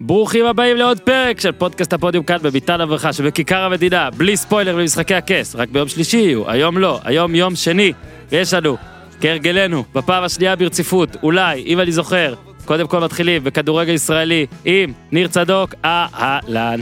ברוכים הבאים לעוד פרק של פודקאסט הפודיום כאן בביתן הברכה שבכיכר המדינה, בלי ספוילר במשחקי הכס, רק ביום שלישי יהיו, היום לא, היום יום שני, ויש לנו, כהרגלנו, בפעם השנייה ברציפות, אולי, אם אני זוכר, קודם כל מתחילים בכדורגל ישראלי עם ניר צדוק, אהלן.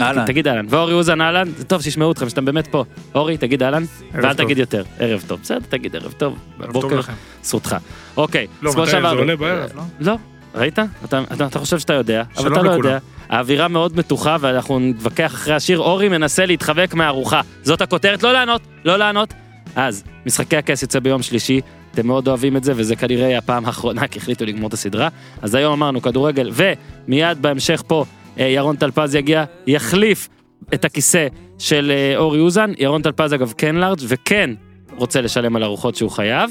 אהלן. תגיד אהלן, ואורי אוזן אהלן, זה טוב שישמעו אתכם שאתם באמת פה. אורי, תגיד אהלן, ואל טוב. תגיד יותר, ערב טוב, בסדר, תגיד ערב טוב, ערב טוב לכם. זכותך. אוקיי, לא, אז כמו מתי זה שאמרנו- עולה בערב, לא? לא, ראית? אתה, אתה, אתה חושב שאתה יודע, אבל אתה לא לכולם. יודע. האווירה מאוד מתוחה ואנחנו נתווכח אחרי השיר, אורי מנסה להתחבק מהארוחה. זאת הכותרת, לא לענות, לא לענות. אז, משחקי הכס יוצא ביום שלישי, אתם מאוד אוהבים את זה, וזה כנראה הפעם האחרונה, כי החליטו לגמור את הסדרה. אז היום אמרנו כדורגל, ומיד בהמשך פה, אה, ירון טלפז יגיע, יחליף את הכיסא של אה, אורי אוזן. ירון טלפז אגב כן לארג' וכן רוצה לשלם על ארוחות שהוא חייב.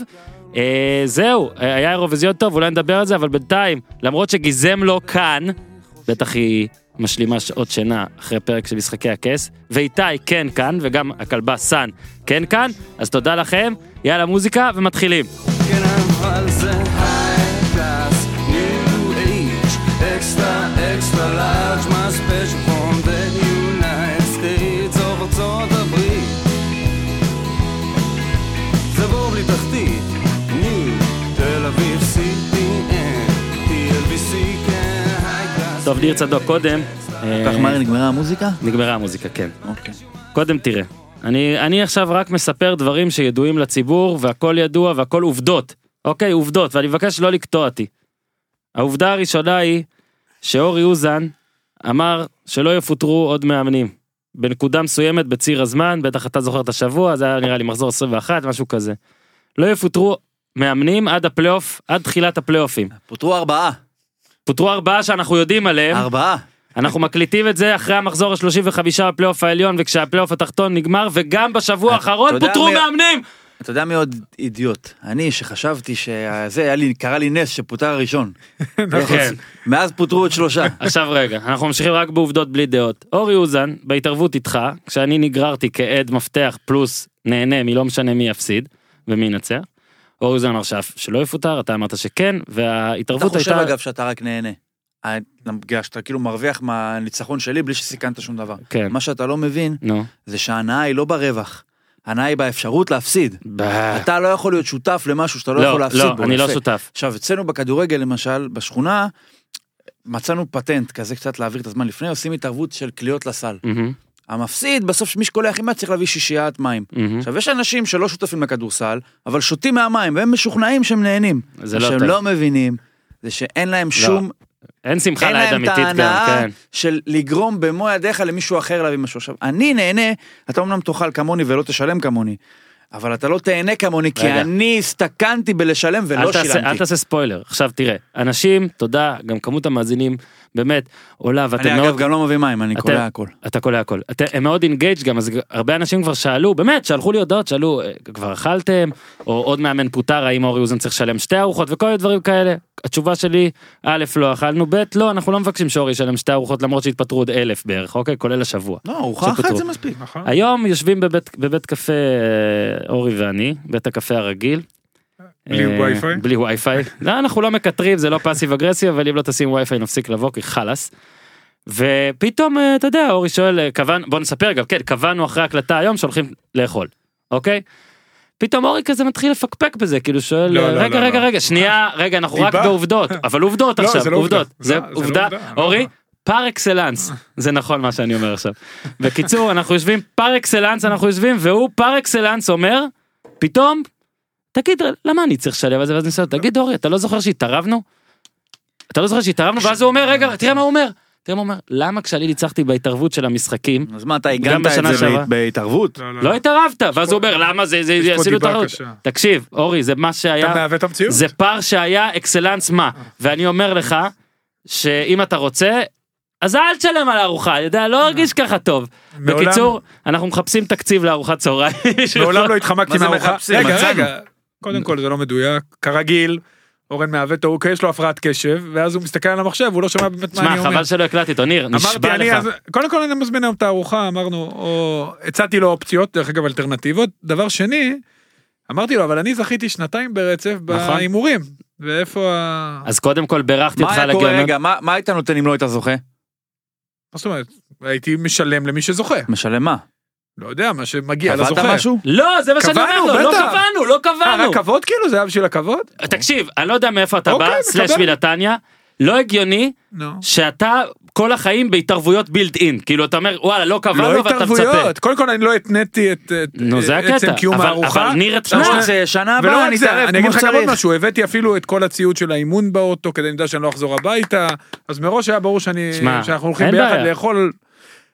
אה, זהו, אה, היה אירוויזיון טוב, אולי נדבר על זה, אבל בינתיים, למרות שגיזם לא כאן, בטח היא משלימה שעות שינה אחרי פרק של משחקי הכס, ואיתי כן כאן, וגם הכלבה סאן כן כאן, אז תודה לכם, יאללה מוזיקה ומתחילים. כן אבל זה טוב, ניר צדוק קודם. אה, כך מהר נגמרה המוזיקה? נגמרה המוזיקה, כן. אוקיי. קודם תראה, אני, אני עכשיו רק מספר דברים שידועים לציבור, והכל ידוע והכל עובדות. אוקיי, עובדות, ואני מבקש לא לקטוע אותי. העובדה הראשונה היא שאורי אוזן אמר שלא יפוטרו עוד מאמנים. בנקודה מסוימת בציר הזמן, בטח אתה זוכר את השבוע, זה היה נראה לי מחזור 21, משהו כזה. לא יפוטרו מאמנים עד הפלייאוף, עד תחילת הפלייאופים. פוטרו ארבעה. פוטרו ארבעה שאנחנו יודעים עליהם, ארבעה. אנחנו מקליטים את זה אחרי המחזור ה-35 בפלייאוף העליון וכשהפלייאוף התחתון נגמר וגם בשבוע האחרון פוטרו מאמנים. אתה יודע מי עוד אידיוט? אני שחשבתי שזה היה לי, קרה לי נס שפוטר הראשון. כן. מאז פוטרו עוד שלושה. עכשיו רגע, אנחנו ממשיכים רק בעובדות בלי דעות. אורי אוזן, בהתערבות איתך, כשאני נגררתי כעד מפתח פלוס נהנה מלא משנה מי יפסיד ומי ינצח. אורי אוזן אמר שלא יפוטר, אתה אמרת שכן, אתה וההתערבות חושב הייתה... אגב שאתה רק נהנה. ה- בגלל שאתה כאילו מרוויח מהניצחון שלי בלי שסיכנת שום דבר. כן. מה שאתה לא מבין נו. זה שההנאה היא לא ברווח. ההנאה היא באפשרות להפסיד. ב- אתה לא יכול להיות שותף למשהו שאתה לא יכול לא, להפסיד לא, בו. אני לא. שותף. עכשיו אצלנו בכדורגל למשל בשכונה מצאנו פטנט כזה קצת להעביר את הזמן לפני עושים התערבות של קליעות לסל. מהמם, המפסיד בסוף מי שקולח עם צריך להביא שישיית מים. מהמם. עכשיו יש אנשים שלא שותפים לכדורסל אבל שותים מהמים והם משוכנעים שהם נהנים. זה לא שהם טוב. לא מבינים זה שאין להם שום אין שמחה אין לעד להם את אמיתית גם, ההנאה כן. של לגרום במו ידיך למישהו אחר להביא משהו. עכשיו, אני נהנה, אתה אמנם תאכל כמוני ולא תשלם כמוני, אבל אתה לא תהנה כמוני, כי רגע. אני הסתכנתי בלשלם אל ולא תעשה, אל שילמתי. תעשה ספוילר. עכשיו תראה, אנשים, תודה, גם כמות המאזינים, באמת, עולה, ואתם אני מאוד... אגב גם לא מביא מים, אני אתם- קולע הכל. אתה קולע הכל. אתם, הם מאוד אינגייג' גם, אז הרבה אנשים כבר שאלו, באמת, שלחו לי הודעות, שאלו, "אה, כבר אכלתם? או עוד מאמן פוטר, האם אורי אוזן צריך לשלם שתי ארוחות וכל מיני דברים כאלה. התשובה שלי, א', לא אכלנו, ב', לא, אנחנו לא מבקשים שאורי ישלם שתי ארוחות למרות שהתפטרו עוד אלף בערך, אוקיי? כולל השבוע. לא, ארוחה אחת. זה מספיק. נכון. היום יושבים בבית, בבית קפה אה, אורי ואני, בית הקפה הרגיל. בלי אה, וי-פיי? בלי וי-פיי. לא, אנחנו לא מקטרים, זה לא passive aggressive, אבל אם לא תשים וי-פיי נפסיק לבוא, כי חלאס. ופתאום, אה, אתה יודע, אורי שואל, אה, קבענו, בוא נספר גם, כן, קבענו אחרי הקלטה היום שהולכים לאכול, אוקיי? פתאום אורי כזה מתחיל לפקפק בזה, כאילו שואל, לא, אה, לא, רגע, לא, רגע, לא. רגע, שנייה, רגע, אנחנו רק. בעובדות, אבל עובדות לא, עכשיו, זה. עובדות, זה- עובדה, אורי. פר אקסלנס, זה נכון מה שאני אומר עכשיו. בקיצור, אנחנו יושבים, פר אקסלנס אנחנו יושבים, והוא פר אקסלנס אומר, פתאום, תגיד, למה אני צריך לשלם על זה? ואז אני שואל, תגיד אורי, אתה לא זוכר שהתערבנו? אתה לא זוכר שהתערבנו? ואז הוא אומר, רגע, תראה מה הוא אומר. תראה מה הוא אומר, למה כשאני ניצחתי בהתערבות של המשחקים, אז מה, אתה בשנה את זה בהתערבות? לא, לא, לא לא. התערבת? ואז הוא אומר, למה זה, זה, עשינו. קשה. תקשיב, אורי, זה מה אתה שהיה, מעוות את המציאות. זה פער שהיה אקסלנס מה, ואני אומר לך, שאם אתה רוצה, אז אל תשלם על הארוחה, אני יודע, לא הרגיש ככה טוב. בקיצור, אנחנו מחפשים תקציב לארוחת צהריים. מעולם לא התחמקתי מהארוחה. רגע. רגע. קודם כל זה לא מדויק. כרגיל, אורן מעוות טעות, יש לו הפרעת קשב, ואז הוא מסתכל על המחשב, הוא לא שומע באמת מה אני שמע, אומר. חבל שלא הקלטתי אותו, ניר, אמרתי נשבע אני לך. אז קודם כל אני מזמין היום את הארוחה אמרנו או הצעתי לו אופציות דרך אגב אלטרנטיבות דבר שני אמרתי לו, אבל אני זכיתי שנתיים ברצף נכון. בהימורים. ואיפה ה... אז קודם כל בירכתי מה אותך על הגאונות. רגע, מה מה היית נותן אם לא היית זוכה? מה זאת אומרת? הייתי משלם למי שזוכה. משלם מה? לא יודע, מה שמגיע קבעת לזוכה. משהו? לא, זה מה שאני אומר לו, לא. קבענו, לא אה, קבענו. רק כבוד כאילו? זה היה בשביל הכבוד? תקשיב, אני לא יודע מאיפה אתה אוקיי, בא, סלאש. מנתניה, לא הגיוני. שאתה כל החיים בהתערבויות בילד אין, כאילו אתה אומר וואלה לא קבענו לא ואתה מצפה. התערבויות. קודם כל אני לא התניתי את את- עצם קיום אבל- הארוחה. אבל ניר התנה, זה שנה הבאה אני אתערב אני אגיד לך גם עוד. משהו, הבאתי אפילו את כל הציוד של האימון באוטו כדי לדעת שאני לא אחזור הביתה, אז מראש היה ברור שאני, שאנחנו הולכים ביחד. לאכול.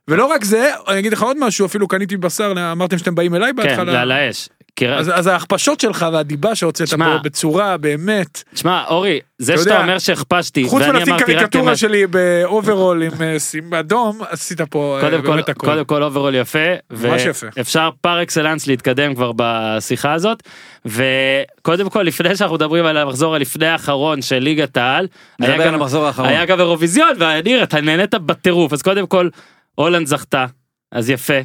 ולא רק זה, אני אגיד לך עוד משהו, אפילו קניתי בשר, אמרתם שאתם באים אליי כן, בהתחלה. על האש. אז, אז ההכפשות שלך והדיבה שהוצאת. פה בצורה באמת, תשמע אורי, זה אתה שאתה יודע, אומר שהכפשתי, חוץ ואני מלשים אמרתי רק קריקטורה אמת. שלי באוברול עם אה, אדום, עשית פה אה, קודם כל, באמת הכל. קודם כל אוברול יפה, ממש יפה. ואפשר פר אקסלנס להתקדם כבר בשיחה הזאת, וקודם כל לפני שאנחנו מדברים על המחזור הלפני האחרון של ליגת העל. היה גם אירוויזיון, וניר אתה נהנית בטירוף, אז קודם כל הולנד זכתה, אז יפה,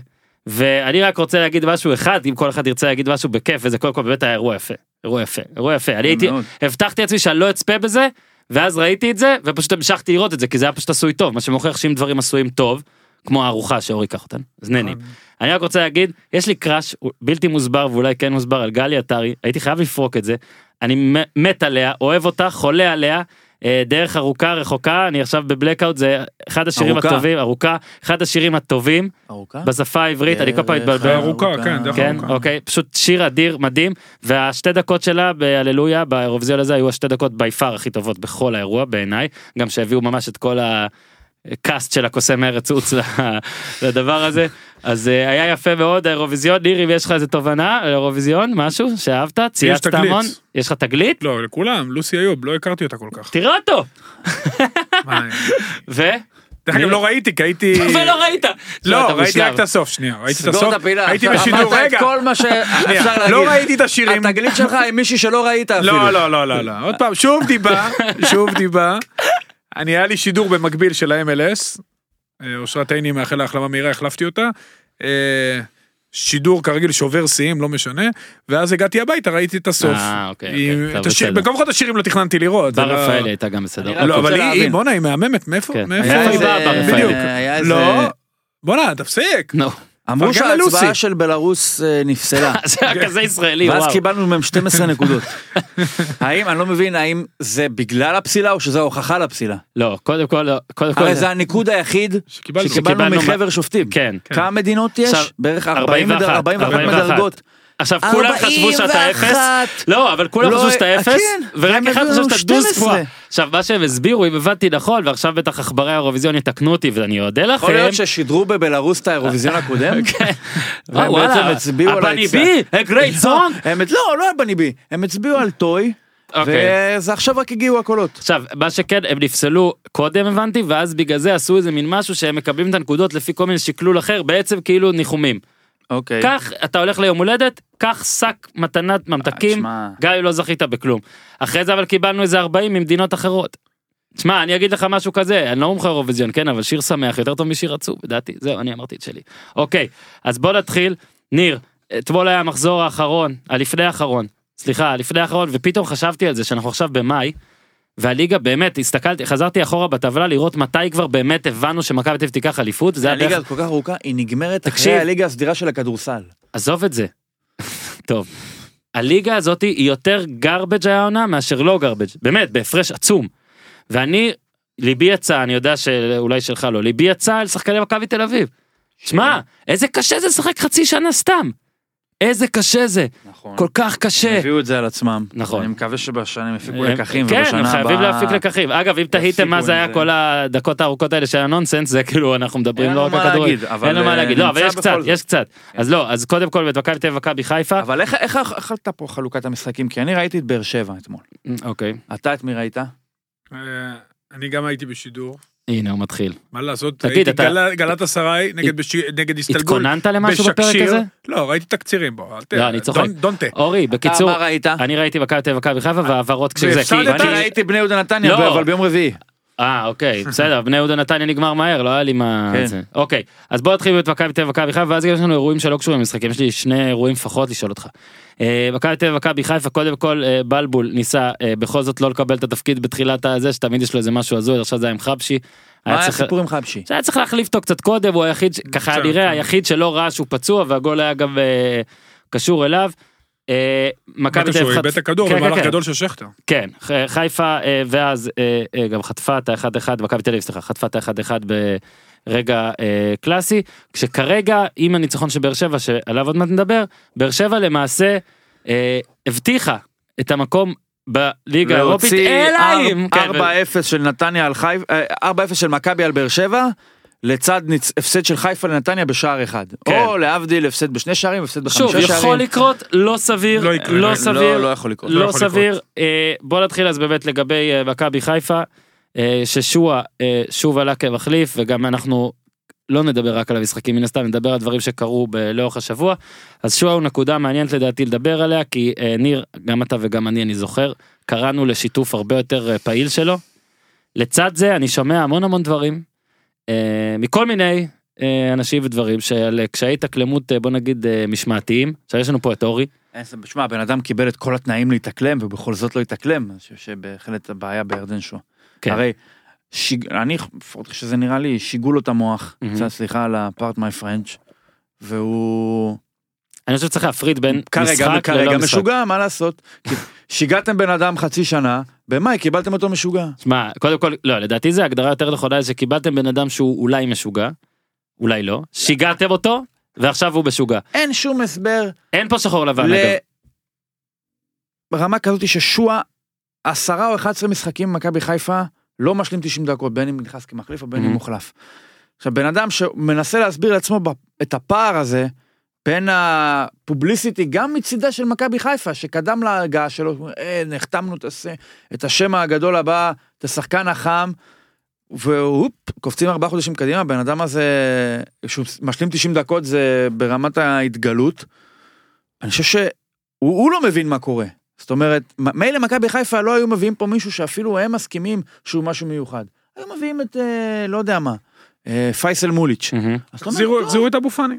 ואני רק רוצה להגיד משהו אחד, אם כל אחד ירצה להגיד משהו בכיף, וזה קודם כל באמת היה אירוע יפה, אירוע יפה, אירוע יפה, אני הייתי, מאוד. הבטחתי לעצמי שאני לא אצפה בזה, ואז ראיתי את זה, ופשוט המשכתי לראות את זה, כי זה היה פשוט עשוי טוב, מה שמוכיח שאם דברים עשויים טוב, כמו הארוחה שאורי ייקח אותנו, אז נהנים. אני רק רוצה להגיד, יש לי קראש בלתי מוסבר ואולי כן מוסבר על גלי עטרי, הייתי חייב לפרוק את זה, אני מת עליה, אוהב אותה, חולה עליה, אה, דרך ארוכה רחוקה, אני עכשיו בבלקאוט, זה אחד השירים ארוכה. הטובים, ארוכה, אחד השירים הטובים ארוכה? בשפה העברית, אני כל פעם מתבלבל. ארוכה, כן, דרך כן, ארוכה. אוקיי, פשוט שיר אדיר, מדהים, והשתי דקות שלה בהללויה, באירוויזיון הזה, היו השתי דקות בי פאר הכי טובות בכל האירוע בעיניי, גם שהביאו ממש את כל הקאסט של הקוסם ארץ עוץ לדבר הזה, אז אה, היה יפה מאוד האירוויזיון, ניר אם יש לך איזה תובנה על האירוויזיון, משהו שאהבת, צייצת. המון, יש לך תגלית? לא, לכולם, לוסי איוב, לא הכרתי אותה כל כך. תראה אותו, ו? דרך אגב לא ראיתי, כי הייתי... ולא ראית, לא, אתה ראיתי. רק את הסוף, שנייה, ראיתי את הסוף. הייתי בשידור, רגע, כל מה שאפשר להגיד. לא ראיתי את השירים. התגלית שלך עם מישהי שלא ראית אפילו. לא, לא, לא, לא, לא, עוד פעם, שוב דיבה, שוב דיבה. אני היה לי שידור במקביל של ה-MLS, אה, אושרת עיני מאחל לה החלמה מהירה, החלפתי אותה. אה, שידור כרגיל שובר שיאים, לא משנה, ואז הגעתי הביתה, ראיתי את הסוף. אה, אוקיי, אוקיי, וכה את השירים לא תכננתי לראות. בר לא- רפאלי הייתה גם בסדר. לא, אבל היא-. בואנה, היא מהממת, מאיפה? כן. מאיפה? היה היא איזה- באה, בר רפאלי? בדיוק. לא, בואנה, תפסיק. אמרו שההצבעה. של בלרוס אה, נפסלה. זה היה כזה ישראלי, ואז וואו. קיבלנו מהם 12 נקודות. האם, אני לא מבין, האם זה בגלל הפסילה או שזה ההוכחה לפסילה? לא, קודם כל, קודם כל, הרי זה הניקוד היחיד שקיבלנו. מחבר שופטים. כן. כמה מדינות יש? בערך 40 41, 41 41. מדרגות. עכשיו כולם חשבו שאתה אפס, 41. לא אבל כולם לא, חשבו שאתה אה, אפס, כן, ורק אחד חשב שאתה דו 12. ספורה. עכשיו מה שהם הסבירו אם הבנתי נכון ועכשיו בטח עכברי האירוויזיון יתקנו אותי ואני אודה לכם. יכול להיות ששידרו בבלרוס את האירוויזיון הקודם? כן. והם וואלה, בעצם הצביעו על הבני. בי, a great song. לא, לא על בני בי, הם הצביעו על טוי, אוקיי. וזה עכשיו רק הגיעו הקולות. עכשיו מה שכן הם נפסלו קודם הבנתי ואז בגלל זה עשו איזה מין משהו שהם מקבלים את הנקודות לפי כל מיני שקלול אחר בעצם כאילו ניחומים. אוקיי. קח אתה הולך ליום הולדת קח שק מתנת ממתקים תשמע. גם אם לא זכית בכלום. אחרי זה אבל קיבלנו איזה 40 ממדינות אחרות. תשמע אני אגיד לך משהו כזה אני לא מומחה אירוויזיון כן אבל שיר שמח יותר טוב משיר עצוב לדעתי זהו אני אמרתי את שלי. אוקיי אז בוא נתחיל ניר אתמול היה המחזור האחרון הלפני האחרון סליחה הלפני האחרון ופתאום חשבתי על זה שאנחנו עכשיו במאי. והליגה באמת הסתכלתי חזרתי אחורה בטבלה לראות מתי כבר באמת הבנו שמכבי תל אביב תיקח אליפות היה הליגה בערך הזאת כל כך ארוכה, היא נגמרת תקשיב. אחרי הליגה הסדירה של הכדורסל. עזוב את זה. טוב. הליגה הזאת היא יותר garbage היה עונה מאשר לא garbage, באמת, בהפרש עצום. ואני, ליבי יצא, אני יודע שאולי שלך לא, ליבי יצא על שחקני מכבי תל אביב. שמע, איזה קשה זה לשחק חצי שנה סתם. איזה קשה זה, נכון. כל כך קשה. הביאו את זה על עצמם. נכון. אני מקווה שבשנה הם יפיקו הם- לקחים, כן, ובשנה הם הבאה... חייבים להפיק לקחים. אגב, אם תהיתם מה זה היה זה. כל הדקות הארוכות האלה של הנונסנס, זה כאילו אנחנו מדברים לא רק על כדורגל. אבל, אין לנו מה אה, להגיד, לא, אבל יש קצת, זאת. יש קצת. אז לא, אז קודם כל את מכבי תל אביב ומכבי חיפה. אבל איך- איך אכלת פה חלוקת המשחקים? כי אני ראיתי את באר שבע אתמול. אוקיי, אתה את מי ראית? אה, אני גם הייתי בשידור, הנה הוא מתחיל. מה לעשות, תגיד, הייתי אתה- גל- גלת אסריי נגד בש- נגד איסטלבול. התכוננת למשהו בפרק בשקשיר. הזה? לא, ראיתי תקצירים, ת... לא, אני צוחק. דון- דונטה. אורי, בקיצור, אתה מה ראית? אני ראיתי מכבי תל אביב ומכבי חיפה והעברות כשזה, והפסדת? כי- ואני ראיתי בני יהודה נתניה, לא. אבל ביום רביעי. אה אוקיי בסדר בני יהודה נתניה נגמר מהר לא היה לי מה כן. זה. אוקיי אז בוא נתחיל את מכבי תל אביב מכבי חיפה ואז יש לנו אירועים שלא קשורים למשחקים יש לי שני אירועים לפחות לשאול אותך. אה, מכבי תל אביב מכבי חיפה קודם כל אה, בלבול ניסה אה, בכל זאת לא לקבל את התפקיד בתחילת הזה שתמיד יש לו איזה משהו הזוי עכשיו זה היה עם חבשי. מה היה הסיפור עם חבשי? שהיה צריך להחליף אותו קצת קודם הוא היחיד ככה נראה כן. היחיד שלא ראה שהוא פצוע והגול היה גם קשור אליו. אה, מכבי תל אביב איבד את הכדור כן, כן, במהלך כן. גדול של שכטר. כן, חיפה אה, ואז אה, אה, גם חטפה את האחד אחד, מכבי תל אביב סליחה, חטפה את האחד אחד ברגע אה, קלאסי, כשכרגע עם הניצחון של באר שבע שעליו עוד מעט נדבר, באר שבע למעשה אה, הבטיחה את המקום בליגה האירופית, להוציא אלא אם... כן, 4-0 של נתניה על חיפה, אה, 4-0 של מכבי על באר שבע, לצד ניצ- הפסד של חיפה לנתניה בשער אחד. כן. או להבדיל הפסד בשני שערים, הפסד בחמישה שוב, שערים. יכול לקרות, לא סביר, לא יקרה, לא לא- סביר, לא יכול לקרות. לא יכול סביר. אה, בוא נתחיל אז באמת לגבי אה, מכבי חיפה, אה, ששועה אה, שוב עלה כמחליף, וגם אנחנו לא נדבר רק על המשחקים מן הסתם, נדבר על דברים שקרו ב- לאורך השבוע. אז שועה הוא נקודה מעניינת לדעתי לדבר עליה, כי אה, ניר, גם אתה וגם אני, אני זוכר, קראנו לשיתוף הרבה יותר אה, פעיל שלו. לצד זה אני שומע המון המון דברים, מכל מיני אה, אנשים ודברים, אה, קשיי התאקלמות, אה, בוא נגיד, אה, משמעתיים. עכשיו יש לנו פה את אורי. שמע, הבן אדם קיבל את כל התנאים להתאקלם, ובכל זאת לא התאקלם, אני חושב שבהחלט הבעיה בירדן שואה. כן. הרי, שיג... אני, לפחות שזה נראה לי, שיגעו לו את המוח, סליחה על הפארט מי פרנץ', והוא אני חושב שצריך להפריד בין כרגע, משחק כרגע ללא משחק. משוגע, מה לעשות? שיגעתם בן אדם חצי שנה, במאי קיבלתם אותו משוגע. שמע, קודם כל, לא, לדעתי זה הגדרה יותר נכונה, זה שקיבלתם בן אדם שהוא אולי משוגע, אולי לא, שיגעתם אותו, ועכשיו הוא משוגע. אין שום הסבר אין פה שחור לבן, ל... אגב. ברמה כזאת ששועה, עשרה או 11 משחקים במכבי חיפה, לא משלים 90 דקות, בין אם נכנס כמחליף או בין אם Mhm. מוחלף. עכשיו, בן אדם שמנסה להסביר לעצמו את הפער הזה, בין הפובליסיטי, גם מצידה של מכבי חיפה, שקדם להגעה שלו, אה, נחתמנו הס... את השם הגדול הבא, את השחקן החם, והופ, קופצים ארבעה חודשים קדימה, הבן אדם הזה, שהוא משלים 90 דקות זה ברמת ההתגלות. אני חושב שהוא הוא לא מבין מה קורה. זאת אומרת, מילא מכבי חיפה לא היו מביאים פה מישהו שאפילו הם מסכימים שהוא משהו מיוחד. היו מביאים את, אה, לא יודע מה, אה, פייסל מוליץ'. החזירו את אבו פאני.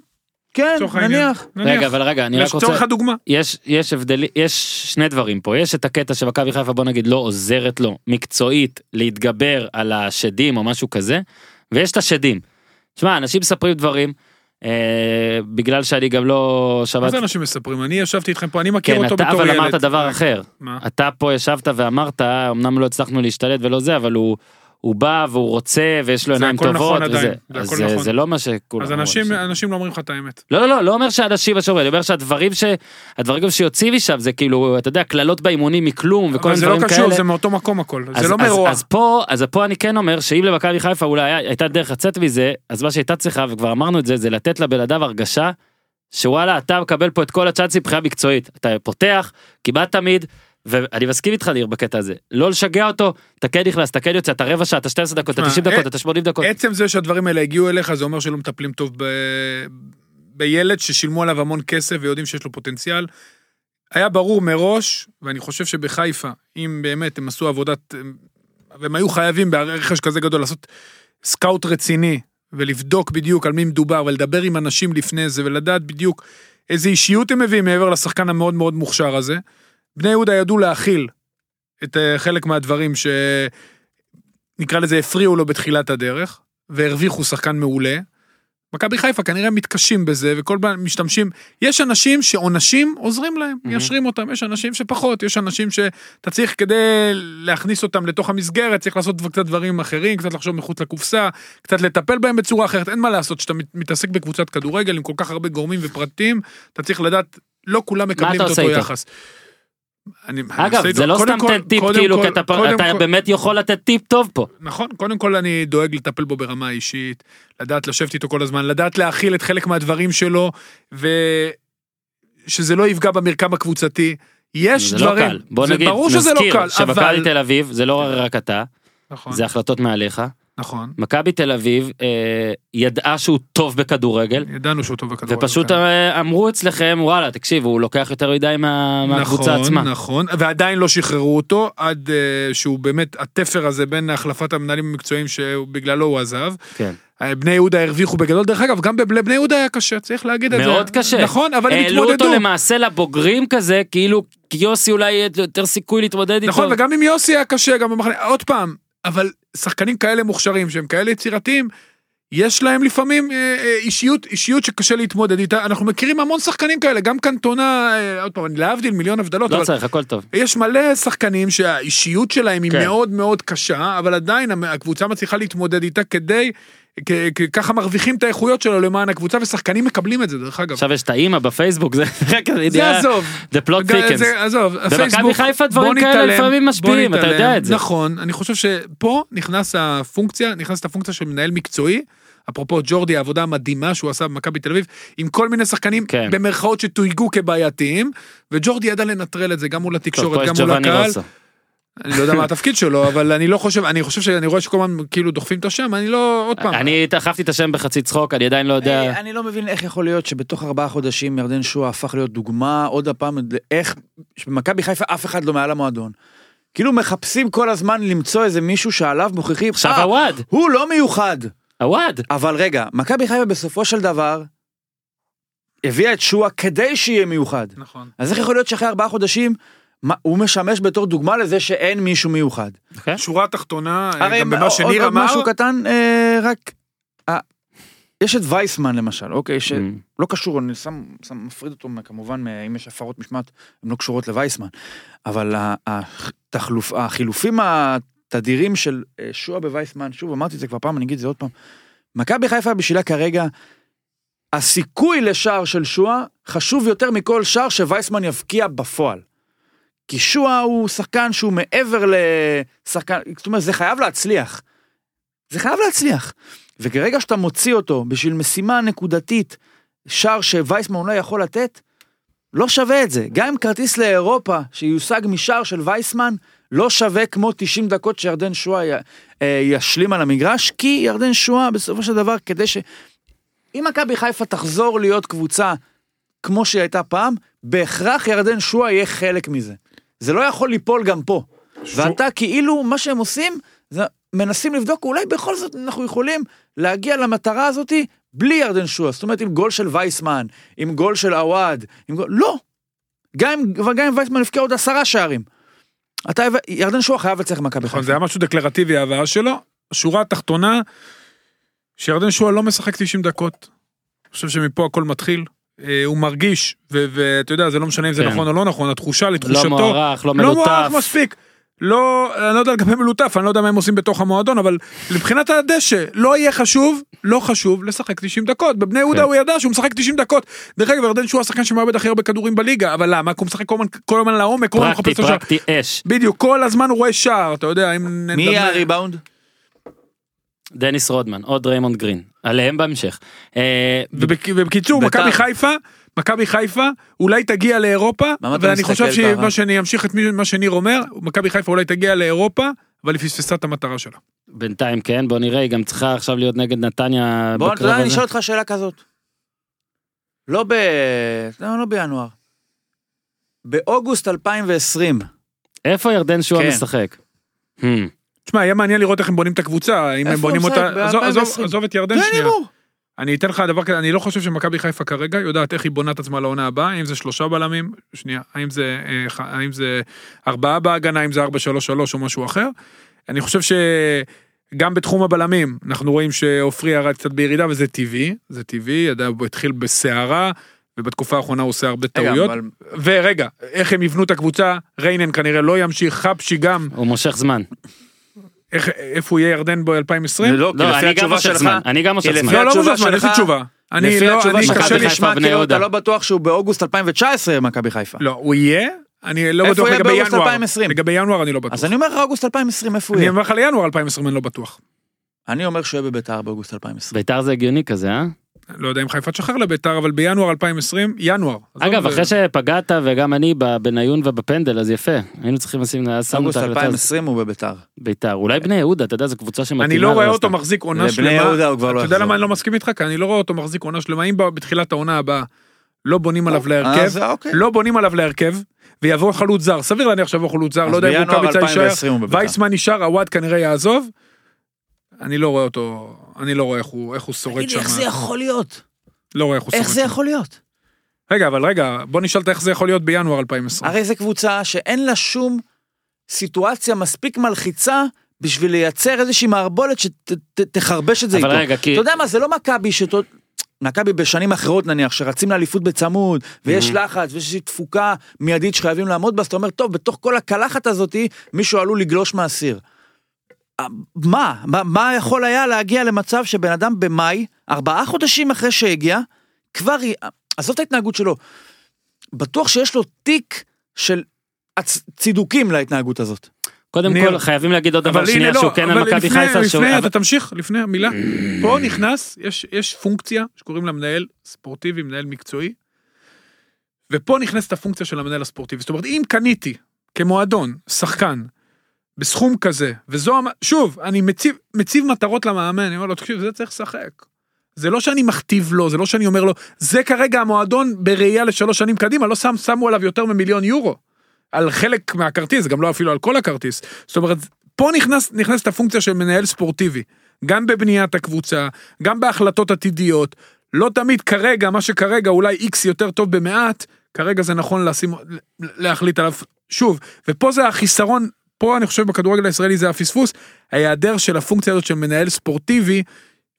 כן, לצורך. נניח. נניח. רגע, אבל רגע, אני רק לצורך רוצה, הדוגמה. יש, יש הבדלים, יש שני דברים פה, יש את הקטע שמכבי חיפה בוא נגיד לא עוזרת לו מקצועית להתגבר על השדים או משהו כזה, ויש את השדים. שמע, אנשים מספרים דברים, אה, בגלל שאני גם לא מה שמעתי, זה אנשים מספרים? אני ישבתי איתכם פה, אני מכיר כן, אותו אתה בתור אבל ילד. אמרת דבר אחר. מה? אתה פה ישבת ואמרת, אמנם לא הצלחנו להשתלט ולא זה, אבל הוא, הוא בא והוא רוצה ויש לו עיניים טובות. נכון וזה, אז זה, נכון. זה לא מה שכולם אז אנשים בסדר. אנשים לא אומרים לך את האמת. לא, לא, לא, לא אומר שאנשים שאומרים, אני אומר שהדברים ש... הדברים שיוצאים משם זה כאילו, אתה יודע, קללות באימונים מכלום וכל אבל מיני זה לא דברים קשור, כאלה. זה מאותו מקום הכל. אז, זה לא אז, מרוע. אז פה, אז פה אני כן אומר שאם למכבי חיפה אולי הייתה דרך לצאת מזה, אז מה שהייתה צריכה, וכבר אמרנו את זה, זה לתת לבן אדם הרגשה שוואלה, אתה מקבל פה את כל הצ'אנסים מבחינה מקצועית. אתה פותח, כמעט תמיד, ואני מסכים איתך ניר בקטע הזה. לא לשגע אותו, אתה כן נכנס, אתה כן יוצא, אתה רבע שעה, אתה 12 דקות, אתה תשמע, 90 דקות, אה, אתה 80 דקות. עצם זה שהדברים האלה הגיעו אליך זה אומר שלא מטפלים טוב ב... בילד ששילמו עליו המון כסף ויודעים שיש לו פוטנציאל. היה ברור מראש, ואני חושב שבחיפה, אם באמת הם עשו עבודת, והם היו חייבים ברכש כזה גדול לעשות סקאוט רציני, ולבדוק בדיוק על מי מדובר, ולדבר עם אנשים לפני זה, ולדעת בדיוק איזה אישיות הם מביאים מעבר לשחקן המאוד מאוד מוכשר הזה. בני יהודה ידעו להכיל את אה, חלק מהדברים ש... נקרא לזה הפריעו לו בתחילת הדרך, והרוויחו שחקן מעולה. מכבי חיפה כנראה מתקשים בזה, וכל פעם משתמשים, יש אנשים שעונשים עוזרים להם, Mhm. מיישרים אותם, יש אנשים שפחות, יש אנשים שאתה צריך כדי להכניס אותם לתוך המסגרת, צריך לעשות קצת דברים אחרים, קצת לחשוב מחוץ לקופסה, קצת לטפל בהם בצורה אחרת, אין מה לעשות, כשאתה מת- מתעסק בקבוצת כדורגל עם כל כך הרבה גורמים ופרטים, אתה צריך לדעת, לא כולם מקבלים את אותו איתו? יחס. אני- אני אגב, איתו- זה לא קודם סתם כל- טיפ קודם כאילו, כי אתה קודם אתה כל- באמת יכול לתת טיפ טוב פה. נכון, קודם כל אני דואג לטפל בו ברמה האישית, לדעת לשבת איתו כל הזמן, לדעת להכיל את חלק מהדברים שלו, ושזה לא יפגע במרקם הקבוצתי. יש זה דברים, לא קל. בוא זה נגיד, ברור שזה לא נזכיר קל, אבל... תל אביב זה לא רק אתה, נכון. זה החלטות מעליך. נכון. מכבי תל אביב אה, ידעה שהוא טוב בכדורגל, ידענו שהוא טוב בכדורגל. ופשוט כן. אה, אמרו אצלכם, וואלה, תקשיב, הוא לוקח יותר מדי מה- מהקבוצה נכון, עצמה. נכון, ועדיין לא שחררו אותו עד אה, שהוא באמת התפר הזה בין החלפת המנהלים המקצועיים שבגללו הוא עזב. כן. אה, בני יהודה הרוויחו בגדול, דרך אגב, גם לבני יהודה היה קשה, צריך להגיד את זה. מאוד קשה. נכון, אבל הם העלו התמודדו. אותו למעשה לבוגרים כזה, כאילו יוסי אולי יהיה יותר סיכוי להתמודד איתו. נכון, וגם עם יוסי היה קשה, גם במחנה, עוד פעם, אבל שחקנים כאלה מוכשרים, שהם כאלה יצירתיים, יש להם לפעמים אה, אה, אישיות, אישיות שקשה להתמודד איתה, אנחנו מכירים המון שחקנים כאלה, גם קנטונה, אה, עוד פעם, להבדיל מיליון הבדלות, לא צריך, הכל טוב. יש מלא שחקנים שהאישיות שלהם היא כן. מאוד מאוד קשה, אבל עדיין הקבוצה מצליחה להתמודד איתה כדי, ככה מרוויחים את האיכויות שלו למען הקבוצה, ושחקנים מקבלים את זה, דרך אגב. עכשיו יש את האימא בפייסבוק, זה רק זה עזוב. The plot ג- thickens. זה- עזוב, במכבי חיפה דברים כאלה לפעמים משפיעים, אתה. יודע את זה. נכון, אני חושב שפה נכנס הפונקציה, נכנסת הפונקציה של מנהל מקצועי. אפרופו ג'ורדי, העבודה המדהימה שהוא עשה במכבי תל אביב, עם כל מיני שחקנים כן. במרכאות שתויגו כבעייתיים, וג'ורדי ידע לנטרל את זה גם מול התקשורת, גם מול הקהל. אני לא יודע מה התפקיד שלו, אבל אני לא חושב, אני חושב שאני רואה שכל הזמן כאילו דוחפים את השם, אני לא, עוד פעם. אני דחפתי את השם בחצי צחוק, אני עדיין לא יודע. אה, אני לא מבין איך יכול להיות שבתוך ארבעה חודשים ירדן שועה הפך להיות דוגמה עוד הפעם איך במכבי חיפה אף אחד לא מעל המועדון. כאילו מחפשים כל הזמן למצוא איזה מישהו שעליו מוכיחים, עכשיו "אה, הוואד, הוא לא מיוחד. הוואד. אבל רגע, מכבי חיפה בסופו של דבר הביאה את שועה כדי שיהיה מיוחד. נכון. אז איך יכול להיות שאחרי ארבעה חודשים מה, הוא משמש בתור דוגמה לזה שאין מישהו מיוחד? אוקיי? שורה תחתונה, אה, הרי גם במה עוד- שניר עוד אמר, משהו קטן, אה, רק... אה, יש את וייסמן למשל, אוקיי, שלא Mm. קשור, אני שם, שם מפריד אותו כמובן, אם יש הפרות משמעת, הן לא קשורות לווייסמן, אבל ה- התחלוף, החילופים התדירים של אה, שועה בווייסמן, שוב אמרתי את זה כבר פעם, אני אגיד את זה עוד פעם, מכבי חיפה בשבילה כרגע, הסיכוי לשער של שועה חשוב יותר מכל שער שווייסמן יבקיע בפועל. כי שועה הוא שחקן שהוא מעבר לשחקן, זאת אומרת זה חייב להצליח. זה חייב להצליח. וכרגע שאתה מוציא אותו בשביל משימה נקודתית, שער שווייסמן אולי יכול לתת, לא שווה את זה. גם כרטיס לאירופה שיושג משער של וייסמן, לא שווה כמו 90 דקות שירדן שועה י- אה, ישלים על המגרש, כי ירדן שועה בסופו של דבר, כדי ש... אם מכבי חיפה תחזור להיות קבוצה כמו שהיא הייתה פעם, בהכרח ירדן שועה יהיה חלק מזה. זה לא יכול ליפול גם פה. ואתה כאילו, מה שהם עושים, זה מנסים לבדוק, אולי בכל זאת אנחנו יכולים להגיע למטרה הזאתי בלי ירדן שועה. זאת אומרת, עם גול של וייסמן, עם גול של עווד, עם גול... לא. גם אם, וייסמן יבקיע עוד עשרה שערים. אתה, ירדן שועה חייב לצליח במכבי נכון, חיפה. זה היה משהו דקלרטיבי ההבאה שלו. שורה התחתונה, שירדן שועה לא משחק 90 דקות. אני חושב שמפה הכל מתחיל. אה, הוא מרגיש, ואתה יודע, זה לא משנה אם זה כן. נכון או לא נכון, התחושה לא לתחושתו. מוערך, לא לא מוערך. מספיק. לא, אני לא יודע לגבי מלוטף, אני לא יודע מה הם עושים בתוך המועדון, אבל מבחינת הדשא, לא יהיה חשוב, לא חשוב לשחק 90 דקות. בבני יהודה כן. הוא ידע שהוא משחק 90 דקות. דרך אגב, ירדן שהוא השחקן שמאבד הכי הרבה כדורים בליגה, אבל למה? כי הוא משחק כל הזמן- לעומק, כל הזמן פרקטי, מחפש את השער. פרקטי אש. בדיוק, כל הזמן הוא רואה שער, אתה יודע, אם... מי יהיה הריבאונד? דניס רודמן, עוד ריימונד גרין. עליהם בהמשך. אה, ובק- ובקיצור, בית"ר. מכבי חיפה, מכבי חיפה אולי תגיע לאירופה, ואני חושב? שמה שאני אמשיך את מה שניר אומר, מכבי חיפה אולי תגיע לאירופה, אבל היא פספסה את המטרה שלה. בינתיים כן, בוא נראה, היא גם צריכה עכשיו להיות נגד נתניה בוא, יודע, אני. אשאל אותך שאלה כזאת. לא ב... לא, לא בינואר. באוגוסט 2020, איפה ירדן שועה כן. משחק? Hmm. תשמע, יהיה מעניין לראות איך הם בונים את הקבוצה, אם הם בונים אותה? עזוב- את ירדן שנייה. אני אתן לך דבר כזה, אני לא חושב שמכבי חיפה כרגע יודעת איך היא בונה את עצמה לעונה הבאה, האם זה שלושה בלמים, שנייה, האם זה, אה, האם זה ארבעה בהגנה, האם זה ארבע שלוש שלוש או משהו אחר. אני חושב שגם בתחום הבלמים, אנחנו רואים שעופרי ירד קצת בירידה וזה טבעי, זה טבעי, ידע, הוא התחיל בסערה, ובתקופה האחרונה הוא עושה הרבה טעויות. אבל ורגע, איך הם יבנו את הקבוצה, ריינן כנראה לא ימשיך, חפשי גם, הוא מושך זמן. איך, איפה הוא יהיה ירדן ב-2020? לא, כי לא, לפי אני גם התשובה שלך, זמן. אני גם לפי זמן. לא, לא התשובה מוזמן, איזה תשובה? אני לא, אני קשה ובני כאילו. אתה לא בטוח שהוא באוגוסט 2019 במכבי חיפה. לא, הוא יהיה, אני לא בטוח לגבי באוגוסט ינואר. 2020? לגבי ינואר אני לא בטוח. אז אני אומר לך אוגוסט 2020 איפה הוא אני יהיה? אומר לך לינואר 2020 אני לא בטוח. אני אומר שהוא יהיה בביתר באוגוסט 2020. ביתר זה הגיוני כזה, אה? לא יודע אם חיפה תשחרר לביתר, אבל בינואר 2020, ינואר. אגב, אחרי שפגעת וגם אני בבניון ובפנדל, אז יפה. היינו צריכים לשים, אז שמנו את אוגוסט ההקלטה הזאת. 2020 הוא בביתר. ביתר. אולי בני יהודה, אתה יודע, זו קבוצה שמתאימה. אני לא רואה. אותו מחזיק עונה לבני שלמה. יהודה הוא כבר לא אתה יודע יחזור. למה אני לא מסכים איתך? כי אני לא רואה אותו מחזיק עונה שלמה. אם בתחילת העונה הבאה לא בונים עליו אז להרכב, אוקיי. לא בונים עליו להרכב, ויבוא חלוץ זר, סביר להניח שיבוא חלוץ זר, לא יודע אם בינואר רוקאביצה יישאר, 2020 הוא בביתר. וייסמן נשאר, עווד כנראה יעזוב. אני לא רואה אותו, אני לא רואה איך הוא איך הוא שורד תגיד לי, שם. איך זה יכול להיות? לא רואה איך הוא שורד איך זה. יכול להיות? רגע, אבל רגע, בוא נשאל איך זה יכול להיות בינואר 2020. הרי זו קבוצה שאין לה שום סיטואציה מספיק מלחיצה בשביל לייצר איזושהי מערבולת שתחרבש את זה אבל איתו. רגע, כי... אתה יודע מה, זה לא מכבי ש... מכבי בשנים אחרות נניח, שרצים לאליפות בצמוד, ויש לחץ, ויש איזושהי תפוקה מיידית שחייבים לעמוד בה, אז אתה אומר, טוב, בתוך כל הקלחת הזאתי, מישהו עלול לגלוש מהסיר. אה, מה? מה? מה יכול היה להגיע למצב שבן אדם במאי, ארבעה חודשים אחרי שהגיע, כבר... י- עזוב את ההתנהגות שלו, בטוח שיש לו תיק של הצ- צידוקים להתנהגות הזאת. קודם ניר, כל, חייבים להגיד עוד דבר שנייה, לא, שהוא כן על מכבי לפני- חיפה, שהוא... לפני, אבל- אתה תמשיך, לפני המילה. פה נכנס, יש- יש פונקציה שקוראים לה מנהל ספורטיבי, מנהל מקצועי, ופה נכנסת הפונקציה של המנהל הספורטיבי. זאת אומרת, אם קניתי כמועדון, שחקן, בסכום כזה, וזו, שוב, אני מציב, מציב מטרות למאמן, אני אומר לו, תקשיב, זה צריך לשחק. זה לא שאני מכתיב לו, זה לא שאני אומר לו, זה כרגע המועדון בראייה לשלוש שנים קדימה, לא שם, שמו עליו יותר ממיליון יורו. על חלק מהכרטיס, גם לא אפילו על כל הכרטיס. זאת אומרת, פה נכנס, נכנסת הפונקציה של מנהל ספורטיבי. גם בבניית הקבוצה, גם בהחלטות עתידיות. לא תמיד כרגע, מה שכרגע אולי איקס יותר טוב במעט, כרגע זה נכון לשים, להחליט עליו. שוב, ופה זה החיסרון, פה אני חושב בכדורגל הישראלי זה הפספוס, ההיעדר של הפונקציה הזאת של מנהל ספורטיבי,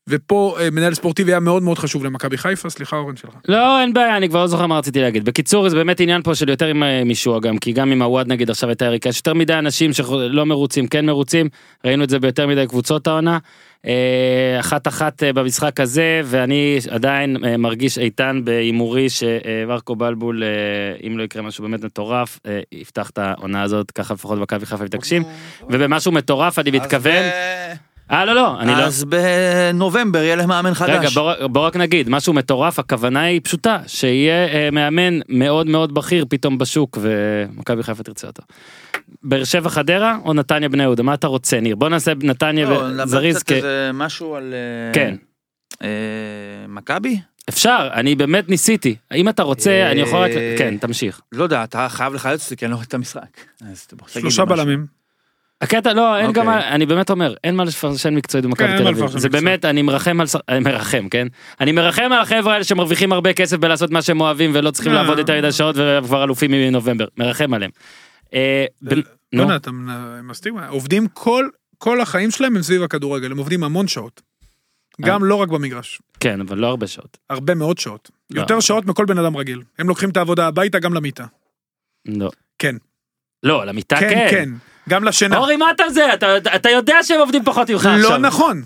ופה אה, מנהל ספורטיבי היה מאוד מאוד חשוב למכבי חיפה, סליחה אורן שלך. לא, אין בעיה, אני כבר לא זוכר מה רציתי להגיד. בקיצור, זה באמת עניין פה של יותר עם אה, מישוע גם, כי גם עם הוואד נגיד עכשיו הייתה יריקה, יש יותר מדי אנשים שלא מרוצים, כן מרוצים, ראינו את זה ביותר מדי קבוצות העונה. אה, אחת אחת במשחק הזה, ואני עדיין מרגיש איתן בהימורי שמרקו בלבול, אם לא יקרה משהו באמת מטורף, יפתח את העונה הזאת, ככה לפחות מכבי חיפה מתעקשים, ובמשהו מטורף אני מתכוון, אה לא לא, אני לא, אז בנובמבר יהיה להם מאמן חדש. רגע, בוא, בוא רק נגיד, משהו מטורף, הכוונה היא פשוטה, שיהיה אה, מאמן מאוד מאוד בכיר פתאום בשוק, ומכבי חיפה תרצה אותו. באר שבע חדרה או נתניה בני יהודה, מה אתה רוצה ניר? בוא נעשה נתניה לא, וזריז, כ... משהו על... אה, כן. אה, מכבי? אפשר, אני באמת ניסיתי, אם אתה רוצה, אה, אני יכול רק, כן, תמשיך. לא יודע, אתה חייב לחלץ אותי כי אני לא רואה את המשחק. אז שלושה משהו. בלמים. הקטע לא, אין אוקיי. גם, מה- אני באמת אומר, אין מה לפרשן מקצועית במכבי כן, תל אביב. זה. באמת, אני מרחם על, אני מרחם, כן? אני מרחם על החבר'ה האלה שמרוויחים הרבה כסף בלעשות מה שהם אוהבים ולא צריכים אה. לעבוד יותר מדי שעות וכבר אלופים מנובמבר, מרחם עליהם. אה, נו, אתה מסתיר, עובדים כל, כל החיים שלהם הם סביב הכדורגל, הם עובדים המון שעות. גם לא רק במגרש, כן, אבל לא הרבה שעות. הרבה מאוד שעות. לא. יותר שעות מכל בן אדם רגיל. הם לוקחים את העבודה הביתה גם למיטה. לא. כן. לא, למיטה כן, כן. כן. גם לשינה. אורי, מה אתה זה? אתה- אתה יודע שהם עובדים פחות ממך עכשיו. לא נכון.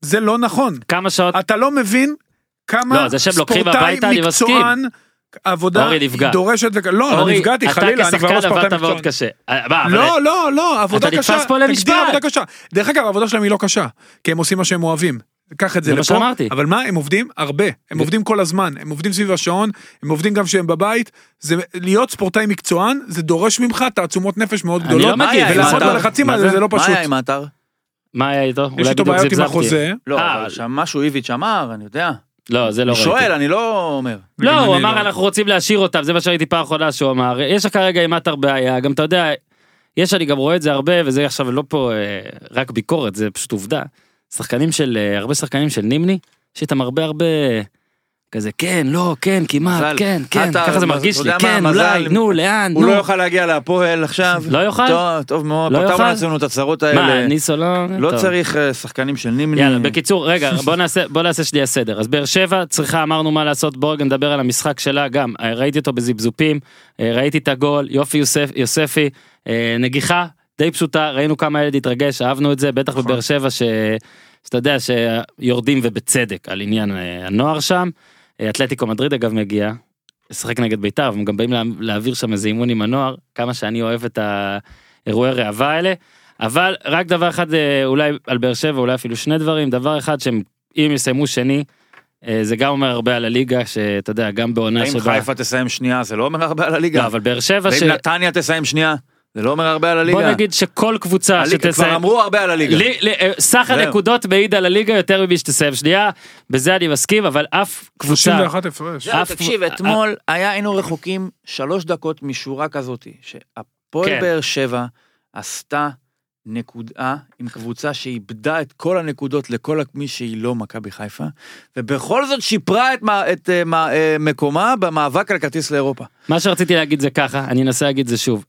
זה לא נכון. כמה שעות? אתה לא מבין כמה לא, ספורטאי הביתה. מקצוען, עבודה אורי, נפגע. דורשת וכ... לא, לא אורי, נפגעתי, חלילה, אני כבר לא אתה ספורטאי מקצוען. קשה. אה, אבל- לא, לא, לא, עבודה אתה קשה. נתפס פה למשפט. עבודה קשה. דרך אגב, העבודה שלהם היא לא קשה, כי הם עושים מה שהם אוהבים. קח את זה זה מה לפה. שאמרתי. אבל מה, הם עובדים הרבה. הם עובדים כל הזמן. הם עובדים סביב השעון, הם עובדים גם כשהם בבית. זה להיות ספורטאי מקצוען, זה דורש ממך תעצומות נפש מאוד אני גדולות. לא מגיב, היה עם ולעמוד האתר? בלחצים מה האלה זה? זה לא מה פשוט. היה עם האתר? מה היה איתו? יש אולי איתו בעיות עם. החוזה. לא, אה, אבל שם משהו איביץ' אמר, אני יודע. לא, זה לא אני ראיתי. שואל, אני לא אומר. לא, הוא אני אמר לא. אנחנו רוצים להשאיר אותם, זה מה שראיתי פעם אחרונה שהוא אמר. יש כרגע עם עטר בעיה, גם אתה יודע, יש, אני גם רואה את זה הרבה, וזה עכשיו לא פה אה, רק ביקורת, זה פשוט עובדה. שחקנים של, אה, הרבה שחקנים של נימני, יש איתם הרבה הרבה, כזה כן, לא, כן, כמעט, מזל. כן, כן, עטר, ככה זה מרגיש אתה לי, מה, כן, אולי, נו, לאן, הוא נו. לא יוכל להגיע להפועל עכשיו. לא יוכל? טוב, טוב מאוד, לא פתרנו? לעצמנו את הצרות מה, האלה. ניסו לא... לא טוב. צריך אה, שחקנים של נימני. יאללה, בקיצור, רגע, בוא נעשה, בוא נעשה שנייה סדר. אז באר שבע צריכה, אמרנו מה לעשות, בואו רגע נדבר על המשחק שלה גם. אה, ראיתי אותו בזיבזופים, אה, ראיתי את הגול, יופי יוסף, יוספי, נגיחה די פשוטה, ראינו כמה הילד התרגש, אהבנו את זה, בטח נכון. בבאר שבע, ש... שאתה יודע שיורדים ובצדק על עניין אה, הנוער שם. אה, אתלטיקו מדריד אגב מגיע, לשחק נגד בית"ר, והם גם באים לה- להעביר שם איזה אימון עם הנוער, כמה שאני אוהב את האירועי ראווה האלה. אבל רק דבר אחד אה, אולי על באר שבע אולי אפילו שני דברים דבר אחד שהם אם יסיימו שני זה גם אומר הרבה על הליגה, שאתה יודע, גם בעונה אם שבה... חיפה תסיים שנייה זה לא אומר הרבה על הליגה. לא, אבל באר שבע ש... ואם נתניה תסיים שנייה זה לא אומר הרבה על הליגה. בוא נגיד שכל קבוצה הליגה- כבר שתסיים... אמרו הרבה על הליגה. לי- לי- אה, סך. הנקודות מעיד על הליגה יותר ממי שתסיים שנייה, בזה אני מסכים, אבל אף קבוצה... 31 הפרש. תקשיב, אתמול היה, היינו רחוקים שלוש דקות משורה כזאת, שהפועל כן. באר שבע עשתה נקודה עם קבוצה שאיבדה את כל הנקודות לכל מי שהיא לא מכבי חיפה, ובכל זאת שיפרה את, מה- את אה, מה- אה, מקומה במאבק על כרטיס לאירופה. מה שרציתי להגיד זה ככה, אני אנסה להגיד זה שוב.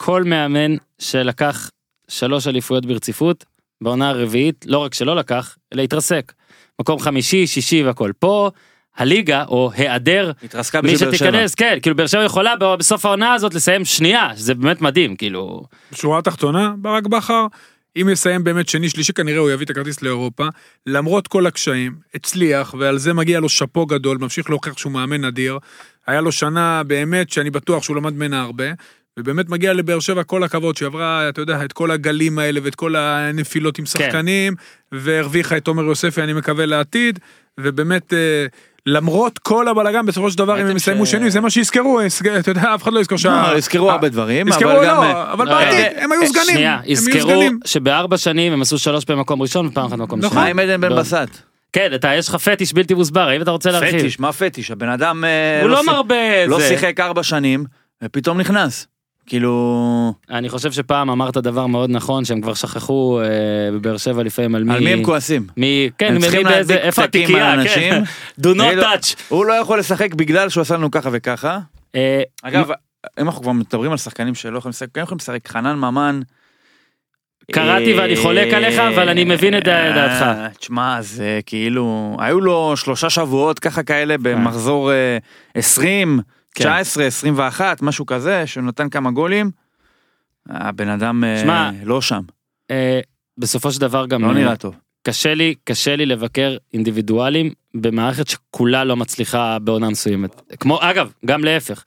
כל מאמן שלקח שלוש אליפויות ברציפות, בעונה הרביעית, לא רק שלא לקח, אלא התרסק. מקום חמישי, שישי והכל. פה, הליגה, או היעדר, התרסקה מי. שתיכנס, כן, כאילו באר שבע יכולה בסוף העונה הזאת לסיים שנייה, שזה באמת מדהים, כאילו... בשורה התחתונה, ברק בכר, אם יסיים באמת שני שלישי כנראה הוא יביא את הכרטיס לאירופה, למרות כל הקשיים, הצליח, ועל זה מגיע לו שאפו גדול, ממשיך להוכיח שהוא מאמן אדיר. היה לו שנה באמת שאני בטוח שהוא למד ממנה הרבה, ובאמת מגיע לבאר שבע כל הכבוד שעברה, אתה יודע, את כל הגלים האלה ואת כל הנפילות עם שחקנים, והרוויחה את עומר יוספי, אני מקווה לעתיד, ובאמת... אה, למרות כל הבלאגן בסופו של דבר אם הם יסיימו ש- שני זה מה שיזכרו יזכ- אתה יודע אף אחד לא יזכור שה... לא, הזכירו הרבה דברים, יזכרו אבל גם... לא, אה, אבל לא, בעתיד אה, הם היו סגנים. שנייה, יזכרו. שבארבע שנים הם עשו שלוש פעמים מקום ראשון ופעם אחת מקום נכון. שני. מה עם עדן בן לא. בסט? כן, אתה, יש לך פטיש בלתי מוסבר, האם אתה רוצה להרחיב? פטיש, מה פטיש? הבן אדם אה, הוא לא שיח- מרבה לא זה. שיחק ארבע שנים, ופתאום נכנס. כאילו... אני חושב שפעם אמרת דבר מאוד נכון, שהם כבר שכחו אה, בבאר שבע לפעמים על מי... על מי הם כועסים? מי, כן, הם צריכים להדביק איפה התיקייה, כן. do not כאילו, touch. הוא לא יכול לשחק בגלל שהוא עשה לנו ככה וככה. אה, אגב, אם אנחנו כבר מדברים על שחקנים שלא יכולים לשחק, כן יכולים לשחק, חנן ממן. קראתי אה, ואני חולק עליך, אבל אני מבין את אה, דעתך. תשמע, זה כאילו, היו לו שלושה שבועות ככה כאלה במחזור אה, 20, כן. 19, 21, משהו כזה, שהוא נתן כמה גולים. הבן אדם אה, שמע, לא שם, אה, בסופו של דבר גם לא אה, נראה טוב. קשה לי, קשה לי לבקר אינדיבידואלים במערכת שכולה לא מצליחה בעונה מסוימת. כמו, אגב, גם להפך.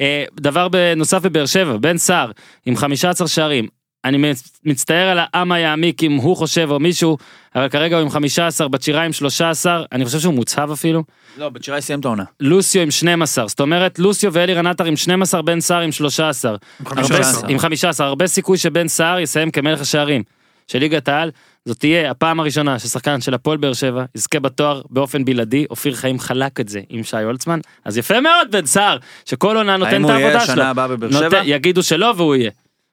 אה, דבר נוסף בבאר שבע, בן סער עם 15 שערים. אני מצ- מצטער על העם היעמיק אם הוא חושב או מישהו, אבל כרגע הוא עם 15, בת שירה עם 13, אני חושב שהוא מוצהב אפילו. לא, שיראי סיים את העונה. לוסיו עם 12, זאת אומרת לוסיו ואלירן עטר עם 12, בן סער עם 13. עם הרבה, 15. עם 15, הרבה סיכוי שבן סער יסיים כמלך השערים של ליגת העל. זאת תהיה הפעם הראשונה ששחקן של הפועל באר שבע יזכה בתואר באופן בלעדי, אופיר חיים חלק את זה עם שי הולצמן, אז יפה מאוד בן סער, שכל עונה נותן האם את הוא יהיה העבודה שלו. שנה הבאה בבאר שבע? יגידו שלא והוא יהיה.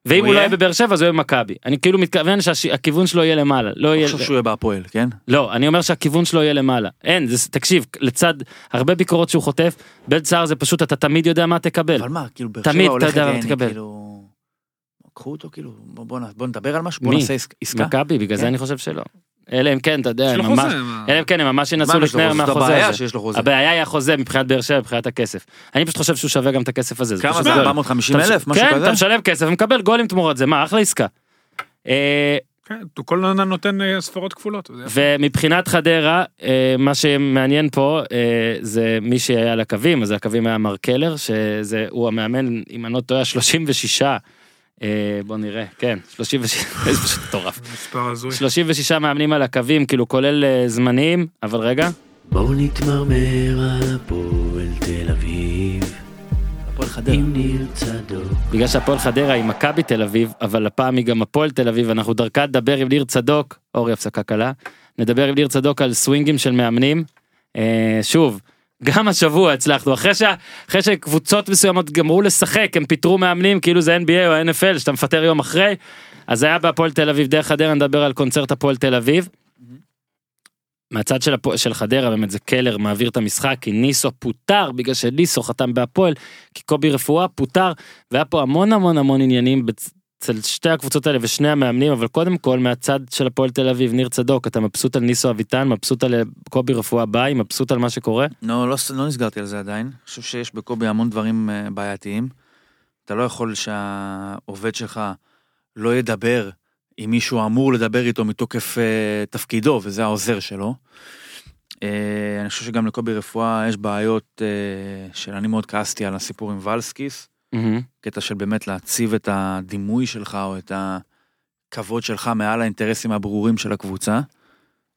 ואם הוא לא יהיה? יהיה בבאר שבע אז הוא יהיה במכבי. אני כאילו מתכוון שהכיוון שלו יהיה למעלה. לא אני יהיה... חושב שהוא יהיה בהפועל, כן? לא, אני אומר שהכיוון שלו יהיה למעלה. אין, זה, תקשיב, לצד הרבה ביקורות שהוא חוטף, בן סער זה פשוט אתה תמיד יודע מה תקבל. אבל מה, כאילו באר שבע הולכת. כאילו... קחו אותו כאילו, בוא- בוא נ- בוא נדבר על משהו, בוא? נעשה עסק- עסקה. מכבי, בגלל זה כן. אני חושב שלא. אלא אם כן, אתה יודע, הם ממש... אלא אם כן, הם ממש ינסו? זאת מהחוזה הזה. הבעיה היא החוזה מבחינת באר שבע, מבחינת הכסף. אני פשוט חושב שהוא שווה גם את הכסף הזה. כמה זה? גדול. 450 אתה מש- אלף? משהו כן, כזה? אתה משלם כסף ומקבל גולים תמורת זה, מה, אחלה עסקה. אה, כן, כל עונה נותן אה, ספרות כפולות. ומבחינת חדרה, אה, מה שמעניין פה זה מי שהיה על הקווים, אז הקווים היה מר קלר, שזה, הוא המאמן, אם אני לא טועה, 36, אה, בוא נראה, כן, 36, זה פשוט מטורף. מספר הזוי. 36 מאמנים על הקווים, כאילו כולל אה, זמניים, אבל רגע, בואו נתמרמר על הפועל תל אביב, הפועל חדרה. עם ניר צדוק. בגלל שהפועל חדרה היא מכבי תל אביב, אבל הפעם היא גם הפועל תל אביב, אנחנו דרכה לדבר עם ניר צדוק, אורי הפסקה קלה, נדבר עם ניר צדוק על סווינגים של מאמנים. אה, שוב, גם השבוע הצלחנו, אחרי, שה, אחרי שקבוצות מסוימות גמרו לשחק, הם פיטרו מאמנים, כאילו זה NBA או NFL, שאתה מפטר יום אחרי, אז היה בהפועל תל אביב דרך חדרה, נדבר על קונצרט הפועל תל אביב. מהצד של, הפוע- של חדרה באמת זה קלר מעביר את המשחק כי ניסו פוטר בגלל שניסו חתם בהפועל כי קובי רפואה פוטר והיה פה המון המון המון עניינים בצ- אצל שתי הקבוצות האלה ושני המאמנים אבל קודם כל מהצד של הפועל תל אביב ניר צדוק אתה מבסוט על ניסו אביטן מבסוט על אה, קובי רפואה ביי מבסוט על מה שקורה לא, לא, לא נסגרתי על זה עדיין. אני חושב שיש בקובי המון דברים אה, בעייתיים. אתה לא יכול שהעובד שלך לא ידבר עם מישהו אמור לדבר איתו מתוקף אה, תפקידו, וזה העוזר שלו. אה, אני חושב שגם לקובי רפואה יש בעיות אה, של אני מאוד כעסתי על הסיפור עם ולסקיס. מהמם. קטע של באמת להציב את הדימוי שלך או את הכבוד שלך מעל האינטרסים הברורים של הקבוצה.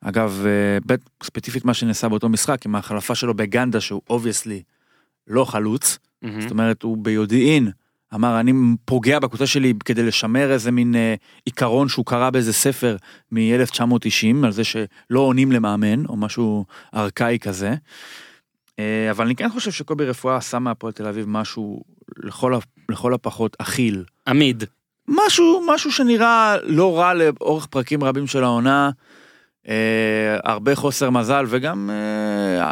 אגב, אה, בית, ספציפית מה שנעשה באותו משחק, עם ההחלפה שלו בגנדה, שהוא אובייסלי לא חלוץ, מהמם. זאת אומרת, הוא ביודעין אמר, אני פוגע בקבוצה שלי כדי לשמר איזה מין אה, עיקרון שהוא קרא באיזה ספר מ-1990, על זה שלא עונים למאמן, או משהו ארכאי כזה. אה, אבל אני כן חושב שקובי רפואה עשה מהפועל תל אביב משהו לכל, לכל הפחות אכיל. עמיד. משהו, משהו שנראה לא רע לאורך פרקים רבים של העונה. אה, הרבה חוסר מזל וגם אה,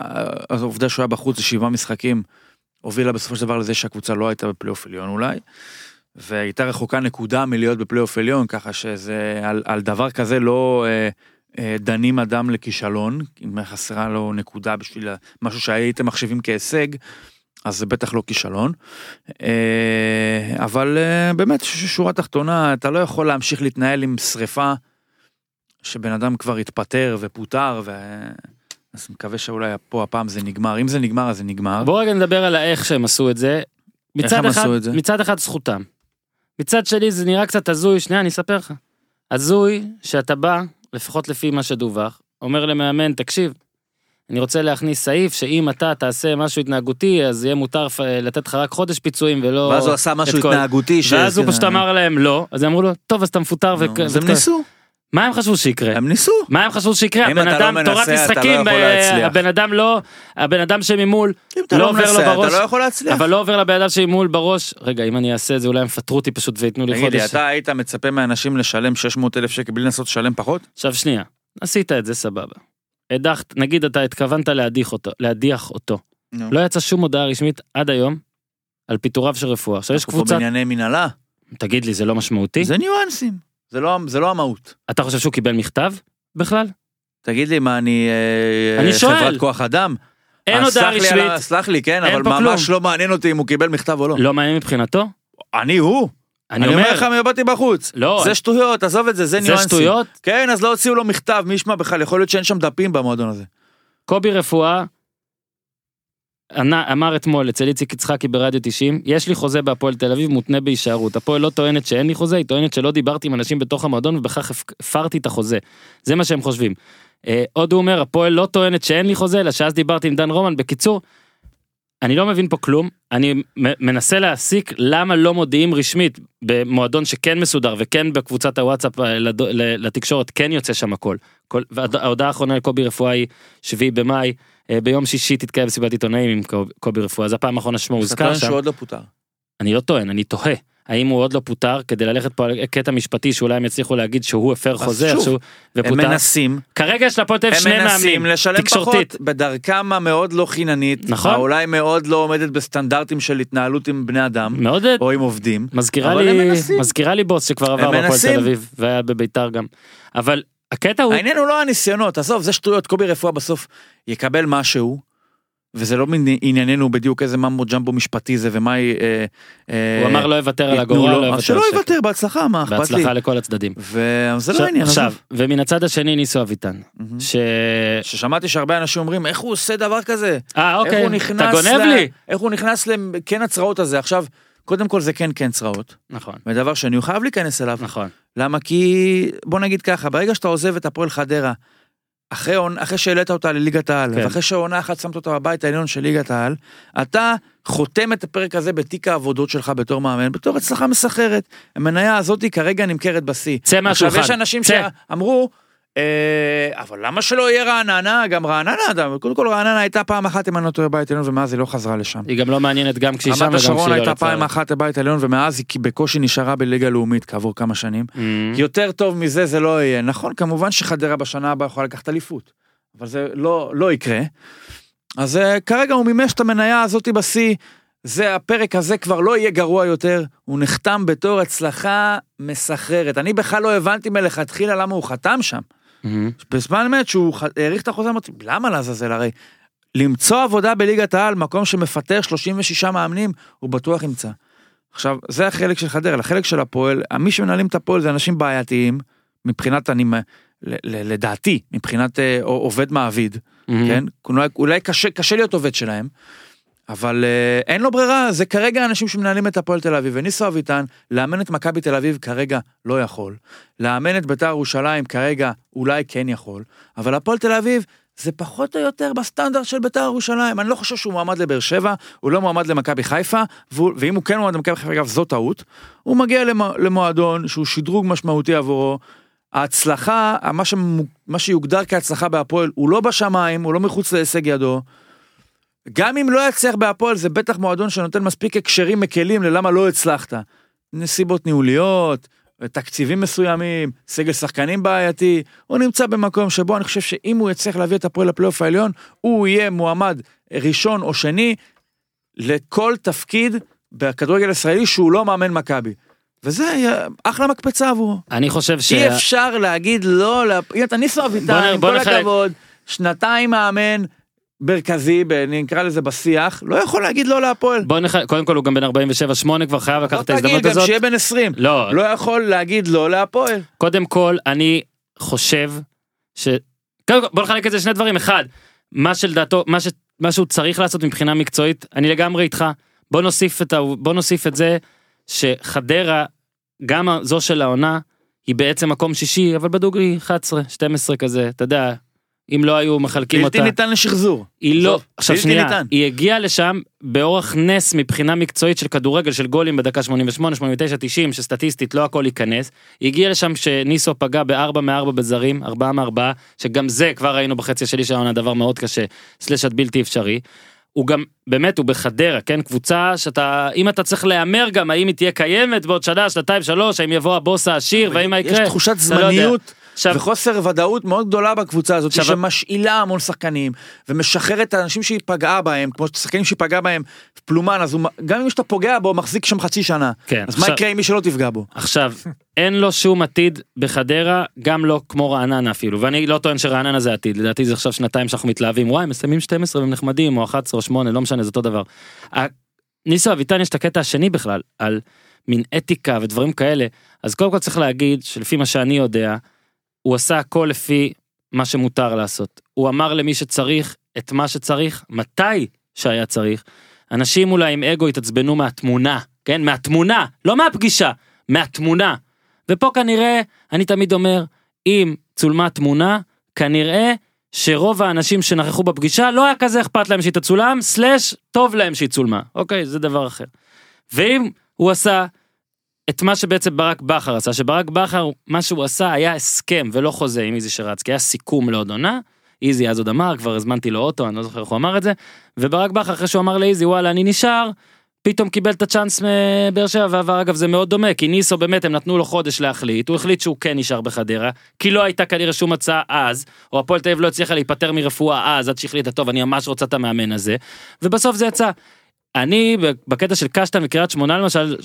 העובדה שהוא היה בחוץ לשבעה משחקים הובילה בסופו של דבר לזה שהקבוצה לא הייתה בפלייאוף עליון אולי. והייתה רחוקה נקודה מלהיות בפלייאוף עליון ככה שזה על, על דבר כזה לא אה, אה, דנים אדם לכישלון אם חסרה לו נקודה בשביל משהו שהייתם מחשיבים כהישג. אז זה בטח לא כישלון. אה, אבל אה, באמת שורה תחתונה אתה לא יכול להמשיך להתנהל עם שריפה שבן אדם כבר התפטר ופוטר ו... אז מקווה שאולי פה הפעם זה נגמר אם זה נגמר אז זה נגמר. בוא רגע נדבר על האיך שהם עשו את זה. מצד הם אחד, עשו את זה? מצד אחד זכותם. מצד שני זה נראה קצת הזוי, שנייה אני אספר לך. הזוי שאתה בא, לפחות לפי מה שדווח, אומר למאמן, תקשיב, אני רוצה להכניס סעיף שאם אתה תעשה משהו התנהגותי אז יהיה מותר פ- לתת לך רק חודש פיצויים ולא... ואז הוא עשה משהו כל- התנהגותי. ש- ואז הוא זה- פשוט אמר להם לא, אז הם אמרו לו, טוב אז אתה מפוטר. נו, וכ- אז הם ניסו. מה הם חשבו שיקרה? הם ניסו. מה הם חשבו שיקרה? הבן אתה לא אדם, מנסה, תורת אתה לא משחקים, ב- להצליח. הבן אדם לא, הבן אדם שממול, אתה לא לא עובר לו מנסה אתה בראש, לא יכול להצליח. אבל לא עובר לבן אדם שממול בראש, רגע אם אני אעשה את זה אולי הם יפטרו אותי פשוט וייתנו לי תגיד לי חודש. אתה היית מצפה מאנשים לשלם 600 אלף שקל בלי לנסות לשלם פחות? עכשיו שנייה, עשית את זה סבבה. הדחת, נגיד אתה התכוונת להדיח אותו, להדיח אותו. לא יצא שום הודעה רשמית עד היום על פיטוריו של רפואה. עכשיו יש אנחנו פה קבוצה, בענייני מנהלה. תגיד לי זה לא משמעותי? זה ניואנסים. זה לא זה לא המהות. אתה חושב שהוא קיבל מכתב בכלל? תגיד לי מה אני אה, אני שואל. חברת כוח אדם? אין אז הודעה רשמית, סלח לי כן אבל פה כלום. ממש לא מעניין אותי אם הוא קיבל מכתב או לא. לא מעניין מבחינתו? אני הוא. אני אומר לך מבטי בחוץ. לא, זה שטויות עזוב את זה זה זה ניואנסים. שטויות? כן אז לא הוציאו לו מכתב מי ישמע בכלל יכול להיות שאין שם דפים במועדון הזה. קובי רפואה אמר אתמול אצל איציק יצחקי ברדיו 90, יש לי חוזה בהפועל תל אביב מותנה בהישארות. הפועל לא טוענת שאין לי חוזה, היא טוענת שלא דיברתי עם אנשים בתוך המועדון ובכך הפ- הפרתי את החוזה. זה מה שהם חושבים. אה, עוד הוא אומר, הפועל לא טוענת שאין לי חוזה, אלא שאז דיברתי עם דן רומן. בקיצור, אני לא מבין פה כלום, אני מנסה להסיק למה לא מודיעים רשמית במועדון שכן מסודר וכן בקבוצת הוואטסאפ אה, לתקשורת כן יוצא שם הכל. כל- וההודעה האחרונה לקובי רפואה היא 7 במאי, אה, ביום שישי תתקיים מסיבת עיתונאים עם קוב- קובי רפואה, זו הפעם האחרונה שמו הוזכר שם. שהוא עוד לא פוטר. אני לא טוען, אני תוהה. האם הוא עוד לא פוטר כדי ללכת פה על קטע משפטי שאולי הם יצליחו להגיד שהוא הפר חוזה שוב, הם ופוטר. מנסים כרגע יש להפועל תל אביב הם שני מאמנים, תקשורתית. פחות בדרכם המאוד לא חיננית. נכון. אולי מאוד לא עומדת בסטנדרטים של התנהלות עם בני אדם. מאוד או עם עובדים. מזכירה לי, הם. מזכירה לי בוס שכבר עבר הם בהפועל מנסים. תל אביב והיה בביתר גם. אבל הקטע הוא, העניין הוא לא הניסיונות, עזוב, זה שטויות, קובי רפואה בסוף יקבל משהו, וזה לא מן ענייננו בדיוק איזה ממbo ג'מבו משפטי זה ומה היא... אה, אה, הוא אמר לא יוותר על לו. לא אז יוותר שלא על שקל. יוותר, בהצלחה, מה אכפת לי. בהצלחה לכל הצדדים. וזה לא עכשיו- העניין, עכשיו. ומן הצד השני ניסו אביטן, מהמם. ש... ששמעתי שהרבה אנשים אומרים, איך הוא עושה דבר כזה? אה אוקיי, אתה גונב ל- לי. איך הוא נכנס לכן הצרעות הזה? עכשיו, קודם כל זה כן כן צרעות, נכון, ודבר שני, הוא חייב להיכנס אליו. נכון. למה? כי בוא נגיד ככה, ברגע שאתה עוזב את הפועל חדרה, אחרי, אחרי שהעלית אותה לליגת העל, כן. ואחרי שעונה אחת שמת אותה בבית העליון של ליגת העל, אתה חותם את הפרק הזה בתיק העבודות שלך בתור מאמן, בתור הצלחה מסחררת. המניה הזאתי כרגע נמכרת בשיא. צא מהשולחן. עכשיו יש אנשים צא. שאמרו, אבל למה שלא יהיה רעננה? גם רעננה, קודם כל רעננה הייתה פעם אחת אם אני לא טועה בית עליון ומאז היא לא חזרה לשם. היא גם לא מעניינת גם כשהיא שם וגם רמת כשהיא לא השרון הייתה לצערי. פעם אחת בבית עליון ומאז היא בקושי נשארה בליגה לאומית כעבור כמה שנים. Mm. יותר טוב מזה זה לא יהיה. נכון, כמובן שחדרה בשנה הבאה יכולה לקחת אליפות, אבל זה לא, לא יקרה. אז uh, כרגע הוא מימש את המניה הזאת בשיא, זה הפרק הזה כבר לא יהיה גרוע יותר, הוא נחתם בתור הצלחה מסחררת. אני בכלל לא הבנתי מלכתחילה למה הוא חתם שם. Mhm. בזמן אמת שהוא האריך את החוזה, אמרתי, למה לעזאזל הרי? למצוא עבודה בליגת העל, מקום שמפטר 36 מאמנים, הוא בטוח ימצא. עכשיו, זה החלק של חדרה, לחלק של הפועל, מי שמנהלים את הפועל זה אנשים בעייתיים, מבחינת, אני, לדעתי, מבחינת אה, עובד מעביד, Mhm. כן? אולי, קשה להיות עובד שלהם, אבל אה, אין לו ברירה, זה כרגע האנשים שמנהלים את הפועל תל אביב. וניסו אביטן, לאמן את מכבי תל אביב כרגע לא יכול. לאמן את בית"ר ירושלים כרגע אולי כן יכול. אבל הפועל תל אביב זה פחות או יותר בסטנדרט של בית"ר ירושלים. אני לא חושב שהוא מועמד לבאר שבע, הוא לא מועמד למכבי חיפה, ואם הוא כן מועמד למכבי חיפה, אגב, זו טעות. הוא מגיע למו- למועדון שהוא שדרוג משמעותי עבורו. ההצלחה, מה, שמו, מה שיוגדר כהצלחה בהפועל, הוא לא בשמיים, הוא לא מחוץ להישג ידו. גם אם לא יצליח בהפועל, זה בטח מועדון שנותן מספיק הקשרים מקלים ללמה לא הצלחת. נסיבות ניהוליות, תקציבים מסוימים, סגל שחקנים בעייתי, הוא נמצא במקום שבו אני חושב שאם הוא יצליח להביא את הפועל לפלייאוף העליון, הוא יהיה מועמד ראשון או שני לכל תפקיד בכדורגל הישראלי שהוא לא מאמן מכבי. וזה יהיה אחלה מקפצה עבורו. אני חושב ש... אי אפשר להגיד לא, לה- הנה, אתה ניסו אביטן, עם כל. הכבוד, שנתיים מאמן מרכזי, נקרא לזה בשיח, לא יכול להגיד לא להפועל. בוא נח... קודם כל הוא גם בן 47-8 כבר חייב לקחת את לא ההזדמנות תגיד, גם הזאת. שיהיה בן 20. לא, לא יכול להגיד לא להפועל. קודם כל אני חושב ש... קודם כל בוא נחלק את זה לשני דברים אחד מה שלדעתו מה, ש... מה שהוא צריך לעשות מבחינה מקצועית אני לגמרי איתך בוא נוסיף את, ה... בוא נוסיף את זה שחדרה גם זו של העונה היא בעצם מקום שישי אבל בדוגרי 11 12 כזה אתה יודע אם לא היו מחלקים בלתי אותה ניתן לשחזור. היא לא, עכשיו בלתי שנייה, ניתן. היא הגיעה לשם באורח נס מבחינה מקצועית של כדורגל של גולים בדקה 88, 89, 90, שסטטיסטית לא הכל ייכנס. היא הגיעה לשם שניסו פגע בארבע מארבע בזרים, ארבעה מארבעה, שגם זה כבר ראינו בחצי השני של העונה דבר מאוד קשה, סלש עד בלתי אפשרי. הוא גם, באמת, הוא בחדרה, כן? קבוצה שאתה, אם אתה צריך להמר גם, האם היא תהיה קיימת בעוד שנה, שנתיים, שלוש, האם יבוא הבוס העשיר, והאם מה יש יקרה? תחושת אתה לא. זמניות עכשיו, וחוסר ודאות מאוד גדולה בקבוצה הזאת, עכשיו- שמשאילה המון שחקנים, ומשחררת את האנשים שהיא פגעה בהם, כמו שחקנים שהיא פגעה בהם, פלומן, אז הוא, גם אם שאתה פוגע בו, מחזיק שם חצי שנה. כן, אז מה עכשיו- יקרה עם מי שלא תפגע בו? עכשיו, אין לו שום עתיד בחדרה, גם לא כמו רעננה אפילו, ואני לא טוען שרעננה זה עתיד, לדעתי זה עכשיו שנתיים שאנחנו מתלהבים, וואי, מסיימים 12 והם נחמדים, או 11 או 8, לא משנה, זה אותו דבר. ניסו אביטן יש את הקטע השני בכלל, על מין אתיקה ודברים כאלה, אז קודם כל צריך להגיד שלפי מה שאני יודע, הוא עשה הכל לפי מה שמותר לעשות. הוא אמר למי שצריך את מה שצריך, מתי שהיה צריך. אנשים אולי עם אגו התעצבנו מהתמונה, כן? מהתמונה, לא מהפגישה, מהתמונה. ופה כנראה, אני תמיד אומר, אם צולמה תמונה, כנראה שרוב האנשים שנכחו בפגישה לא היה כזה אכפת להם שהיא תצולם, סלאש טוב להם שהיא צולמה. אוקיי, זה דבר אחר. ואם הוא עשה את מה שבעצם ברק בכר עשה, שברק בכר, מה שהוא עשה היה הסכם ולא חוזה עם איזי שרצקי, היה סיכום לעוד עונה, איזי אז עוד אמר, כבר הזמנתי לו אוטו, אני לא זוכר איך הוא אמר את זה, וברק בכר אחרי שהוא אמר לאיזי, וואלה, אני נשאר, פתאום קיבל את הצ'אנס מבאר שבע ועבר אגב זה מאוד דומה כי ניסו באמת הם נתנו לו חודש להחליט הוא החליט שהוא כן נשאר בחדרה כי לא הייתה כנראה שום הצעה אז או הפועל תל אביב לא הצליחה להיפטר מרפואה אז עד שהחליטה טוב אני ממש רוצה את המאמן הזה ובסוף זה יצא. אני בקטע של קשטן וקריית שמונה למשל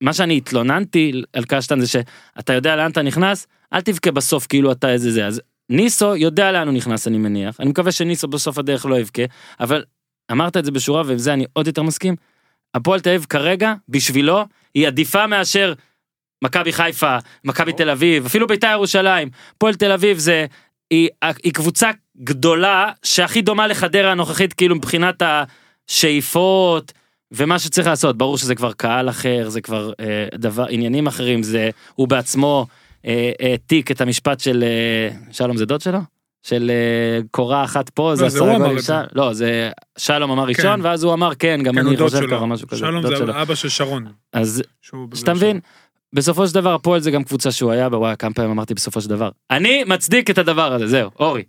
מה שאני התלוננתי על קשטן זה שאתה יודע לאן אתה נכנס אל תבכה בסוף כאילו אתה איזה זה. אז ניסו יודע לאן הוא נכנס אני מניח. אני מקווה שניסו בסוף הדרך לא יבכה אבל אמרת את זה בשורה ועם זה אני עוד יותר מסכים. הפועל תל אביב כרגע בשבילו היא עדיפה מאשר מכבי חיפה מכבי תל אביב אפילו בית"ר ירושלים. הפועל תל אביב זה היא, היא קבוצה גדולה שהכי דומה לחדרה הנוכחית כאילו מבחינת השאיפות ומה שצריך לעשות ברור שזה כבר קהל אחר זה כבר אה, דבר עניינים אחרים זה הוא בעצמו אה, העתיק את המשפט של אה, שלום זה דוד שלו של אה, קורה אחת פה זה זה הוא אמר את זה. לא זה שלום אמר ראשון כן. ואז הוא אמר כן גם כן, אני חושב שלו. ככה משהו כזה. שלום זה שלו. אבא של שרון. אז שאתה. מבין בסופו של דבר הפועל זה גם קבוצה שהוא היה בה וואי כמה פעמים אמרתי בסופו של דבר אני מצדיק את הדבר הזה זהו אורי.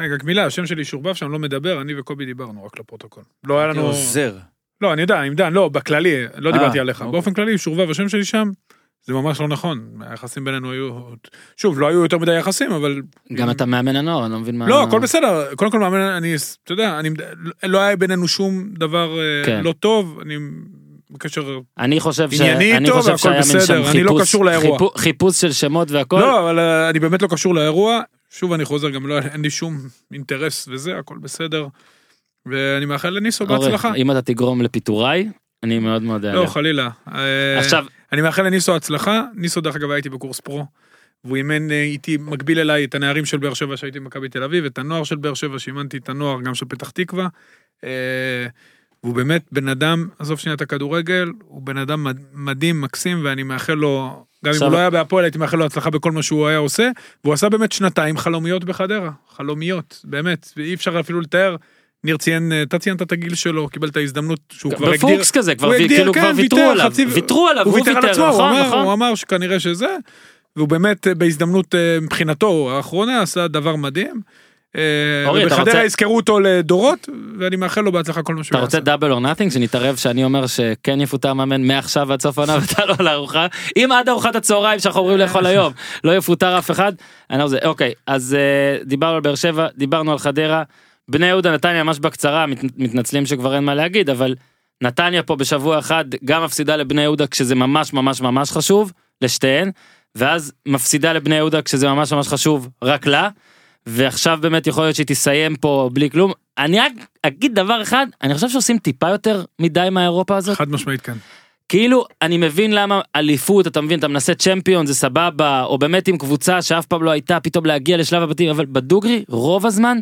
רגע, רק מילה, השם שלי שורבב שם לא מדבר, אני וקובי דיברנו רק לפרוטוקול. לא היה לנו... עוזר. לא, אני יודע, עם דן, לא, בכללי, לא אה, דיברתי עליך. אוקיי. באופן כללי, שורבב, השם שלי שם, זה ממש לא נכון. היחסים בינינו היו... שוב, לא היו יותר מדי יחסים, אבל... גם אתה מאמן הנוער אני לא מבין מה. לא, הכל בסדר. קודם כל מאמן, אני, אתה יודע, אני, לא היה בינינו שום דבר אה, כן. לא טוב, אני בקשר... אני חושב ש... ענייני אני איתו חושב והכל בסדר, שם אני לא חיפוש- קשור לאירוע. חיפו- חיפוש של שמות והכל. לא, אבל אה, אני באמת לא קשור לאירוע. שוב, אני חוזר, גם לא, אין לי שום אינטרס וזה, הכל בסדר. ואני מאחל לניסו אורי, בהצלחה. אם אתה תגרום לפיטוריי אני מאוד מאוד לא, אעלה. חלילה. אה, עכשיו אני מאחל לניסו הצלחה, ניסו דרך אגב הייתי בקורס פרו, והוא אימן אה, איתי, מקביל אליי את הנערים של באר שבע שהייתי במכבי תל אביב, את הנוער של באר שבע, שאימנתי את הנוער גם של פתח תקווה. אה, והוא באמת בן אדם, עזוב שנייה את הכדורגל, הוא בן אדם מד- מדהים, מקסים, ואני מאחל לו, גם אם הוא לא היה בהפועל, הייתי מאחל לו הצלחה בכל מה שהוא היה עושה, והוא עשה באמת שנתיים חלומיות בחדרה, חלומיות, באמת, ואי אפשר אפילו לתאר. ניר ציין, אתה ציינת את הגיל שלו, קיבל את ההזדמנות שהוא כבר הגדיר. בפוקס כזה, כבר הגדיר, כאילו כן, כבר ויתרו ויתר עליו, ויתרו עליו, הוא ויתר על עצמו, הוא נכון, אמר- נכון. הוא אמר שכנראה שזה, והוא באמת אה, בהזדמנות אה, מבחינתו האחרונה עשה דבר מדהים. אה, ובחדרה רוצה- יזכרו אותו לדורות, ואני מאחל לו בהצלחה כל מה שהוא אתה רוצה יעשה. דאבל אור נאטינג שנתערב שאני אומר שכן יפוטר מאמן מעכשיו עד סוף העונה ואתה לא לארוחה אם עד ארוחת הצהריים שאנחנו אומרים לאכול היום לא יפוטר אף אחד. אוקיי אז אה, דיברנו על באר שבע דיברנו על חדרה בני יהודה נתניה ממש בקצרה מת, מתנצלים שכבר אין מה להגיד אבל נתניה פה בשבוע אחד גם מפסידה לבני יהודה כשזה ממש ממש ממש חשוב לשתיהן ואז מפסידה לבני יהודה כשזה ממש ממש חשוב רק לה. ועכשיו באמת יכול להיות שהיא תסיים פה בלי כלום. אני רק אגיד דבר אחד, אני חושב שעושים טיפה יותר מדי מהאירופה הזאת. חד משמעית כן. כאילו, אני מבין למה אליפות, אתה מבין, אתה מנסה צ'מפיון, זה סבבה, או באמת עם קבוצה שאף פעם לא הייתה, פתאום להגיע לשלב הבתים, אבל בדוגרי, רוב הזמן,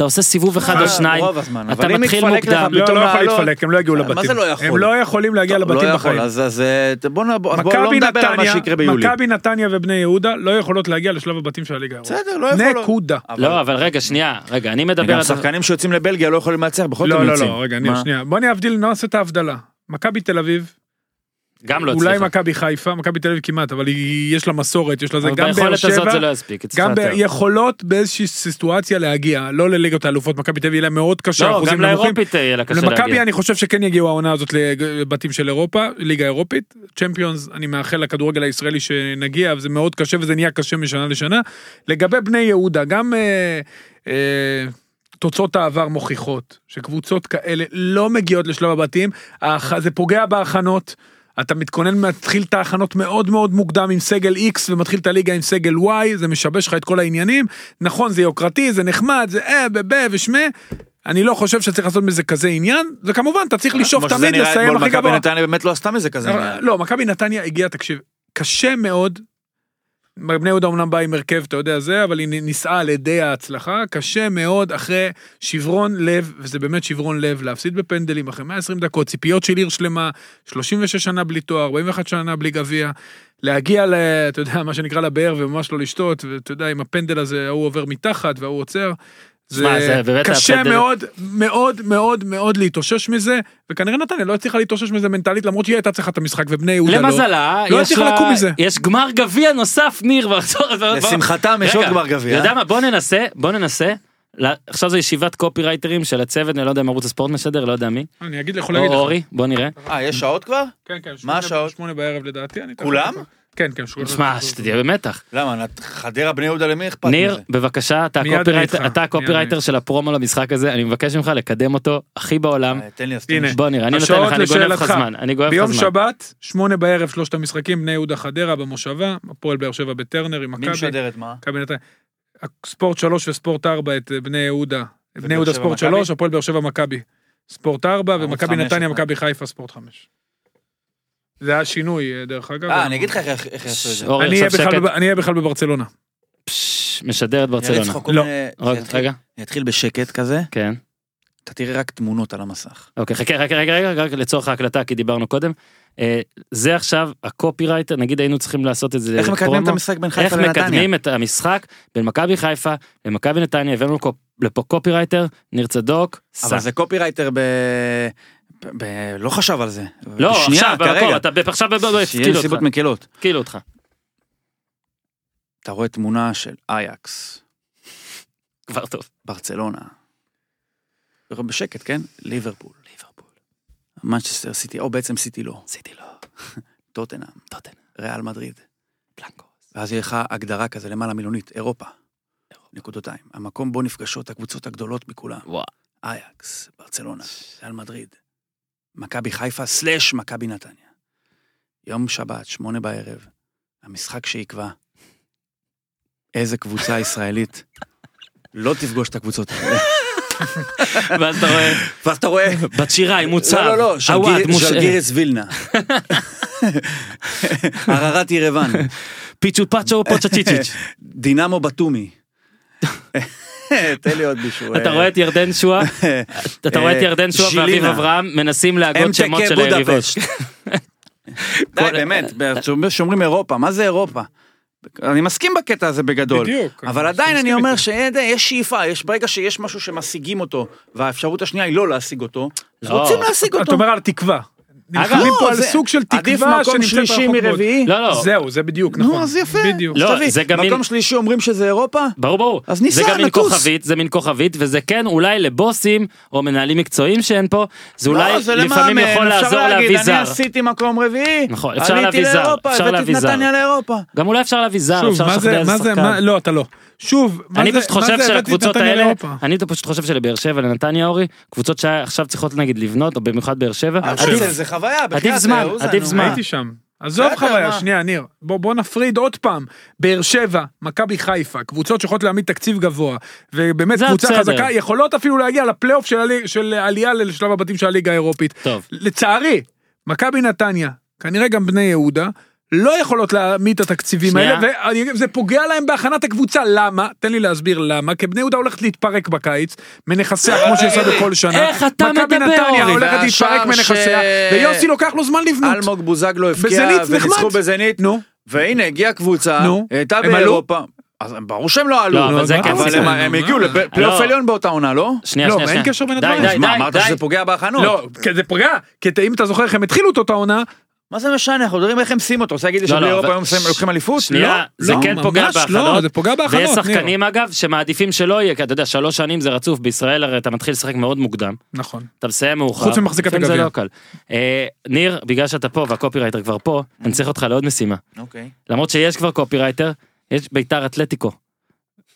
אתה עושה סיבוב אחד או אה, שניים, אתה מתחיל מוקדם. לא, לא יכול להתפלק, הם לא יגיעו מה לבתים. זה לא יכול? הם לא יכולים להגיע לא לבתים יכול, בחיים. אז אז, אה, בוא לא נדבר על מה שיקרה ביולי. מכבי נתניה ובני יהודה לא יכולות להגיע לשלב הבתים של הליגה. בסדר, לא יכולות. נקודה. לא, אבל רגע, שנייה, רגע, אני מדבר גם. שחקנים שיוצאים לבלגיה לא יכולים להצליח, בכל זאת לא, הם לא, יוצאים. לא, רגע, ניר, מה? שנייה. בוא נעשה את ההבדלה. מכבי תל אביב, גם לא אולי הצליחה. מכבי חיפה, מכבי תל אביב כמעט, אבל היא- יש לה מסורת, יש לה זה, גם באר ביכולת הזאת שבע, זה לא יספיק, גם ב- יותר. יכולות באיזושהי סיטואציה להגיע, לא לליגות האלופות, מכבי תל אביב יהיה לה מאוד קשה, לא, גם. לאירופית יהיה לה קשה למכבי להגיע. אני חושב שכן יגיעו העונה הזאת לבתים של אירופה, ליגה אירופית, צ'מפיונס, אני מאחל לכדורגל הישראלי שנגיע, וזה מאוד קשה וזה נהיה קשה משנה לשנה. לגבי בני יהודה, גם אה, אה, תוצאות העבר מוכיחות שקבוצות כאלה לא מגיעות לשלב הבתים, זה פוגע בהכנות. אתה מתכונן, מתחיל את ההכנות מאוד מאוד מוקדם עם סגל X ומתחיל את הליגה עם סגל Y, זה משבש לך את כל העניינים. נכון, זה יוקרתי, זה נחמד, זה אה, בב, ושמה. אני לא חושב שצריך לעשות מזה כזה עניין, וכמובן, אתה צריך לשאוף תמיד לסיים הכי מכבי גבוה. נתניה באמת לא עשתה מזה כזה. לא, מכבי נתניה הגיעה, תקשיב, קשה מאוד. בני יהודה אמנם באה עם הרכב, אתה יודע זה, אבל היא נישאה על ידי ההצלחה, קשה מאוד אחרי שברון לב, וזה באמת שברון לב, להפסיד בפנדלים אחרי 120 דקות, ציפיות של עיר שלמה, 36 שנה בלי תואר, 41 שנה בלי גביע, להגיע ל... אתה יודע, מה שנקרא לבאר וממש לא לשתות, ואתה יודע, עם הפנדל הזה, ההוא עובר מתחת וההוא עוצר. שמע, זה באמת קשה מאוד, מאוד מאוד מאוד להתאושש מזה, וכנראה נתניה לא הצליחה להתאושש מזה מנטלית, למרות שהיא הייתה צריכה את המשחק, ובני יהודה לא. למזלה, לא יש הצליחה לה- לקום מזה. יש גמר גביע נוסף, ניר. לשמחתם יש עוד גמר גביע. יודע מה, בוא ננסה, בוא ננסה. עכשיו זו ישיבת קופירייטרים של הצוות, אני לא יודע אם ערוץ הספורט משדר, לא יודע מי. אני אגיד, יכול להגיד לך. אורי, בוא נראה. אה, יש שעות כבר? כן, כן, מה שמונה- השעות? שמונה בערב לדעתי. כולם? כן, כן. שמונה- שמע, שתהיה במתח. למה, חדרה בני יהודה למי אכפת מזה? ניר, בבקשה, אתה הקופירייטר- של הפרומו למשחק הזה, אני מבקש ממך לקדם אותו הכי בעולם. אה, תן לי לי. בוא ניר, אני נותן לך, אני גונב לך. זמן, אני גונב לך ביום. שבת, שמונה בערב, שלושת המשחקים, בני יהודה חדרה במושבה, הפועל באר שבע בטרנר עם מי מכבי. משדר את מה? ספורט 3 וספורט 4 את בני יהודה. בני יהודה ספורט מכבי? 3, הפועל באר שבע מכבי. ספורט 4 ערוץ ומכבי נתניה, אתה. מכבי חיפה ספורט 5. זה היה שינוי אה, דרך אגב. אה, אני אגיד לך איך איך יעשו את זה. אני אהיה בכלל אני בברצלונה. פש, משדר את ברצלונה. לא. רגע, זה יתחיל בשקט כזה, כן. אתה תראה רק תמונות על המסך. אוקיי, חכה, רגע, רגע, רגע, רק לצורך ההקלטה, כי דיברנו קודם. אה, זה עכשיו הקופירייטר, נגיד היינו צריכים לעשות את זה איך מקדמים את. המשחק בין איך חיפה לנתניה? מקדמים את המשחק בין מכבי חיפה למכבי נתניה, הבאנו לפה- לפה קופירייטר, ניר צדוק, סע. אבל זה קופירייטר ב... ב... לא חשב על זה. לא, שנייה, עכשיו, במקום. אתה עכשיו, בוא, בוא, שיהיה הפקילו אותך, נסיבות מקלות. הפקילו אותך. אתה רואה תמונה של אייקס, כבר טוב. ברצלונה. בשקט, כן? ליברפול. ליברפול. מנצ'סטר סיטי, או בעצם סיטי לא. עשיתי לו, טוטנאם. טוטן, ריאל מדריד. בלנקו. ואז יהיה לך הגדרה כזה למעלה מילונית, אירופה. נקודותיים. המקום בו נפגשות הקבוצות הגדולות מכולם. וואו. אייקס, ברצלונה, ריאל מדריד. מכבי חיפה סלאש מכבי נתניה. יום שבת, שמונה בערב, המשחק שיקבע איזה קבוצה ישראלית לא תפגוש את הקבוצות האלה. ואז אתה רואה, ואז אתה רואה... בת שירה עם מוצב. לא, לא, לא, עווד, מוש- ז'לגירס וילנה. הררת ירוון. פיצ'ו פאצ'ו פוצ'צ'יצ'יץ'. דינמו בתומי. תן לי עוד מישהו. אתה אה, רואה את ירדן שועה? אתה רואה את אה, ירדן שועה ואביב. אברהם מנסים להגות שמות של היריבות. די, באמת, שאומרים אירופה, מה זה אירופה? אני מסכים בקטע הזה בגדול. בדיוק, אבל אני עדיין אני אומר. שיש שאיפה, יש ברגע שיש משהו שמשיגים אותו, והאפשרות השנייה היא לא להשיג אותו, אז. רוצים להשיג אתה אותו. אומר על תקווה. נלחמים פה על זה- סוג של עדיף תקווה מקום שנמצאת שלישי. מרביעי. לא, לא. זהו, זה בדיוק, נו, נכון. אז יפה. בדיוק. לא, זה גם מקום שלישי אומרים שזה אירופה? ברור ברור. אז זה ניסע, גם מין נטוס. כוכבית, זה מין כוכבית, וזה כן אולי לבוסים או מנהלים מקצועיים שאין פה, זה אולי לא, זה לפעמים למאמן, יכול לעזור להביא זר. אני עשיתי מקום רביעי, נכון, אפשר להביא עליתי זר, לאירופה, אפשר הבאתי להביא את זר. נתניה לאירופה. גם אולי אפשר להביא זר, אפשר מה לשכנע זה, איזה מה זה, שחקן. מה, לא, אתה לא. שוב, מה אני זה- פשוט מה חושב זה הבאתי את שלקבוצות נתניה האלה, לאירופה? אני פשוט חושב שלבאר שבע לנתניה אורי, קבוצות שעכשיו צריכות נגיד לבנות, או במיוחד באר שבע, אני עדיף- חושב שזה חוויה, בחייאת, זמן, עדיף זמן. הייתי שם. עזוב חוויה? שנייה, ניר. בוא, בוא נפריד עוד פעם. באר שבע, מכבי חיפה, קבוצות שיכולות להעמיד תקציב גבוה, ובאמת זה קבוצה בסדר. חזקה, יכולות אפילו להגיע לפלייאוף של, הלי- של עלייה לשלב הבתים של הליגה האירופית. טוב. לצערי, מכבי נתניה, כנראה גם בני יהודה, לא יכולות להעמיד את התקציבים שנייה. האלה, וזה פוגע להם בהכנת הקבוצה, למה? תן לי להסביר למה, כי בני יהודה הולכת להתפרק בקיץ, מנכסיה כמו שהיא עושה בכל שנה. איך אתה מכבי מדבר, נתניה אורי? הולכת והשאר להתפרק מנכסיה, ש- ויוסי לוקח לו זמן לבנות. אלמוג בוזגלו הבקיע, בזנית זה וניצחו נחמד. בזנית, נו. והנה הגיעה קבוצה, נו. הייתה הם עלו? באירופה, אז ברור שהם לא עלו, לא, אבל זה כן אבל סיכון. הם-? הגיעו לפלייאוף לא. עליון באותה עונה, לא? שנייה, לא, שנייה, ואין שנייה. קשר בין די, הדברים. די, די, מה, אמרת די. שזה פוגע בהכנות? לא, כי זה פוגע, כי אם אתה זוכר איך הם התחילו את העונה, מה זה משנה, אנחנו יודעים איך הם שימו אותו, רוצה להגיד לי לא, לא, אירופה אבל- היום לוקחים אליפות? שנייה, לא, זה. כן פוגע בהכנות. זה פוגע בהכנות, ויש. שחקנים אגב שמעדיפים שלא יהיה, כי אתה יודע, שלוש שנים זה רצוף, בישראל הרי אתה מתחיל לשחק מאוד מוקדם, נכון. אתה מסיים מאוחר. חוץ ממחזיקת הגביע. אה, ניר, בגלל שאתה פה והקופירייטר כבר פה, אני צריך אותך לעוד משימה. אוקיי. למרות שיש כבר קופירייטר, יש ביתר אתלטיקו.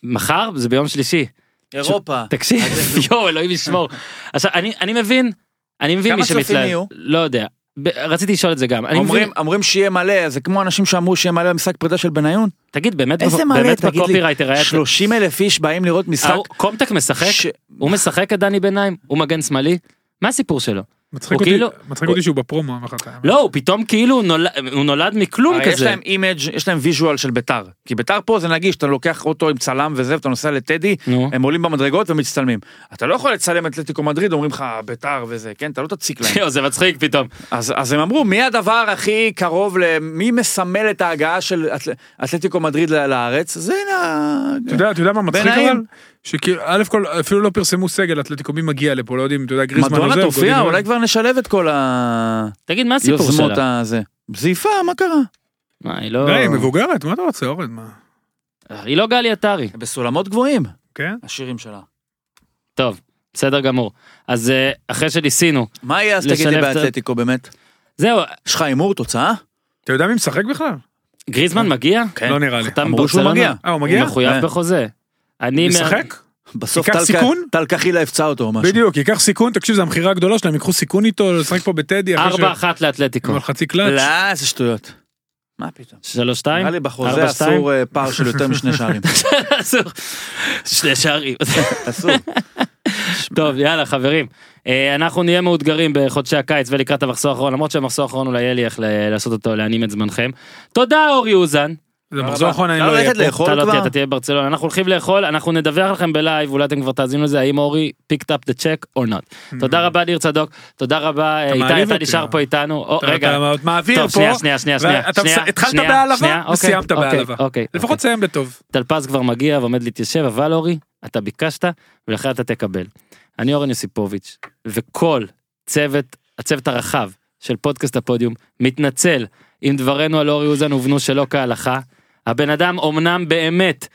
מחר זה ביום שלישי. אירופה. תקשיב, יואו אלוהים ישמור. עכשיו אני אני מבין, אני מבין כמה מי צופים שמתלהב, יהיו? לא יודע. רציתי לשאול את זה גם. אומרים, מבין, אומרים שיהיה מלא, זה כמו אנשים שאמרו שיהיה מלא במשחק פרידה של בניון? תגיד באמת, איזה מלא, באמת תגיד בקופירייטר היה... 30 אלף איש באים לראות משחק? ההוא- קומטק משחק? ש- הוא משחק את דני ביניים? הוא מגן שמאלי? מה הסיפור שלו? מצחיק הוא אותי, כאילו- מצחיק אותי שהוא בפרומו. לא, הוא פתאום כאילו נולד- הוא נולד מכלום יש כזה. להם image, יש להם visual של ביתר. כי ביתר פה זה נגיש, אתה לוקח אוטו עם צלם וזה, ואתה נוסע לטדי, נו. הם עולים במדרגות ומצטלמים. אתה לא יכול לצלם אתלטיקו מדריד, אומרים לך ביתר וזה, כן? אתה לא תציק להם. זה מצחיק פתאום. אז, אז הם אמרו, מי הדבר הכי קרוב. מי מסמל את ההגעה של אתל... אתלטיקו מדריד לארץ? זה הנה... אתה יודע, מה מצחיק. אבל? שכאילו, א' כל, אפילו לא פרסמו סגל אתלטיקו, מי מגיע לפה, לא יודעים, אתה יודע, גריזמן מדונה עוזב, תופיע, אולי כבר נשלב את כל תגיד, מה הסיפור שלה? הזה. זייפה, מה קרה? מה, היא לא... די, היא מבוגרת, מה אתה רוצה, אורן? מה? היא לא גלי עטרי. בסולמות גבוהים, כן? השירים שלה. טוב, בסדר גמור. אז אה, אחרי שניסינו, מה יהיה אז תגיד לי ה- באתלטיקו באמת? זהו, יש לך הימור, תוצאה? אתה יודע מי משחק בכלל? גריזמן מגיע? כן. לא נראה לי. אמרו שהוא? מגיע. אה, הוא מגיע? הוא מחויב. בחוזה. אני... משחק? בסוף טל- סיכון? טל קחילה הפצע אותו או משהו. בדיוק, ייקח סיכון, תקשיב, זו המכירה הגדולה שלהם, ייקחו סיכון איתו, לשחק פה בטדי, אחרי ארבע אחת לאתלטיקו. על חצי קלאץ'. לא, איזה שטויות. מה פתאום? שלוש שתיים? נראה לי בחוזה? אסור אה, פער של יותר משני שערים. אסור. שני שערים. אסור. טוב יאללה חברים אה, אנחנו נהיה מאותגרים בחודשי הקיץ ולקראת המחסור האחרון למרות שהמחסור האחרון אולי יהיה לי איך לעשות אותו להנים את זמנכם. תודה אורי אוזן. זה מחזור אחרון, אני אפשר לא אהיה פה. אתה לא תהיה כבר? אתה תהיה בברצלונה אנחנו הולכים לאכול אנחנו נדווח לכם בלייב אולי אתם כבר תאזינו לזה האם אורי picked up the check or not. תודה רבה ניר צדוק תודה רבה איתי אתה נשאר. פה איתנו. או, אתה- רגע. אתה מעביר פה, שנייה שנייה שנייה שנייה. התחלת בהעלבה אוקיי, וסיימת אוקיי, בהעלבה. אוקיי. לפחות תסיים בטוב. טלפז כבר מגיע ועומד להתיישב אבל אורי אתה ביקשת ולכן אתה תקבל. אני אורן יוסיפוביץ' וכל צוות הצוות הרחב של פודקאסט הפודיום מתנצל אם דברינו על אורי אוזן הובנו שלא כהלכה. הבן אדם אמנם באמת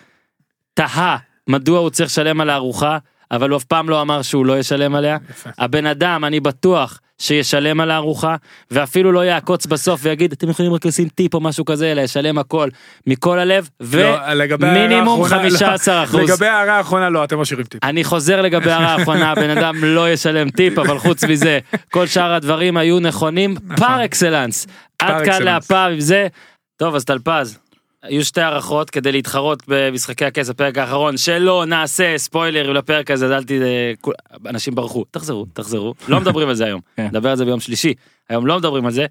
תהה מדוע הוא צריך לשלם על הארוחה אבל הוא אף פעם לא אמר שהוא לא ישלם עליה. יפה. הבן אדם אני בטוח שישלם על הארוחה ואפילו לא יעקוץ בסוף ויגיד אתם יכולים רק לשים טיפ או משהו כזה אלא ישלם הכל מכל הלב לא, ומינימום לא. 15 אחוז. לגבי ההערה האחרונה לא, אתם משאירים טיפ. אני חוזר לגבי ההערה האחרונה הבן אדם לא ישלם טיפ אבל חוץ מזה כל שאר הדברים היו נכונים פר אקסלנס. עד כאן. להפעם עם זה. טוב אז טלפז. היו שתי הערכות כדי להתחרות במשחקי הכס הפרק האחרון שלא נעשה ספוילרים לפרק הזה אז אל ת... כול- אנשים ברחו תחזרו תחזרו לא מדברים על זה היום כן. נדבר על זה ביום שלישי היום לא מדברים על זה.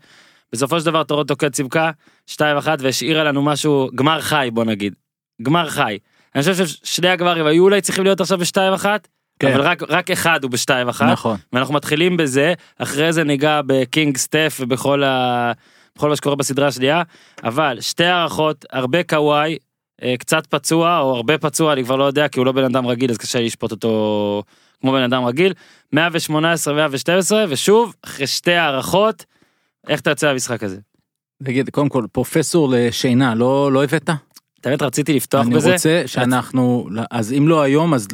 בסופו של דבר טורוטו קד צימקה 2-1 והשאירה לנו משהו גמר חי בוא נגיד גמר חי. אני חושב ששני הגברים היו אולי צריכים להיות עכשיו בשתיים אחת, כן. אבל רק, רק אחד הוא בשתיים אחת. נכון. ואנחנו מתחילים בזה, אחרי זה ניגע בקינג סטף ובכל ה... בכל מה שקורה בסדרה השנייה, אבל שתי הערכות, הרבה קוואי, אה, קצת פצוע או הרבה פצוע, אני כבר לא יודע, כי הוא לא בן אדם רגיל, אז קשה לשפוט אותו כמו בן אדם רגיל. 118, 112, ושוב, אחרי שתי הערכות, איך אתה יוצא מהמשחק הזה? תגיד, קודם כל, פרופסור לשינה, לא, לא הבאת? האמת רציתי לפתוח אני בזה. רוצה שאנחנו, אז אם לא היום, אז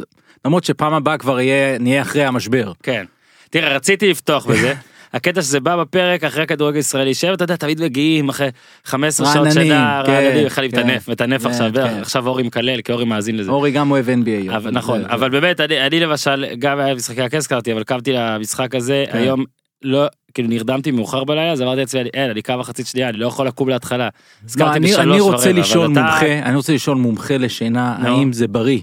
למרות שפעם הבאה כבר יהיה, נהיה אחרי המשבר. כן. תראה, רציתי לפתוח בזה. הקטע שזה בא בפרק אחרי כדורגל ישראלי 7, אתה יודע, תמיד מגיעים אחרי 15 שעות כן, רעננים, בכלל. מטנף, מטנף עכשיו, כן. עכשיו אורי מקלל, כי אורי מאזין לזה. אורי גם אוהב NBA. נכון, אבל באמת, אני למשל, גם היה משחקי הכס קראתי, אבל קמתי למשחק הזה, כן. היום לא, כאילו נרדמתי מאוחר בלילה, אז אמרתי לעצמי, אין, אני קם מחצית שנייה, אני לא יכול לקום להתחלה. לא, אני, רוצה לשאול אתה- מומחה, אני רוצה לשאול מומחה לשינה. האם זה בריא?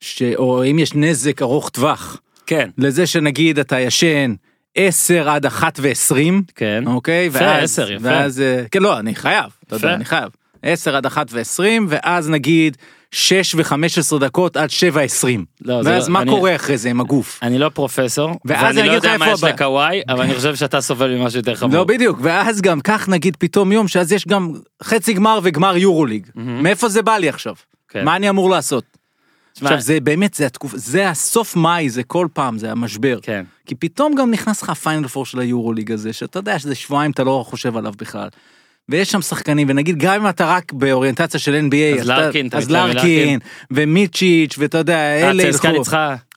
ש... או אם יש נזק ארוך טווח כן, לזה שנגיד אתה ישן 10 עד 1 ו-20, כן. אוקיי? יפה, ואז, 10, יפה. ואז, אה, כן, לא, אני חייב, אתה יודע. אני חייב. 10 עד 1 ו-20, ואז נגיד 6 ו-15 דקות עד 7 20. לא, ואז לא- מה אני- קורה אחרי זה עם הגוף? אני לא פרופסור, ואז ואני אני לא יודע מה יש. לקוואי, אבל אני חושב שאתה סובל ממשהו יותר חמור. לא בדיוק, ואז גם כך נגיד פתאום יום שאז יש גם חצי גמר וגמר יורוליג. מאיפה זה בא לי עכשיו? כן. מה אני אמור לעשות? תשמע, עכשיו זה באמת, זה התקופה, זה הסוף מאי, זה כל פעם, זה המשבר. כן. כי פתאום גם נכנס לך הפיינל פור של היורוליג הזה, שאתה יודע שזה שבועיים אתה לא חושב עליו בכלל. ויש שם שחקנים, ונגיד גם אם אתה רק באוריינטציה של NBA, אז לארקין, אז לארקין. ומיצ'יץ', ואתה יודע, אה, אלה ילכו.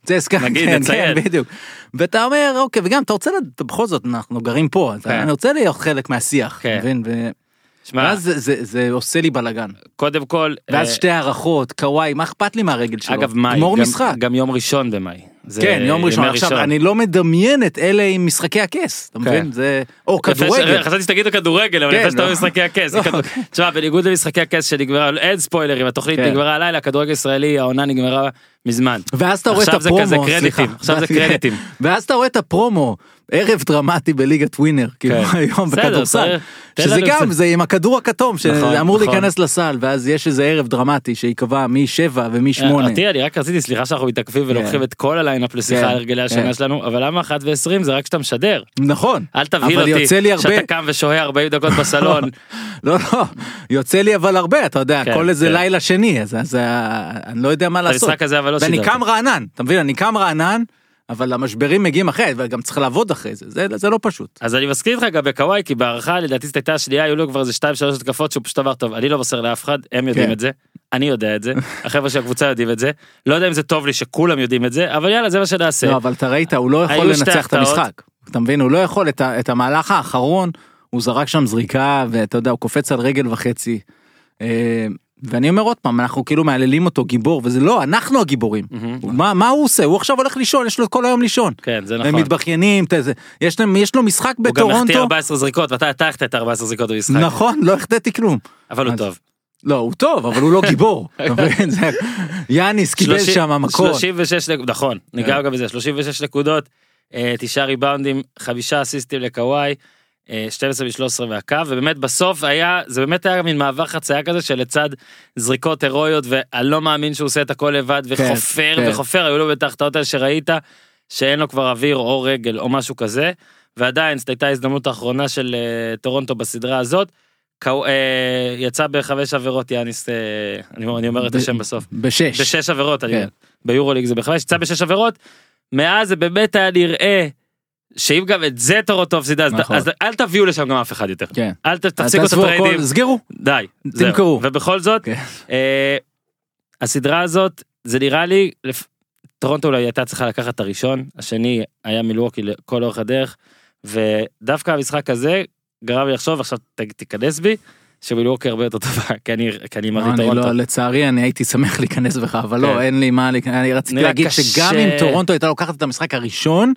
צסקה, נגיד, כן, נציין. כן, בדיוק. ואתה אומר, אוקיי, וגם אתה רוצה, בכל זאת, אנחנו גרים פה, כן. אני רוצה להיות חלק מהשיח, כן. שמע, ואז זה- זה- זה עושה לי בלאגן. קודם כל, ואז אה, שתי הערכות, קוואי, מה אכפת לי מהרגל שלו? אגב, מאי, גמור גם- משחק. גם יום ראשון במאי. זה כן, יום ראשון. עכשיו, אני לא מדמיין את אלה עם משחקי הכס, אתה מבין? זה... או כדורגל. חשבתי שתגידו כדורגל, אבל כן, יפה שאתה לא. במשחקי הכס. לא, תשמע, בניגוד למשחקי הכס שנגמרה, אין ספוילרים, התוכנית כן. נגמרה הלילה, הכדורגל הישראלי, העונה נגמרה מזמן. ואז אתה רואה את עכשיו זה הפרומו, כזה קרדיטים. עכשיו זה קרדיטים. ואז אתה רואה את הפרומו, ערב דרמטי בליגת ווינר, כאילו כן. היום בכדורסל. שזה גם. זה עם הכדור הכתום, נכון, שאמור נכון. להיכנס לסל, ואז יש איזה ערב דרמטי שייקבע מ-7 ומ-8. אותי, אני רק רציתי, סליחה שאנחנו מתעכבים ולוקחים כן. את כל הליינאפ לשיחה כן, על הרגלי השנה כן. שלנו, אבל למה 1 ו-20 זה רק כשאתה משדר. נכון. אל תבהיל אותי, שאתה קם ושוהה 40 דקות בסלון. לא, לא, יוצא לי אבל הרבה, אתה יודע, כן, כל איזה כן. לילה שני, אז אה, אני לא יודע מה לעשות. אבל לא ואני. קם רענן, אתה מבין? אני קם רענן, אבל המשברים מגיעים אחרי, וגם צריך לעבוד אחרי זה, זה- זה לא פשוט. אז אני מסכים איתך גם בקוואי, כי בהערכה לדעתי זאת הייתה השנייה, היו לו כבר איזה 2-3 התקפות שהוא פשוט אמר טוב, אני לא מוסר לאף אחד, הם יודעים כן. את זה, אני יודע את זה, החבר'ה של הקבוצה יודעים את זה, לא יודע אם זה טוב לי שכולם יודעים את זה, אבל יאללה זה מה שנעשה. לא, אבל אתה ראית, הוא לא יכול לנצח את. המשחק. אתה מבין? הוא לא יכול, את את המהלך האחרון, הוא זרק שם זריקה, ואתה יודע, הוא קופץ על רגל וחצי. ואני אומר עוד פעם, אנחנו כאילו מהללים אותו גיבור, וזה לא, אנחנו הגיבורים. מהמם. מה מה הוא עושה? הוא עכשיו הולך לישון, יש לו את כל היום לישון. כן, זה הם נכון. מתבכיינים, יש להם- יש לו משחק הוא גם החטיא בטורונטו. 14 זריקות, ואתה אתה החטאת 14 זריקות במשחק. נכון, לא החטאתי כלום. אבל הוא אז- טוב. לא, הוא טוב, אבל הוא לא גיבור. יאניס קיבל שם מכות. 36, נק- נכון, ניגע כן. גם בזה, 36 נקודות, אה, תשעה ריבאונדים, חמישה אסיסטים לקוואי, 12 מ-13 מהקו, ובאמת בסוף היה, זה באמת היה מין מעבר חצייה כזה שלצד זריקות הירואיות, ואני לא מאמין שהוא עושה את הכל לבד, וחופר כן. וחופר, היו לו בטח ההחטאות האלה שראית, שאין לו כבר אוויר או רגל או משהו כזה, ועדיין זאת הייתה ההזדמנות האחרונה של אה, טורונטו בסדרה הזאת. קו- אה, יצא בחמש עבירות יאניס, אה, אני אומר- אני אומר את השם בסוף. בשש. בשש עבירות, כן. ביורוליג זה בחמש, יצא בשש עבירות, מאז זה באמת היה נראה שאם גם את זה טורונטו הפסידה, אז, נכון. אז אל תביאו לשם גם אף אחד יותר. כן. אל ת- תפסיקו את הטריידים, סגרו. די. תמכרו. ובכל זאת, כן. אה, הסדרה הזאת, זה נראה לי, לפ- טורונטו אולי הייתה צריכה לקחת את הראשון, השני היה מילווקי לכל אורך הדרך, ודווקא המשחק הזה גרם לי לחשוב, עכשיו ת- תיכנס בי, שמילווקי הרבה יותר טובה, כי אני, כי אני מראה אני טורונטו. לא, לצערי אני הייתי שמח להיכנס בך, אבל כן. לא, אין לי מה. אני רציתי להגיד. שגם אם טורונטו הייתה לוקחת את המשחק הראשון,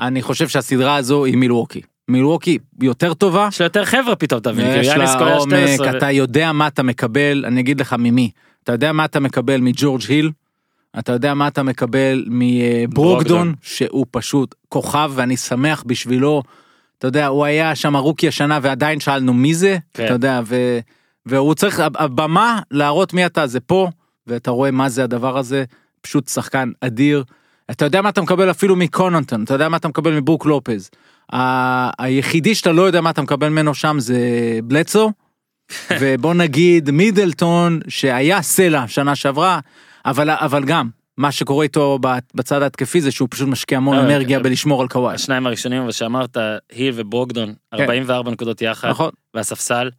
אני חושב שהסדרה הזו היא מילווקי. מילווקי יותר טובה, יש לה יותר חבר'ה פתאום, תבין, יש כאילו, יאניס לה עומק, 12, אתה יודע מה אתה מקבל, אני אגיד לך ממי. אתה יודע מה אתה מקבל מג'ורג' היל, אתה יודע מה אתה מקבל. מברוגדון, שהוא פשוט כוכב ואני שמח בשבילו. אתה יודע, הוא היה שם רוקי השנה ועדיין שאלנו מי זה, כן. אתה יודע, ו, והוא צריך, הב- הבמה להראות מי אתה זה פה, ואתה רואה מה זה הדבר הזה, פשוט שחקן אדיר. אתה יודע מה אתה מקבל אפילו מקוננטון, אתה יודע מה אתה מקבל מברוק לופז. ה- היחידי שאתה לא יודע מה אתה מקבל ממנו שם זה בלצו, ובוא נגיד מידלטון שהיה סלע שנה שעברה, אבל, אבל גם, מה שקורה איתו בצד ההתקפי זה שהוא פשוט משקיע המון אה, אנרגיה אה, בלשמור על קוואי. השניים הראשונים אבל שאמרת היל וברוגדון 44 נקודות יחד נכון. והספסל.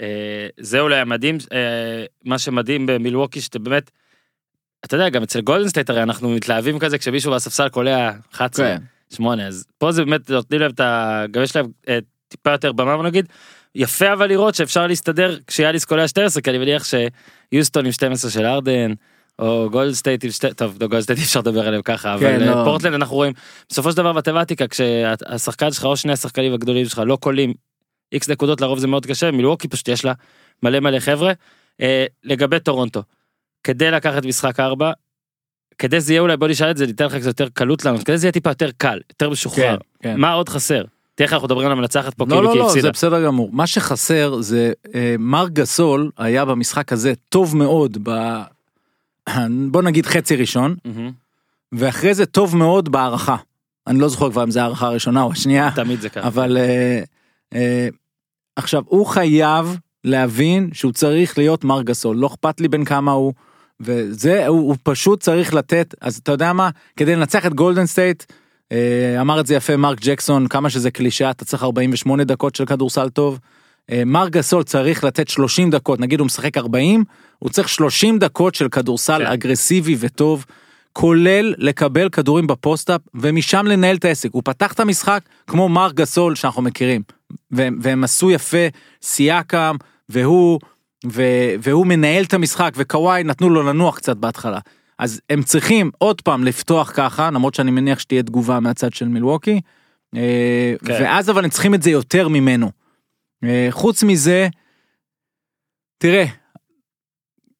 אה, זה אולי המדהים אה, מה שמדהים במילווקי שאתה באמת. אתה יודע גם אצל גולדן סטייט הרי אנחנו מתלהבים כזה כשמישהו בספסל קולע 11 כן. 8 אז פה זה באמת נותנים להם את ה... גם יש להם אה, טיפה יותר במה נגיד. יפה אבל לראות שאפשר להסתדר כשיאניס קולע 12 כי אני מניח שיוסטון עם 12 של הארדן. או גולדן סטייט עם שתי, טוב, לא גולדן סטייט אי אפשר לדבר עליהם ככה, אבל כן, אה, לא. פורטלנד אנחנו רואים, בסופו של דבר מתמטיקה, כשהשחקן שלך או שני השחקנים הגדולים שלך לא קולים איקס נקודות לרוב זה מאוד קשה, מילווקי פשוט יש לה מלא מלא חבר'ה. אה, לגבי טורונטו, כדי לקחת משחק 4, כדי זה יהיה אולי בוא נשאל את זה, ניתן לך קצת יותר קלות לענות, כדי זה יהיה טיפה יותר קל, יותר משוחרר. כן, כן. מה עוד חסר? תראה איך אנחנו מדברים על המנצחת פה לא, כאילו לא, כי לא, הפסידה. זה בסדר גמור. מה שחסר זה, אה, מר גסול היה במשחק הזה טוב מאוד ב... בוא נגיד חצי ראשון, מהמם, ואחרי זה טוב מאוד בהערכה. אני לא זוכר כבר אם זה הערכה הראשונה או השנייה, תמיד זה ככה. אבל אה, אה, עכשיו הוא חייב להבין שהוא צריך להיות מרק גסול, לא אכפת לי בין כמה הוא, וזה, הוא, הוא פשוט צריך לתת, אז אתה יודע מה, כדי לנצח את גולדן סטייט, אה, אמר את זה יפה מרק ג'קסון, כמה שזה קלישאה, אתה צריך 48 דקות של כדורסל טוב. אה, מרק גסול צריך לתת 30 דקות, נגיד הוא משחק 40, הוא צריך 30 דקות של כדורסל כן. אגרסיבי וטוב, כולל לקבל כדורים ב post-up ומשם לנהל את העסק. הוא פתח את המשחק כמו מרק גסול שאנחנו מכירים, והם, והם עשו יפה, סיאקם, והוא, ו, והוא מנהל את המשחק, וקוואי נתנו לו לנוח קצת בהתחלה. אז הם צריכים עוד פעם לפתוח ככה, למרות שאני מניח שתהיה תגובה מהצד של מילווקי, אה, כן. ואז אבל הם צריכים את זה יותר ממנו. אה, חוץ מזה, תראה,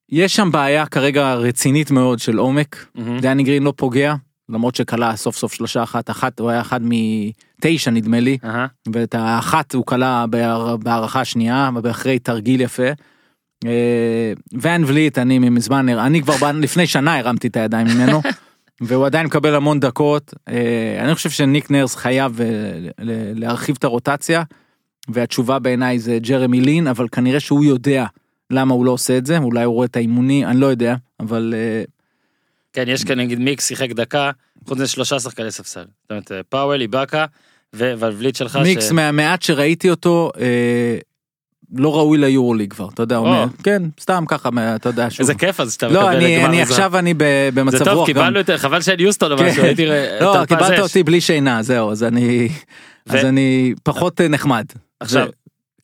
יש שם בעיה כרגע רצינית מאוד של עומק, מהמם. דני גרין לא פוגע, למרות שכלה סוף סוף שלושה אחת, אחת הוא היה אחד מתשע נדמה לי, אהה. ואת האחת הוא כלה בהער- בהערכה השנייה, אחרי תרגיל יפה. אה, ואן וליט, אני מזמן, אני כבר לפני שנה הרמתי את הידיים ממנו, והוא עדיין מקבל המון דקות. אה, אני חושב שניק נרס חייב אה, להרחיב את הרוטציה, והתשובה בעיניי זה ג'רמי לין, אבל כנראה שהוא יודע למה הוא לא עושה את זה, אולי הוא רואה את האימונים, אני לא יודע, אבל כן, יש כאן נגיד מיקס שיחק דקה, חוץ מזה שלושה שחקני ספסל. זאת אומרת, פאוול, איבאקה וואנווליט שלך. מיקס ש- מהמעט שראיתי אותו, אה, לא ראוי ליורוליג כבר, אתה יודע, או. אומר, כן, סתם ככה, אתה יודע, שוב. איזה כיף אז שאתה לא, מקבל אני, אני. עכשיו אני ב- במצב זה רוח. טוב, גם. קיבלנו את, חבל שאין יוסטון או כן. משהו, הייתי... רואה- לא, קיבלת. אותי בלי שינה, זהו, אז אני, אז אני פחות אה, נחמד. עכשיו, זה-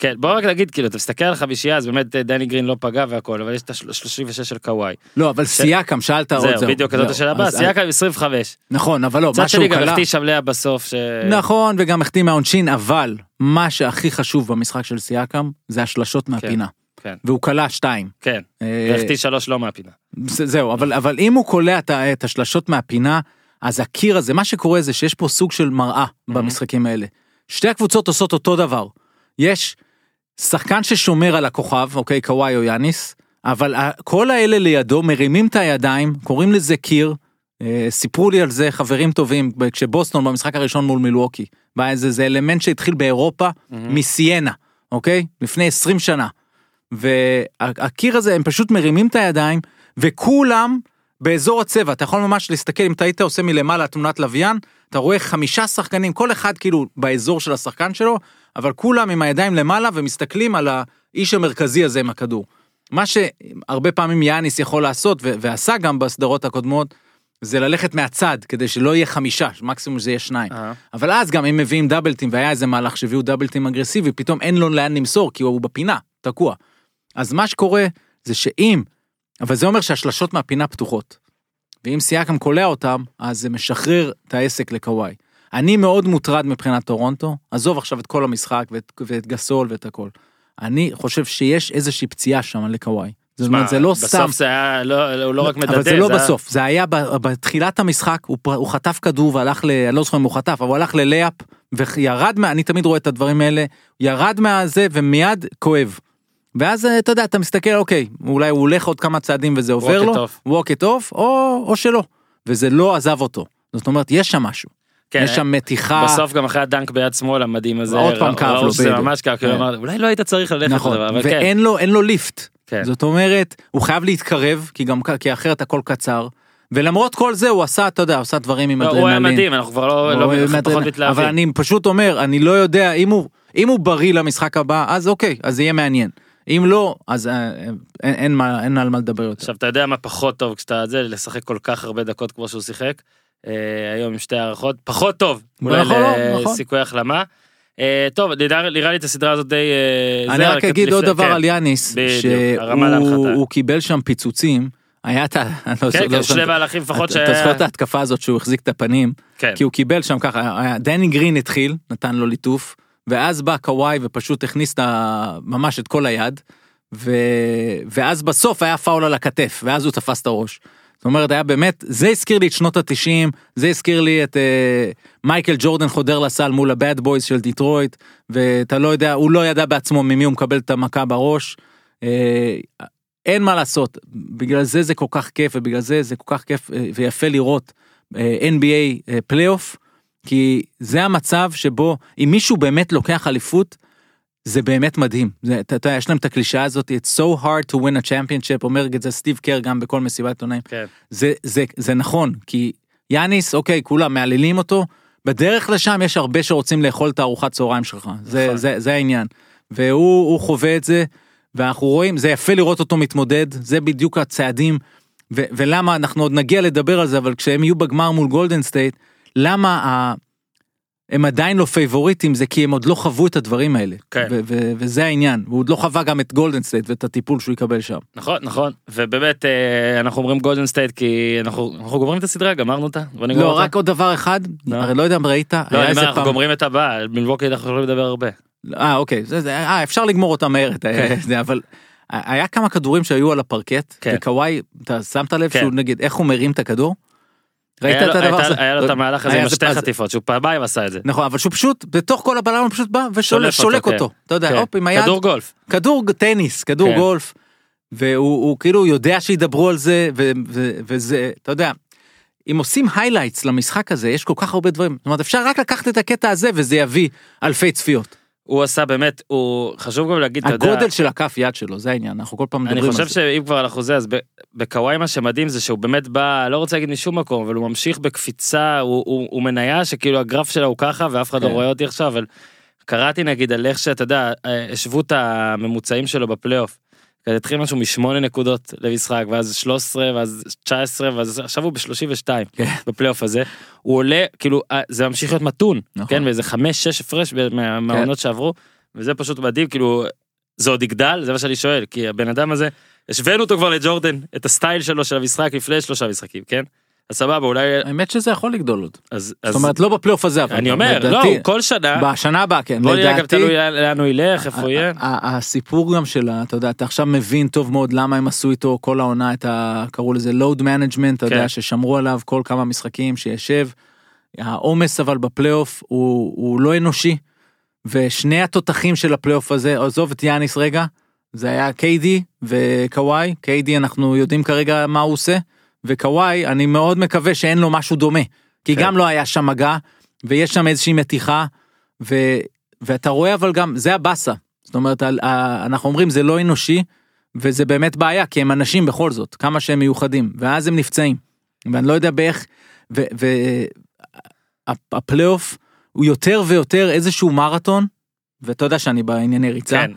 כן, בוא רק נגיד, כאילו, אתה מסתכל על חמישייה, אז באמת אה, דני גרין לא פגע והכל, אבל יש את ה-36 של קוואי. לא, אבל סייקם, שאלת עוד זהו, זהו. בדיוק, זאת. השאלה הבאה, עם 25. נכון, אבל לא, מצד מה שהוא שני גם החטיא שם לאה בסוף, ש... נכון, וגם החטיא מהעונשין, אבל מה שהכי חשוב במשחק של סייקם, זה השלשות מהפינה. כן. והוא קלע שתיים. כן, אה, והחטיא שלוש לא מהפינה. זה- זהו, אבל, אבל אם הוא קולע את השלשות מהפינה, אז הקיר הזה, מה שקורה זה שיש פה סוג של מראה במשחקים האלה. שתי הקבוצות עושות אותו דבר. יש שחקן ששומר על הכוכב, אוקיי, קוואי או יאניס, אבל כל האלה לידו מרימים את הידיים, קוראים לזה קיר. אה, סיפרו לי על זה חברים טובים כשבוסטון במשחק הראשון מול מילווקי. והיה איזה- זה אלמנט שהתחיל באירופה מסיינה, אוקיי? לפני 20 שנה. והקיר הזה הם פשוט מרימים את הידיים וכולם באזור הצבע אתה יכול ממש להסתכל אם אתה היית עושה מלמעלה תמונת לוויין אתה רואה חמישה שחקנים כל אחד כאילו באזור של השחקן שלו אבל כולם עם הידיים למעלה ומסתכלים על האיש המרכזי הזה עם הכדור. מה שהרבה פעמים יאניס יכול לעשות ועשה גם בסדרות הקודמות זה ללכת מהצד כדי שלא יהיה חמישה מקסימום זה יהיה שניים. אהה. אבל אז גם אם מביאים דאבלטים והיה איזה מהלך שהביאו דאבלטים אגרסיבי פתאום אין לו לאן למסור כי הוא בפינה תקוע. אז מה שקורה זה שאם אבל זה אומר שהשלשות מהפינה פתוחות. ואם סייקם קולע אותם אז זה משחרר את העסק לקוואי. אני מאוד מוטרד מבחינת טורונטו עזוב עכשיו את כל המשחק ואת, ואת גסול ואת הכל. אני חושב שיש איזושהי פציעה שם לקוואי. זאת אומרת זה לא סתם. בסוף זה היה, לא, הוא לא רק מדדה, אבל זה לא היה- בסוף, זה היה בתחילת המשחק, הוא, הוא חטף כדור והלך ל... אני לא זוכר אם הוא חטף, אבל הוא הלך ללאפ וירד מה... אני תמיד רואה את הדברים האלה, ירד מהזה ומיד כואב. ואז אתה יודע, אתה מסתכל, אוקיי, אולי הוא הולך עוד כמה צעדים וזה עובר לו, walk it off, או, או שלא. וזה לא עזב אותו. זאת אומרת, יש שם משהו. כן, יש שם מתיחה. בסוף גם אחרי הדנק ביד שמאל המדהים הזה, עוד פעם כאב לו, בדיוק. ממש כאב, כאילו כן. אולי לא היית צריך ללכת נכון, לדבר, אבל כן, ואין לו, אין לו ליפט. כן. זאת אומרת, הוא חייב להתקרב, כי גם, כי אחרת הכל קצר. ולמרות כל זה הוא עשה, אתה יודע, הוא עשה דברים עם לא, אדרנלין. הוא היה מדהים, אנחנו כבר לא, לא, פחות מתלהבים. אבל אני פשוט אומר, אני לא יודע, אם הוא, אם הוא בריא למשחק הבא, אז אוקיי, אז זה יהיה מעניין. אם לא, אז אה, אה, אין, אין, מה, אין על מה לדבר יותר. עכשיו אתה יודע מה פחות טוב כשאתה זה לשחק כל כך הרבה דקות כמו שהוא שיחק היום עם שתי הערכות פחות טוב אולי לא, נכון. לסיכוי החלמה. אה, טוב נראה לי את הסדרה הזאת די אה, אני רק אגיד עוד דבר כן. על יאניס. שהוא קיבל שם פיצוצים, היה את ה... לא כן, כן, לא שני מהלכים לפחות אתה אתה זוכר את ההתקפה הזאת שהוא החזיק את הפנים, כן. כי הוא קיבל שם ככה, דני גרין התחיל, נתן לו ליטוף, ואז בא קוואי ופשוט הכניס. ממש את כל היד, ו... ואז בסוף היה פאול על הכתף, ואז הוא תפס את הראש. זאת אומרת, היה באמת, זה הזכיר לי את שנות התשעים, זה הזכיר לי את אה, מייקל ג'ורדן חודר לסל מול הבאד boys של דיטרויט, ואתה לא יודע, הוא לא ידע בעצמו ממי הוא מקבל את המכה בראש. אה, אין מה לעשות, בגלל זה זה כל כך כיף, ובגלל זה זה כל כך כיף אה, ויפה לראות אה, NBA אה, פלייאוף, כי זה המצב שבו אם מישהו באמת לוקח אליפות, זה באמת מדהים. זה, אתה יודע, יש להם את הקלישאה הזאת, it's so hard to win a championship, אומר את זה סטיב קר גם בכל מסיבת עיתונאים. כן. זה, זה, זה נכון, כי יאניס, אוקיי, כולם מהללים אותו, בדרך לשם יש הרבה שרוצים לאכול את הארוחת צהריים שלך, זה, נכון. זה, זה העניין. והוא הוא חווה את זה, ואנחנו רואים, זה יפה לראות אותו מתמודד, זה בדיוק הצעדים, ו, ולמה, אנחנו עוד נגיע לדבר על זה, אבל כשהם יהיו בגמר מול גולדן סטייט, למה ה... הם עדיין לא פייבוריטים זה כי הם עוד לא חוו את הדברים האלה. כן. ו- ו- וזה העניין, הוא עוד לא חווה גם את גולדן סטייט ואת הטיפול שהוא יקבל שם. נכון נכון ובאמת אה, אנחנו אומרים גולדן סטייט כי אנחנו אנחנו גומרים את הסדרה גמרנו אותה. לא, אותה. רק עוד דבר אחד, לא. הרי לא יודע אם ראית, לא, היה איזה אנחנו פעם, גומרים את הבא, על מילווקי אנחנו יכולים לדבר הרבה. אה אוקיי, זה- זה- אה, אפשר לגמור אותה מהר, כן. זה, אבל היה כמה כדורים שהיו על הפרקט, כן. וקוואי, אתה שמת לב כן. שהוא נגיד, איך הוא מרים את הכדור? ראית את הדבר הזה? היה לו את המהלך הזה עם אז- חטיפות שהוא פעמיים עשה את זה. נכון, אבל שהוא פשוט, בתוך כל הבלגן הוא פשוט בא ושולק אותו, אתה יודע, כן. הופ עם היד, כדור גולף. כדור טניס, כדור כן. גולף, והוא הוא כאילו יודע שידברו על זה, וזה, אתה יודע, אם עושים highlights למשחק הזה, יש כל כך הרבה דברים, זאת אומרת, אפשר רק לקחת את הקטע הזה וזה יביא אלפי צפיות. הוא עשה באמת הוא חשוב גם להגיד אתה יודע. הגודל של הכף יד שלו, זה העניין, אנחנו כל פעם אני מדברים חושב על זה. שאם כבר אנחנו זה אז בקוואי מה שמדהים זה שהוא באמת בא לא רוצה להגיד משום מקום אבל הוא ממשיך בקפיצה הוא, הוא, הוא מניה שכאילו הגרף שלה הוא ככה ואף אחד לא כן. רואה אותי עכשיו אבל קראתי נגיד על איך שאתה יודע אה, השוו את הממוצעים שלו בפלייאוף. כזה התחיל משהו משמונה נקודות למשחק ואז 13 ואז 19 ואז עכשיו הוא ב-32 כן. בפלייאוף הזה הוא עולה כאילו אה, זה ממשיך להיות מתון נכון. כן ואיזה 5-6 הפרש מה- מהעונות שעברו וזה פשוט מדהים כאילו זה עוד יגדל זה מה שאני שואל כי הבן אדם הזה השווינו אותו כבר לג'ורדן את הסטייל שלו של המשחק לפני שלושה משחקים כן אז סבבה אולי האמת שזה יכול לגדול עוד. אז זאת אומרת, לא בפלייאוף הזה, אבל אני אומר לא לדעתי- כל שנה בשנה הבאה, כן, בוא נראה גם לדעתי, תלוי לאן הוא ילך איפה הוא יהיה. הסיפור גם שלה, אתה יודע, אתה עכשיו מבין טוב מאוד למה הם עשו איתו כל העונה את ה... קראו לזה load management, אתה כן. יודע, ששמרו עליו כל כמה משחקים, שישב. העומס אבל בפלייאוף הוא, הוא לא אנושי, ושני התותחים של הפלייאוף הזה, עזוב את יאניס רגע, זה היה KD וקוואי, KD אנחנו יודעים כרגע מה הוא עושה, וקוואי אני מאוד מקווה שאין לו משהו דומה, כי כן. גם לא היה שם מגע, ויש שם איזושהי מתיחה, ו, ואתה רואה אבל גם, זה הבאסה, זאת אומרת, אנחנו אומרים זה לא אנושי, וזה באמת בעיה, כי הם אנשים בכל זאת, כמה שהם מיוחדים, ואז הם נפצעים, ואני לא יודע באיך, והפלייאוף הוא יותר ויותר איזשהו מרתון, ואתה יודע שאני בענייני ריצה, כן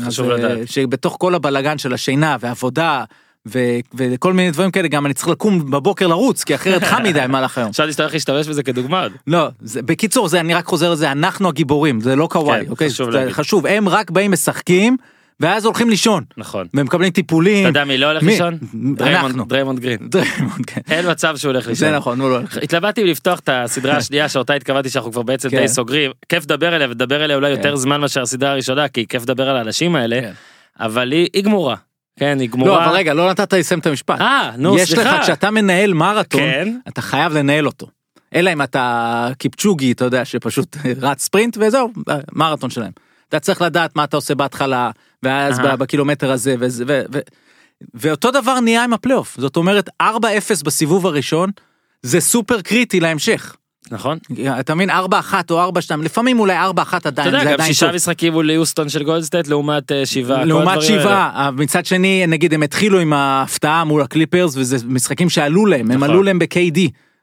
חשוב אה, לדעת. שבתוך כל הבלגן של השינה ועבודה ו- וכל מיני דברים כאלה גם אני צריך לקום בבוקר לרוץ כי אחרת חם מדי במהלך היום. שאתה הולך להשתמש בזה כדוגמה. לא, זה, בקיצור זה אני רק חוזר לזה אנחנו הגיבורים זה לא קוואי כן, אוקיי חשוב זה. חשוב הם רק באים משחקים ואז הולכים לישון נכון. ומקבלים טיפולים. אתה יודע מי לא הולך מי? לישון? אנחנו. דריימונד- גרין. דריימונד, כן. אין מצב שהוא הולך לישון. זה נכון הוא לא הולך. התלבטתי לפתוח את הסדרה השנייה שאותה התכוונתי שאנחנו כבר בעצם כן. די סוגרים כיף לדבר עליה ודבר עליה אולי כן. יותר זמן מאשר הסדרה הראשונה כי כיף לדבר על האנשים האלה כן. אבל היא גמורה. כן היא לא גמורה. אבל רגע לא נתת לסיים את המשפט. אה נו יש סליחה. לך כשאתה מנהל מרתון כן. אתה חייב לנהל אותו. אלא אם אתה קיפצ'וגה אתה יודע שפשוט רץ ספרינט וזהו מרתון שלהם. אתה צריך לדעת מה אתה עושה בהתחלה, ואז אהה. ב- בקילומטר הזה, וזה- ו- ו- ואותו דבר נהיה עם הפלייאוף. זאת אומרת, 4-0 בסיבוב הראשון, זה סופר קריטי להמשך. נכון? אתה מבין 4-1 או 4-2 לפעמים אולי 4-1 אתה עדיין יודע, זה גם שישה. משחקים מול יוסטון של גולדן סטייט לעומת אה, שבעה. לעומת. שבעה אה, מצד שני נגיד הם התחילו עם ההפתעה מול הקליפרס וזה משחקים שעלו להם הם נכון. עלו להם ב-KD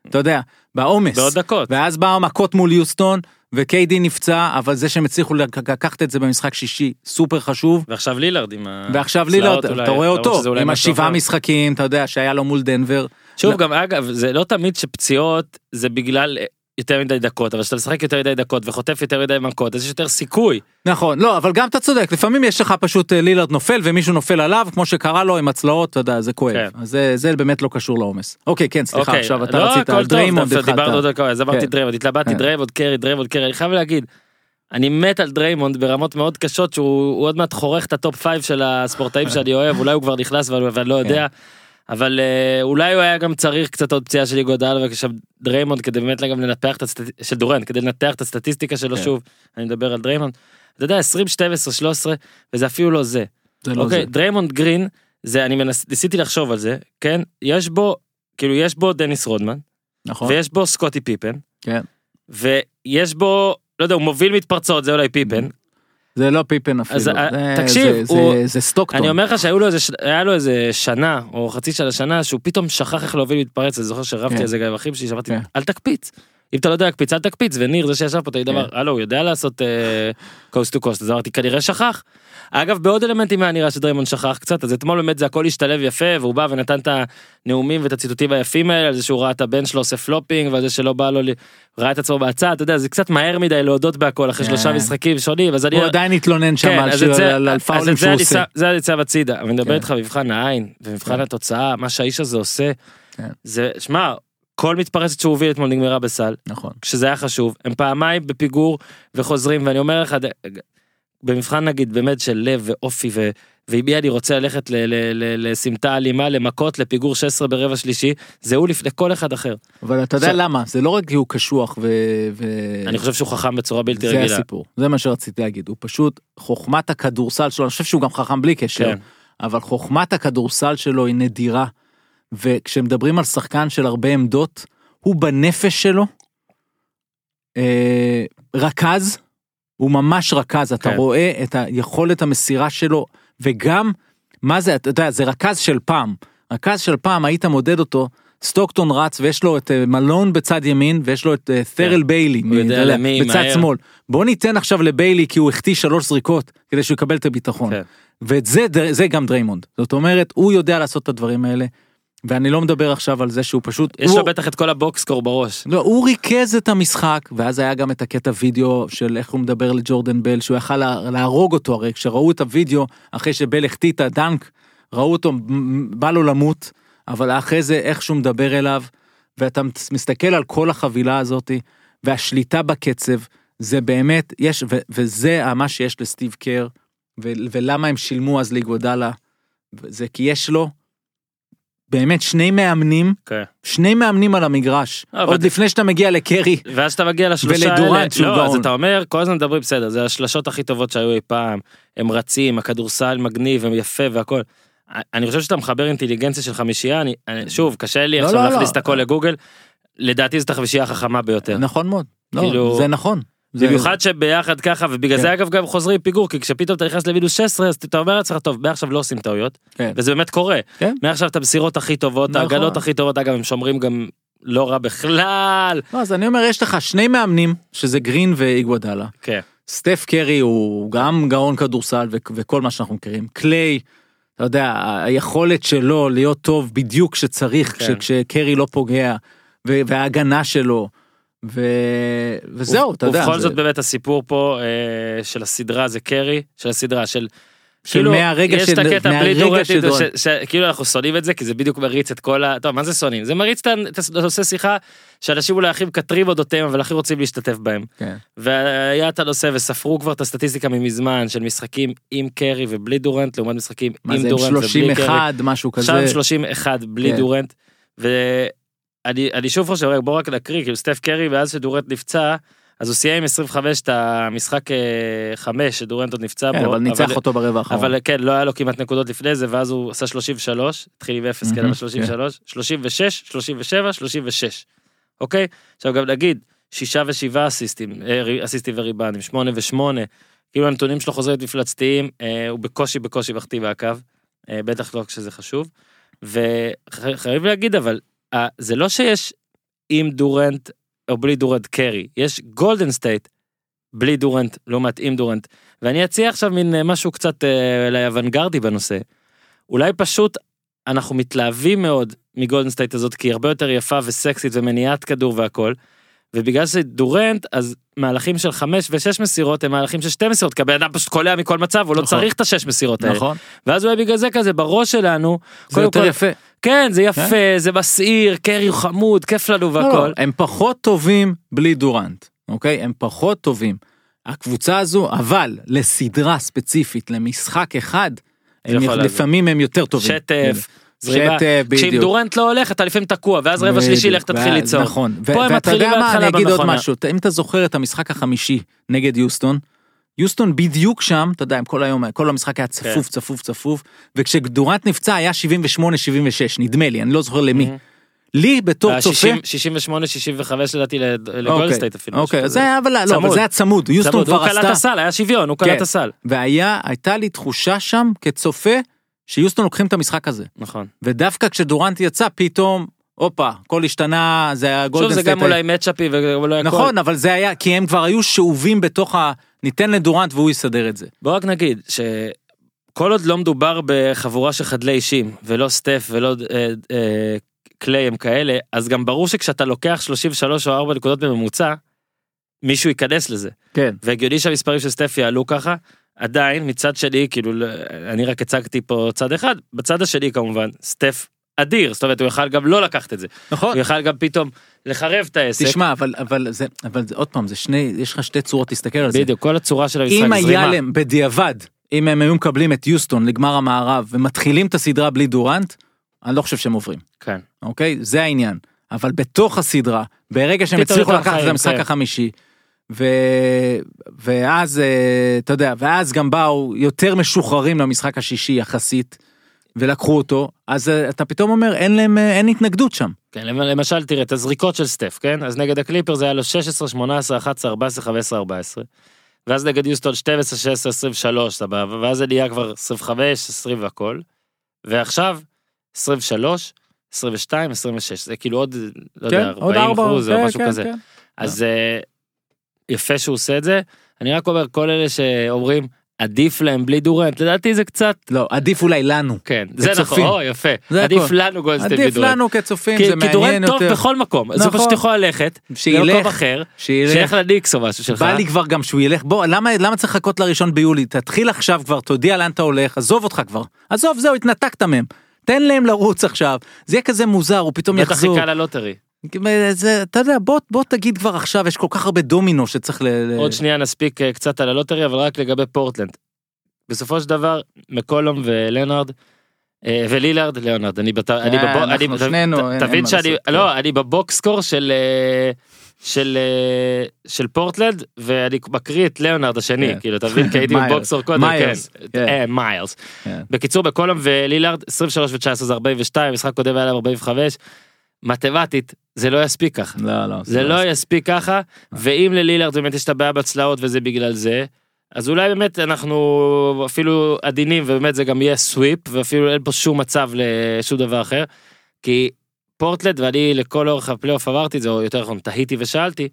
אתה יודע בעומס בעוד דקות. ואז באו מכות מול יוסטון ו-KD נפצע אבל זה שהם הצליחו לק- לקחת את זה במשחק שישי סופר חשוב. ועכשיו לילארד עם ה... ועכשיו לילארד אתה רואה אותו עם השבעה. משחקים אתה יודע שהיה לו מול דנבר. שוב לא. גם אגב זה לא תמיד שפציעות זה בגלל יותר מדי דקות אבל כשאתה משחק יותר מדי דקות וחוטף יותר מדי מכות אז יש יותר סיכוי. נכון לא אבל גם אתה צודק לפעמים יש לך פשוט אה, לילארד נופל ומישהו נופל עליו כמו שקרה לו עם הצלעות אתה יודע זה כואב כן. אז זה זה באמת לא קשור לעומס אוקיי כן סליחה אוקיי, עכשיו אתה לא, רצית הכל על טוב, דריימונד דווקא התחלת. דיברנו עוד דקה אז אמרתי כן. דריימונד התלבטתי כן. דריימונד קרי דריימונד קרי אני חייב להגיד. אני מת על דריימונד ברמות מאוד קשות שהוא הוא עוד מעט חורך את ה top five של הספורטאים שאני אוהב אולי הוא כבר נכנס ואני לא כן. יודע. אבל אה, אולי הוא היה גם צריך קצת עוד פציעה של איגודלה ועכשיו דריימונד כדי באמת גם לנתח את הסטטיסטיקה של דורנט כדי לנתח את הסטטיסטיקה שלו כן. שוב אני מדבר על דריימונד. אתה יודע 20 12 13 וזה אפילו לא זה. זה לא אוקיי זה. דריימונד גרין זה אני מנס, ניסיתי לחשוב על זה כן יש בו כאילו יש בו דניס רודמן נכון ויש בו סקוטי פיפן כן. ויש בו לא יודע הוא מוביל מתפרצות זה אולי פיפן זה לא פיפן אפילו. אז, אה, זה- תקשיב, זה- הוא- זה- זה סטוקטון. אני אומר לך שהיו לו לו איזה שנה או חצי שנה שנה שהוא פתאום שכח איך להוביל מתפרץ אני זוכר שרבתי כן. על זה גם עם אחים שלי שאמרתי כן. אל תקפיץ. אם אתה לא יודע להקפיץ אל תקפיץ וניר זה שישב פה תגיד דבר הלו הוא יודע לעשות coast to coast אז אמרתי כנראה שכח. אגב בעוד אלמנטים היה נראה שדריימון שכח קצת אז אתמול באמת זה הכל השתלב יפה והוא בא ונתן את הנאומים ואת הציטוטים היפים האלה על זה שהוא ראה את הבן שלו עושה flopping ועל זה שלא בא לו ל- ראה את עצמו בצד אתה יודע זה קצת מהר מדי להודות בהכל אחרי כן. שלושה משחקים שונים אז אני עדיין התלונן שם כן, על פאולים שהוא עושה. זה אני שם הצידה, אני מדבר כן. איתך במבחן העין, במבחן התוצאה, מה שהאיש הזה עושה. זה, שמע, כל מתפרצת שהוא הוביל אתמול נגמרה בסל, נכון. כשזה היה חשוב, הם פעמיים בפיגור וחוזרים, ואני אומר לך, במבחן נגיד באמת של לב ואופי ו... ועם מי אני רוצה ללכת לסמטה אלימה, למכות, לפיגור 16 ברבע שלישי, זה הוא לפני כל אחד אחר. אבל אתה יודע למה זה לא רק כי הוא קשוח ו... ו- אני חושב שהוא חכם בצורה בלתי זה רגילה. הסיפור זה מה שרציתי להגיד הוא פשוט חוכמת הכדורסל שלו אני חושב שהוא גם חכם בלי קשר כן. אבל חוכמת הכדורסל שלו היא נדירה. וכשמדברים על שחקן של הרבה עמדות הוא בנפש שלו אה, רכז הוא ממש רכז אתה כן. רואה את היכולת המסירה שלו וגם מה זה אתה יודע זה רכז של פעם רכז של פעם היית מודד אותו סטוקטון רץ ויש לו את אה, מלון בצד ימין ויש לו את אה, ת'ורל ביילי כן. אתה יודע, למי, בצד מהר. שמאל בוא ניתן עכשיו לביילי כי הוא החטיא שלוש זריקות כדי שהוא יקבל את הביטחון כן. ואת זה זה גם דריימונד זאת אומרת הוא יודע לעשות את הדברים האלה. ואני לא מדבר עכשיו על זה שהוא פשוט יש הוא, לו בטח את כל ה box score בראש. לא, הוא ריכז את המשחק ואז היה גם את הקטע וידאו של איך הוא מדבר לג'ורדן בל שהוא יכל לה- להרוג אותו הרי כשראו את הוידאו אחרי שבל החטיא את הדנק ראו אותו בא לו למות אבל אחרי זה איך שהוא מדבר אליו ואתה מסתכל על כל החבילה הזאתי והשליטה בקצב זה באמת יש ו- וזה מה שיש לסטיב קר ו- ולמה הם שילמו אז לאיגודלה זה כי יש לו באמת שני מאמנים כן. שני מאמנים על המגרש אבל עוד לפני שאתה מגיע לקרי ואז אתה מגיע לשלושה האלה, ולדורנט לא, אז גאון. אתה אומר, כל הזמן מדברים בסדר, זה השלשות הכי טובות שהיו אי פעם, הם רצים, הכדורסל מגניב, הם יפה והכל. אני חושב שאתה מחבר אינטליגנציה של חמישייה, אני, אני- שוב, קשה לי לא, עכשיו לא, להכניס לא. את הכל לגוגל, לדעתי זאת החמישייה החכמה ביותר. נכון מאוד לא, כאילו- זה נכון במיוחד שביחד ככה, ובגלל כן. זה אגב גם חוזרים פיגור, כי כשפתאום אתה נכנס למינוס 16, אז אתה אומר לעצמך, טוב, מעכשיו לא עושים טעויות, כן. וזה באמת קורה. כן. מעכשיו את המסירות הכי טובות, נכון. ההגנות הכי טובות, אגב, הם שומרים גם לא רע בכלל. לא, אז אני אומר יש לך שני מאמנים שזה גרין ואיגוודלה כן. סטף קרי הוא גם גאון כדורסל וכל מה שאנחנו מכירים קליי. אתה יודע היכולת שלו להיות טוב בדיוק כשצריך כש- כן. כשקרי לא פוגע וההגנה שלו ו... וזהו אתה יודע. ובכל זה- זאת באמת הסיפור פה אה, של הסדרה זה קרי, של הסדרה של... כאילו, מהרגע יש את הקטע בלי ש- כאילו אנחנו שונאים את זה, כי זה בדיוק מריץ את כל ה... טוב, מה זה שונאים? זה מריץ את הנושא שיחה שאנשים אולי הכי מקטרים אודותיהם, אבל הכי רוצים להשתתף בהם. כן. והיה את הנושא וספרו כבר את הסטטיסטיקה ממזמן של משחקים עם קרי ובלי דורנט לעומת משחקים מה עם זה עם דורנט ובלי קרי. 31 משהו כזה. עכשיו 31 בלי כן. דורנט. ואני אני שוב חושב רגע, בוא רק נקריא כאילו סטף קרי מאז שדורנט נפצע אז הוא סיים עם 25 את המשחק אה, 5 שדורנט עוד נפצע כן, בו. אבל ניצח אותו ברבע האחרון. אבל כן, לא היה לו כמעט נקודות לפני זה, ואז הוא עשה 33, התחיל עם 0, כן, אבל 33, 36, 37, 36. אוקיי? עכשיו גם נגיד, שישה ושבעה אסיסטים, אה, אסיסטים וריבנדים, שמונה ושמונה, כאילו הנתונים שלו חוזרים מפלצתיים, אה, הוא בקושי בקושי מחטיא מהקו, אה, בטח לא כשזה חשוב. וחייב להגיד אבל, אה, זה לא שיש עם דורנט או בלי דורנט קרי, יש גולדן סטייט בלי דורנט לעומת עם דורנט. ואני אציע עכשיו מין אה, משהו קצת אה, אולי אוונגרדי בנושא. אולי פשוט אנחנו מתלהבים מאוד מגולדן סטייט הזאת כי היא הרבה יותר יפה וסקסית והנעת כדור והכל. ובגלל שזה דורנט אז מהלכים של חמש ושש מסירות הם מהלכים של שתי מסירות כי הבן אדם פשוט קולע מכל מצב הוא לא נכון. צריך את השש מסירות האלה. נכון, ואז אולי בגלל זה כזה בראש שלנו. זה יותר כל- יפה. כן זה יפה זה מסעיר קרי הוא חמוד כיף לנו לא, והכל. לא, הם פחות טובים בלי דורנט, אוקיי? הם פחות טובים. הקבוצה הזו, אבל לסדרה ספציפית, למשחק אחד, הם יכול. לפעמים הם יותר טובים. שטף. זריבה. שטף, כשאם. דורנט לא הולך אתה לפעמים תקוע ואז רבע שלישי לך תתחיל ליצור. נכון. ו- פה הם ואתה מתחילים יודע מה, אני אגיד עוד. משהו, אם אתה זוכר את המשחק החמישי נגד יוסטון, יוסטון בדיוק שם, אתה יודע, הם כל היום, כל המשחק היה כן. צפוף, צפוף, צפוף, וכשדורנט נפצע היה 78-76, נדמה לי, אני לא זוכר למי. מהמם. לי בתור היה צופה, 60, 68 65 לדעתי לד- לגולדן סטייט אפילו. אוקיי, משהו אז זה. היה, אבל לא, אבל. זה היה צמוד, יוסטון הוא כבר קלע את עשתה, הסל היה שוויון הוא קלע כן. את הסל. והיה, הייתה לי תחושה שם כצופה, שיוסטון לוקחים את המשחק הזה. נכון. ודווקא כשדורנט יצא, פתאום, הופה, הכל השתנה, זה היה שוב גולדן זה סטייט. גם אולי matchup-י ואולי הכל. נכון, אבל זה היה, כי הם כבר היו שאובים בתוך ה... ניתן לדורנט והוא יסדר את זה. בוא רק נגיד שכל עוד לא מדובר בחבורה של חדלי אישים ולא סטף ולא אה, אה, קליי הם כאלה אז גם ברור שכשאתה לוקח 33 או 4 נקודות בממוצע מישהו ייכנס לזה כן. והגיוני שהמספרים של סטף יעלו ככה עדיין מצד שני כאילו לא- אני רק הצגתי פה צד אחד בצד השני כמובן סטף אדיר זאת אומרת הוא יכל גם לא לקחת את זה נכון. הוא יכל גם פתאום לחרב את העסק תשמע, אבל, אבל זה, אבל זה, עוד פעם, זה שני, יש לך שתי צורות להסתכל על זה. בדיוק כל הצורה של המשחק אם היה זרימה. להם בדיעבד, אם הם היו מקבלים את יוסטון לגמר המערב ומתחילים את הסדרה בלי דורנט, אני לא חושב שהם עוברים, כן. אוקיי? זה העניין. אבל בתוך הסדרה, ברגע שהם הצליחו לקחת את המשחק כן. החמישי, ו... ואז, אה, אתה יודע, ואז גם באו יותר משוחררים למשחק השישי יחסית, ולקחו אותו, אז אה, אתה פתאום אומר, אין להם, אה, אין התנגדות שם. כן, למ- למשל תראה את הזריקות של סטף, כן? אז נגד הקליפרס היה לו 16, 18, 11, 14, 15, 14. ואז נגד יוסטון 12, 16, 23, סבבה, ואז זה נהיה כבר 25, 20 והכל. ועכשיו 23, 22, 26, זה כאילו עוד, לא יודע, 40 אחוז או משהו כזה. אז אה, יפה שהוא עושה את זה. אני רק אומר, כל אלה שאומרים, עדיף להם בלי דורנט, לדעתי זה קצת, לא, עדיף אולי לנו. כן, זה נכון. או יפה, זה עדיף הכל. לנו גולדן סטייט עדיף. לנו כצופים, כי, זה כי מעניין דורנט טוב יותר. בכל מקום, נכון. פשוט יכול ללכת, שילך, למקום אחר, שילך. שילך לניקס או משהו שלך. בא לי כבר גם שהוא ילך, בוא, למה, למה צריך לחכות לראשון ביולי? תתחיל עכשיו כבר, תודיע לאן אתה הולך, עזוב אותך כבר. עזוב, זהו, התנתקת מהם. תן להם לרוץ עכשיו. זה יהיה כזה מוזר, הוא פתאום בטח יחזור. חיכה ללוטרי. זה, אתה יודע, בוא, בוא תגיד כבר עכשיו, יש כל כך הרבה דומינו שצריך ל... עוד שנייה נספיק אה, קצת על הלוטרי, אבל רק לגבי פורטלנד. בסופו של דבר, מקולום ולנארד, אה, ולילארד, ליאונרד, אני בת- אני בבו- אנחנו אני- שנינו, ת- אין- אין תבין שאני, כן. לא, אני ב box score של... אה, של אה, של פורטלנד ואני מקריא את ליאונרד השני כן. כאילו אתה מבין כי הייתי מיילס. ב box score קודם כן מיילס, כן. אה, מיילס כן. בקיצור מקולום ולילארד 23 ו-19 זה 42 משחק קודם היה להם 45 מתמטית זה לא יספיק ככה לא, לא. זה לא יספיק ככה ואם ללילארד באמת יש את הבעיה בצלעות וזה בגלל זה אז אולי באמת אנחנו אפילו עדינים ובאמת זה גם יהיה sweep ואפילו אין פה שום מצב לשום דבר אחר כי פורטלנד ואני לכל אורך הפלייאוף אמרתי את זה או יותר נכון תהיתי ושאלתי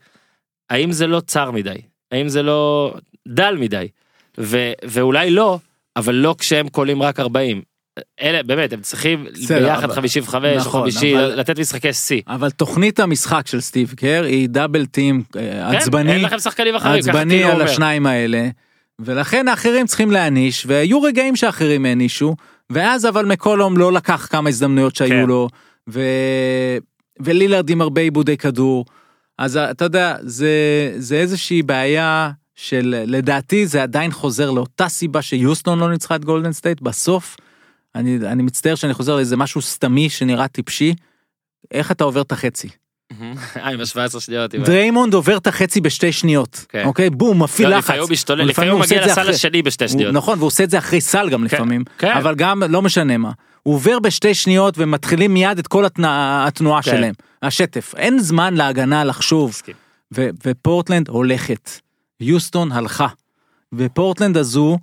האם זה לא צר מדי האם זה לא דל מדי ו, ואולי לא אבל לא כשהם קולעים רק 40. אלה באמת הם צריכים בסדר, ביחד אבל- 55 או נכון, 50 אבל- לתת משחקי שיא. אבל תוכנית המשחק של סטיב קר היא double team אה, כן, עצבני, אין לכם שחקנים אחרים, עצבני כאילו על אומר. השניים האלה, ולכן האחרים צריכים להעניש, והיו רגעים שאחרים הענישו, ואז אבל מקולום לא לקח כמה הזדמנויות שהיו כן. לו, ו... ולילארד עם הרבה איבודי כדור, אז אתה יודע, זה, זה איזושהי בעיה של, לדעתי זה עדיין חוזר לאותה סיבה שיוסטון לא ניצחה את גולדן סטייט, בסוף, אני, אני מצטער שאני חוזר לאיזה משהו סתמי שנראה טיפשי, איך אתה עובר את החצי? אה, עם ה-17 שניות. דריימונד עובר את החצי בשתי שניות, כן. אוקיי? בום, מפעיל לא, לחץ. לפעמים הוא משתולל, לפעמים הוא מגיע לסל השני בשתי שניות. נכון, והוא עושה את זה אחרי סל גם לפעמים, כן. אבל גם לא משנה מה. הוא עובר בשתי שניות ומתחילים מיד את כל התנועה, כן. שלהם, השטף. אין זמן להגנה לחשוב. ופורטלנד הולכת. יוסטון הלכה. ופורטלנד הזו,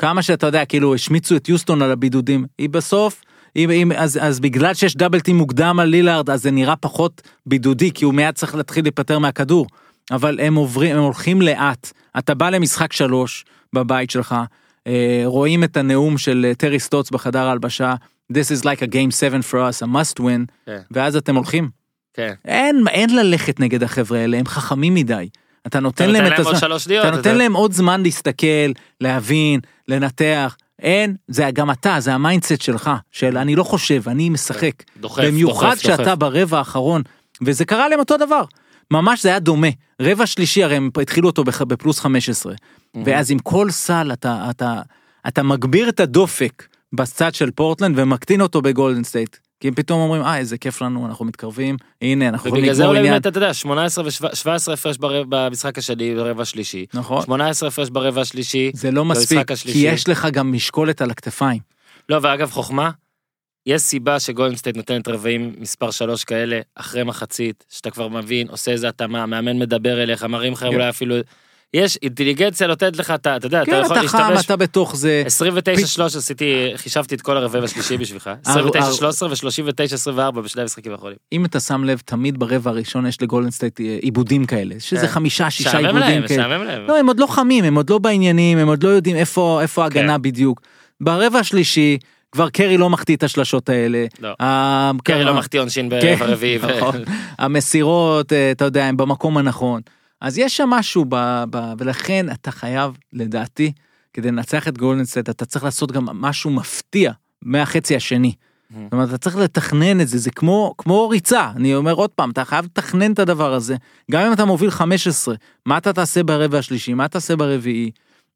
כמה שאתה יודע, כאילו השמיצו את יוסטון על הבידודים, היא בסוף, אם, אם, אז, אז בגלל שיש דאבל טים מוקדם על לילארד, אז זה נראה פחות בידודי, כי הוא מיד צריך להתחיל להיפטר מהכדור. אבל הם עוברים, הם הולכים לאט. אתה בא למשחק שלוש בבית שלך, אה, רואים את הנאום של אה, טרי סטוץ בחדר ההלבשה, This is like a game 7 for us, a must win, כן. ואז אתם הולכים. כן. אין, אין ללכת נגד החבר'ה האלה, הם חכמים מדי. אתה נותן אתה להם את הזמן. אתה נותן להם עוד זמן להסתכל, להבין, לנתח. אין, זה גם אתה, זה ה mindset שלך, של אני לא חושב, אני משחק. דוחף, במיוחד דוחף, שאתה דוחף. ברבע האחרון, וזה קרה להם אותו דבר. ממש זה היה דומה. רבע שלישי הרי הם התחילו אותו בפלוס 15. ואז עם כל סל אתה, אתה, אתה מגביר את הדופק בצד של פורטלנד ומקטין אותו בגולדן סטייט. כי הם פתאום אומרים, אה, איזה כיף לנו, אנחנו מתקרבים, הנה, אנחנו יכולים ובגלל זה לגמור עניין. באמת, אתה יודע, 18 ו-17 הפרש במשחק השני ברבע השלישי. נכון. 18 הפרש ברבע השלישי. זה לא מספיק. כי יש לך גם משקולת על הכתפיים. לא, ואגב, חוכמה, יש סיבה שגולדנסטייט נותנת רבעים מספר 3 כאלה אחרי מחצית, שאתה כבר מבין, עושה איזה התאמה, מאמן מדבר אליך, מראים לך אולי אפילו... יש אינטליגנציה נותנת לך, אתה אתה יודע, אתה כן, יכול אתה חם, להשתמש... אתה בתוך זה. 29-3 עשיתי, חישבתי את כל הרבעים השלישי בשבילך. 29-13 ו-39-24 בשני המשחקים האחרונים. אם אתה שם לב, תמיד ברבע הראשון יש לגולדן סטייט אה, איבודים כאלה, שזה כן. חמישה, שישה איבודים כאלה. לא, הם עוד לא חמים, הם עוד לא בעניינים, הם עוד לא יודעים איפה איפה ההגנה כן. בדיוק. ברבע השלישי, כבר קרי לא מחטיא את השלשות האלה. לא. קרי לא מחטיא עונשין כן, ברבע רביעי. ו- נכון. המסירות, אה, אתה יודע, הם במקום הנכון. אז יש שם משהו, ב, ב, ולכן אתה חייב, לדעתי, כדי לנצח את גולדן סטייט, אתה צריך לעשות גם משהו מפתיע מהחצי השני. זאת אומרת, אתה צריך לתכנן את זה, זה כמו, כמו ריצה, אני אומר עוד פעם, אתה חייב לתכנן את הדבר הזה. גם אם אתה מוביל 15, מה אתה תעשה ברבע השלישי, מה תעשה ברביעי.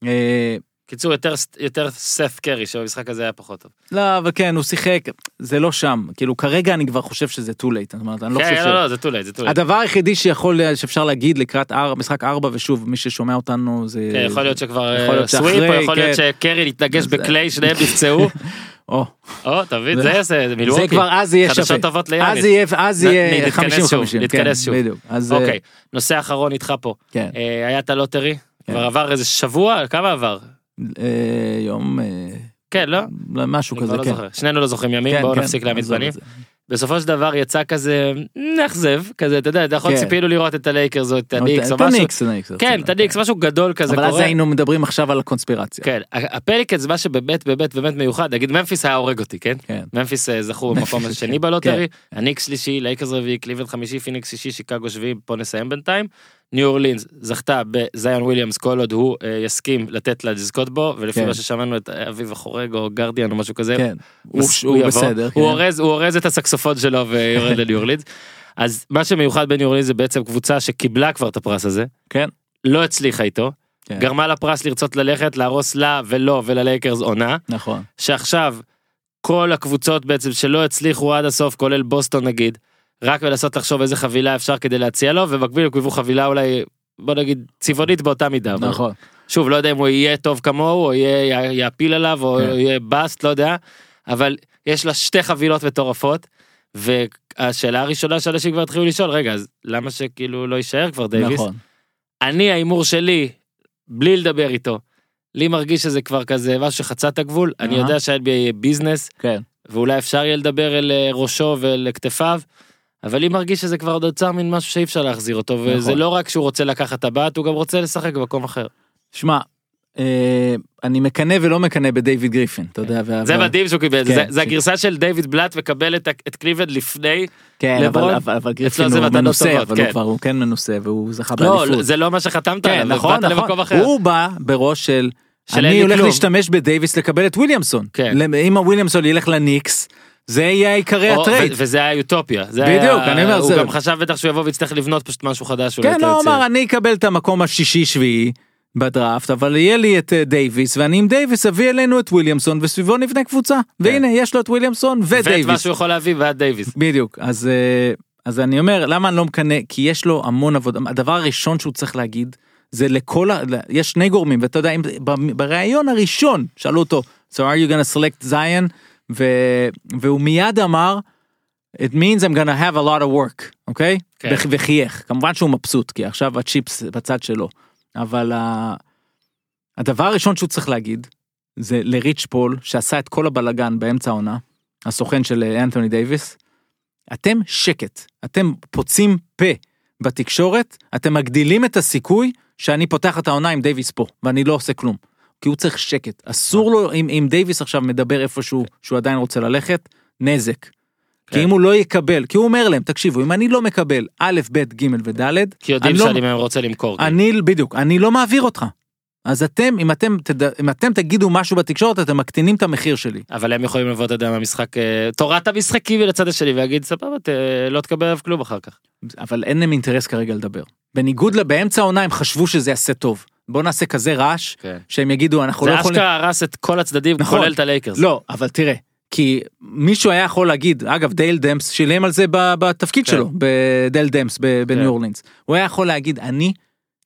אה, קיצור, יותר- יותר סף קרי, שבמשחק הזה היה פחות טוב. לא, אבל כן, הוא שיחק, זה לא שם. כאילו, כרגע אני כבר חושב שזה too late, זאת אומרת, אני לא חושב כן, ש... לא, לא, זה too late, זה too late. הדבר היחידי שיכול, שאפשר להגיד לקראת אר- משחק 4, ושוב, מי ששומע אותנו זה... כן, יכול להיות שכבר סוויפ, או יכול להיות כן. שקרי יתנגש בקליי, שניהם נפצעו. או, או, אתה מבין, זה- זה יעשה, זה מילווקי. זה כבר, אז יהיה שווה. חדשות טובות ליאניס. אז יהיה, אז יהיה נתכנס 50-50. שוב, כן, נתכנס שוב. בדיוק. אז... אה, אוקיי, נושא אחרון איתך פה. כן. אה, היה את ה lottery, כבר עבר איזה שבוע, כמה עבר? אה, יום... אה, כן, לא? משהו כזה, לא כן. זוכר. שנינו לא זוכרים ימים, כן, בואו כן, נפסיק להעמיד פנים. זה. בסופו של דבר יצא כזה מאכזב, כזה, אתה יודע, אתה יכול כן. ציפינו לראות את הלייקרס או את הניקס או משהו. כן, את הניקס, משהו גדול כזה אבל אז. היינו מדברים עכשיו על הקונספירציה. כן, הפליקנס מה שבאמת באמת באמת מיוחד, נגיד ממפיס היה הורג אותי, כן? כן. ממפיס אה, זכו במקום השני ב lottery, הניקס שלישי, לייקרס רביעי, קליבלנד חמישי, פיניקס שישי, שיקגו שביעי, פה נסיים בינתיים. ניו אורלינס זכתה בזאיון וויליאמס כל עוד הוא אה, יסכים לתת לה לזכות בו, ולפי כן. מה ששמענו את אביב החורג או גארדיאן או משהו כזה, כן. הוא הוא יבוא. בסדר. כן. הוא אורז, הוא אורז את הסקסופון שלו ויורד לניו אורלינס. אז מה שמיוחד בניו אורלינס זה בעצם קבוצה שקיבלה כבר את הפרס הזה, כן. לא הצליחה איתו, כן. גרמה לפרס לרצות ללכת להרוס לה ולו וללייקרס עונה, נכון. שעכשיו כל הקבוצות בעצם שלא הצליחו עד הסוף כולל בוסטון נגיד, רק לנסות לחשוב איזה חבילה אפשר כדי להציע לו ובמקביל קיבלו חבילה אולי בוא נגיד צבעונית באותה מידה. אבל נכון. שוב לא יודע אם הוא יהיה טוב כמוהו או יהיה יעפיל עליו או כן. יהיה באסט לא יודע אבל יש לה שתי חבילות מטורפות. והשאלה הראשונה שאנשים כבר התחילו לשאול רגע אז למה שכאילו לא יישאר כבר דייוויס נכון. אני ההימור שלי בלי לדבר איתו. לי מרגיש שזה כבר כזה משהו שחצה את הגבול אני. יודע שה-NBA יהיה ביזנס כן. ואולי אפשר יהיה לדבר אל אה, ראשו ואל כתפיו. אבל לי מרגיש שזה כבר נוצר מין משהו שאי אפשר להחזיר אותו וזה נכון. לא רק שהוא רוצה לקחת טבעת הוא גם רוצה לשחק במקום אחר. שמע, אה, אני מקנא ולא מקנא בדיוויד גריפין, אתה יודע. וה- זה מדהים שהוא קיבל את כן, זה- זה הגרסה של דיוויד בלאט מקבל את את קליבלנד לפני. כן, לברון, אבל- אבל אבל גריפין הוא מנוסה, אבל כן. הוא כבר, הוא כן מנוסה והוא זכה לא באליפות. זה לא מה שחתמת כן, עליו, נכון, נכון. הוא בא בראש של, אני הולך כלום. להשתמש בדייוויס לקבל את וויליאמסון. כן. אם הוויליאמסון ילך לניקס, זה יהיה עיקרי ה trade. וזה היה אוטופיה. זה בדיוק, היה- אני אומר, הוא זה- גם חשב בטח שהוא יבוא ויצטרך לבנות פשוט משהו חדש. כן, לא, יציב. אמר, אני אקבל את המקום השישי שביעי בדראפט, אבל יהיה לי את אה, דייוויס, ואני עם דייוויס אביא אלינו את וויליאמסון, וסביבו נבנה קבוצה. והנה, יש לו את וויליאמסון ואת מה ודייוויס. שהוא יכול להביא ועד דייוויס. בדיוק, אז, אה, אז אני אומר, למה אני לא מקנא? כי יש לו המון עבודה. הדבר הראשון שהוא צריך להגיד, זה לכל ה... יש שני גורמים, ואתה יודע, אם בריאיון הראשון שאלו אותו, so are you gonna select Zion? ו... והוא מיד אמר, it means I'm gonna have a lot of work, אוקיי? כן. וח- וחייך. כמובן שהוא מבסוט, כי עכשיו הצ'יפס בצד שלו. אבל ה... הדבר הראשון שהוא צריך להגיד, זה לריץ' פול, שעשה את כל הבלגן באמצע העונה, הסוכן של אה, אנתוני דייוויס, אתם שקט, אתם פוצים פה בתקשורת, אתם מגדילים את הסיכוי שאני פותח את העונה עם דייוויס פה, ואני לא עושה כלום. כי הוא צריך שקט, אסור לו, אם, אם דייוויס עכשיו מדבר איפשהו שהוא עדיין רוצה ללכת, נזק. כן. כי אם הוא לא יקבל, כי הוא אומר להם, תקשיבו, אם אני לא מקבל א', ב', ג' וד', כי יודעים לא- שאני לא... רוצה למכור. אני, בדיוק, אני לא מעביר אותך. אז אתם, אם אתם, תד... אם אתם תגידו משהו בתקשורת, אתם מקטינים את המחיר שלי. אבל הם יכולים לבוא, אתה יודע, מהמשחק, אה, תורת המשחקים לצד השני ולהגיד, סבבה, ת- לא תקבל עליו כלום אחר כך. אבל אין להם אינטרס כרגע לדבר. בניגוד לבאמצע העונה הם חשבו שזה יעשה טוב. בוא נעשה כזה רעש, כן. שהם יגידו אנחנו לא זה יכולים... אשכרה הרס את כל הצדדים, נכון. כולל את הלייקרס. לא, אבל תראה, כי מישהו היה יכול להגיד, אגב דייל דמפס שילם על זה בתפקיד כן. שלו, דייל דמפס ב- בניו אורלינס. הוא היה יכול להגיד, אני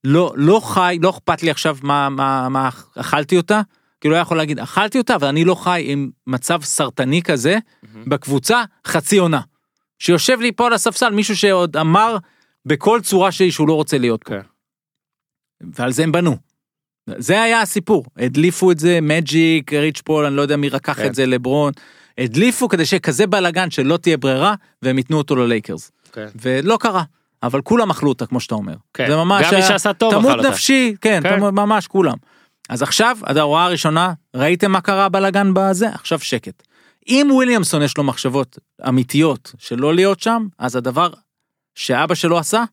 לא, לא חי, לא אכפת לי עכשיו מה, מה, מה אכלתי אותה, כאילו היה יכול להגיד, אכלתי אותה, אבל אני לא חי עם מצב סרטני כזה בקבוצה חצי עונה. שיושב לי פה על הספסל מישהו שעוד אמר בכל צורה שהיא שהוא לא רוצה להיות פה. כן. ועל זה הם בנו. זה היה הסיפור, הדליפו את זה, מג'יק, ריץ' פול, אני לא יודע מי לקח כן. את זה, לברון, הדליפו כדי שיהיה כזה בלאגן שלא תהיה ברירה, והם ייתנו אותו ללייקרס. כן. ולא קרה, אבל כולם אכלו אותה כמו שאתה אומר. כן. זה ממש גם מי שעשה טוב אכל אותה. נפשי, כן, כן. תמות- ממש כולם. אז עכשיו, עד ההוראה הראשונה, ראיתם מה קרה בלאגן בזה? עכשיו שקט. אם וויליאמסון יש לו מחשבות אמיתיות של לא להיות שם, אז הדבר שאבא שלו עשה,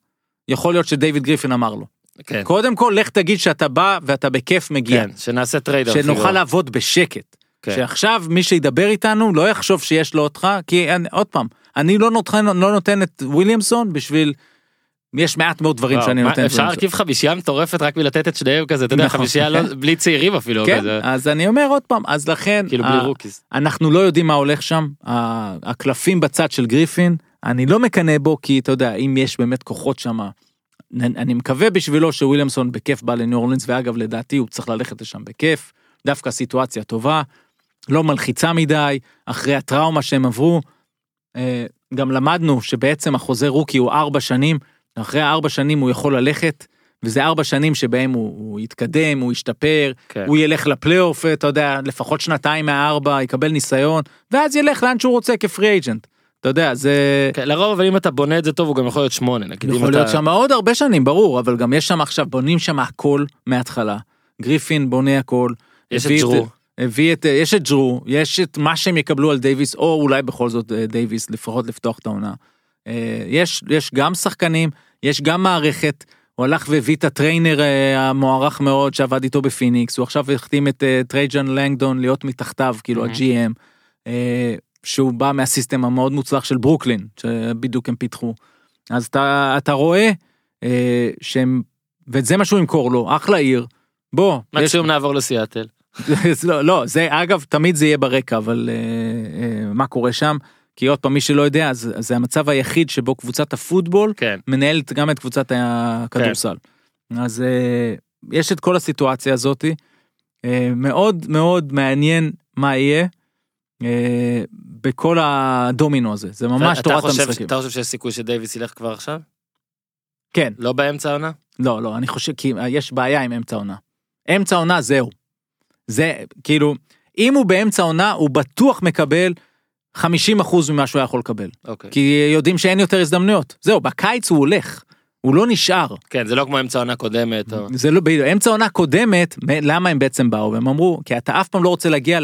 יכול להיות שדייוויד גריפין אמר לו. כן. קודם כל, לך תגיד שאתה בא ואתה בכיף מגיע. כן, שנעשה טריידר. שנוכל לעבוד בשקט. כן. שעכשיו מי שידבר איתנו לא יחשוב שיש לו אותך, כי אני, עוד פעם, אני לא נותן, לא נותן את וויליאמסון בשביל, יש מעט מאוד דברים שאני נותן. אפשר. להרכיב חמישייה מטורפת רק מלתת את שניהם כזה, אתה יודע, נכון. חמישייה לא- בלי צעירים אפילו. כן, כזה, אז אני אומר עוד פעם, אז לכן, כאילו בלי rookies. אנחנו לא יודעים מה הולך שם, הקלפים בצד של גריפין, אני לא מקנא בו, כי אתה יודע, אם יש באמת כוחות שם, אני מקווה בשבילו שוויליאמסון בכיף בא לניו אורלינס, ואגב לדעתי הוא צריך ללכת לשם בכיף, דווקא סיטואציה טובה, לא מלחיצה מדי, אחרי הטראומה שהם עברו. אה, גם למדנו שבעצם החוזה רוקי הוא ארבע שנים, אחרי ארבע שנים הוא יכול ללכת, וזה ארבע שנים שבהם הוא, הוא יתקדם, הוא ישתפר, כן. הוא ילך לפלייאוף, אתה יודע, לפחות שנתיים מהארבע, יקבל ניסיון, ואז ילך לאן שהוא רוצה כפרי אייג'נט. אתה יודע, זה כן, לרוב אבל אם אתה בונה את זה טוב הוא גם יכול להיות שמונה נגיד. יכול אתה- להיות שם עוד הרבה שנים, ברור, אבל גם יש שם עכשיו, בונים שם הכל מההתחלה. גריפין בונה הכל. יש את ג'רו. הביא את, יש את ג'רו, יש את מה שהם יקבלו על דייוויס, או אולי בכל זאת אה, דייוויס, לפחות לפתוח את העונה. אה, יש, יש גם שחקנים, יש גם מערכת, הוא הלך והביא את ה trainer אה, המוערך מאוד שעבד איתו בפיניקס, הוא עכשיו החתים את טרייג'ן לנגדון להיות מתחתיו, כאילו Mhm. ה-GM, שהוא בא מה system המאוד מוצלח של ברוקלין, שבדיוק הם פיתחו. אז אתה, אתה רואה אה, שהם, וזה מה שהוא ימכור לו, אחלה עיר. בוא, יש- מקסימום נעבור לסיאטל. לא, לא, זה אגב תמיד זה יהיה ברקע, אבל אה, אה, מה קורה שם? כי עוד פעם מי שלא יודע, זה, זה המצב היחיד שבו קבוצת הפוטבול כן. מנהלת גם את קבוצת הכדורסל. אז אה, יש את כל הסיטואציה הזאתי. אה, מאוד מאוד מעניין מה יהיה בכל הדומינו הזה, זה ממש תורת חושב- המשחקים. אתה חושב שיש סיכוי שדייוויס ילך כבר עכשיו? כן, לא באמצע העונה? לא, לא, אני חושב, כי יש בעיה עם אמצע עונה. אמצע עונה זהו. זה, כאילו, אם הוא באמצע עונה, הוא בטוח מקבל 50% ממה שהוא היה יכול לקבל. אוקיי. כי יודעים שאין יותר הזדמנויות. זהו, בקיץ הוא הולך. הוא לא נשאר. כן, זה לא כמו אמצע העונה קודמת. או- זה לא, באמצע עונה קודמת, למה הם בעצם באו? הם אמרו, כי אתה אף פעם לא רוצה להגיע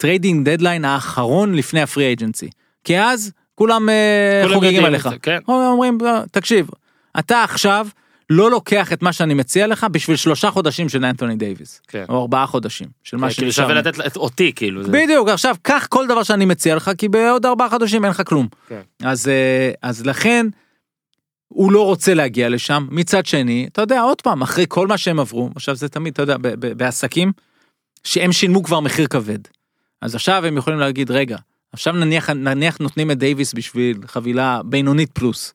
ל trading deadline האחרון לפני ה free agency. כי אז כולם אה, כולם חוגגים עליך. זה, כן. אומרים, "לא, תקשיב, אתה עכשיו לא לוקח את מה שאני מציע לך בשביל שלושה חודשים של אנטוני דייוויס. כן. או ארבעה חודשים של מה כאילו שנשאר. שווה לתת את אותי כאילו. זה- בדיוק, עכשיו קח כל דבר שאני מציע לך, כי בעוד ארבעה חודשים אין לך כלום. כן. אז, אה, אז לכן, הוא לא רוצה להגיע לשם. מצד שני, אתה יודע, עוד פעם, אחרי כל מה שהם עברו, עכשיו זה תמיד, אתה יודע, ב- ב- בעסקים, שהם שילמו כבר מחיר כבד. אז עכשיו הם יכולים להגיד, רגע, עכשיו נניח, נניח נותנים את דייוויס בשביל חבילה בינונית פלוס.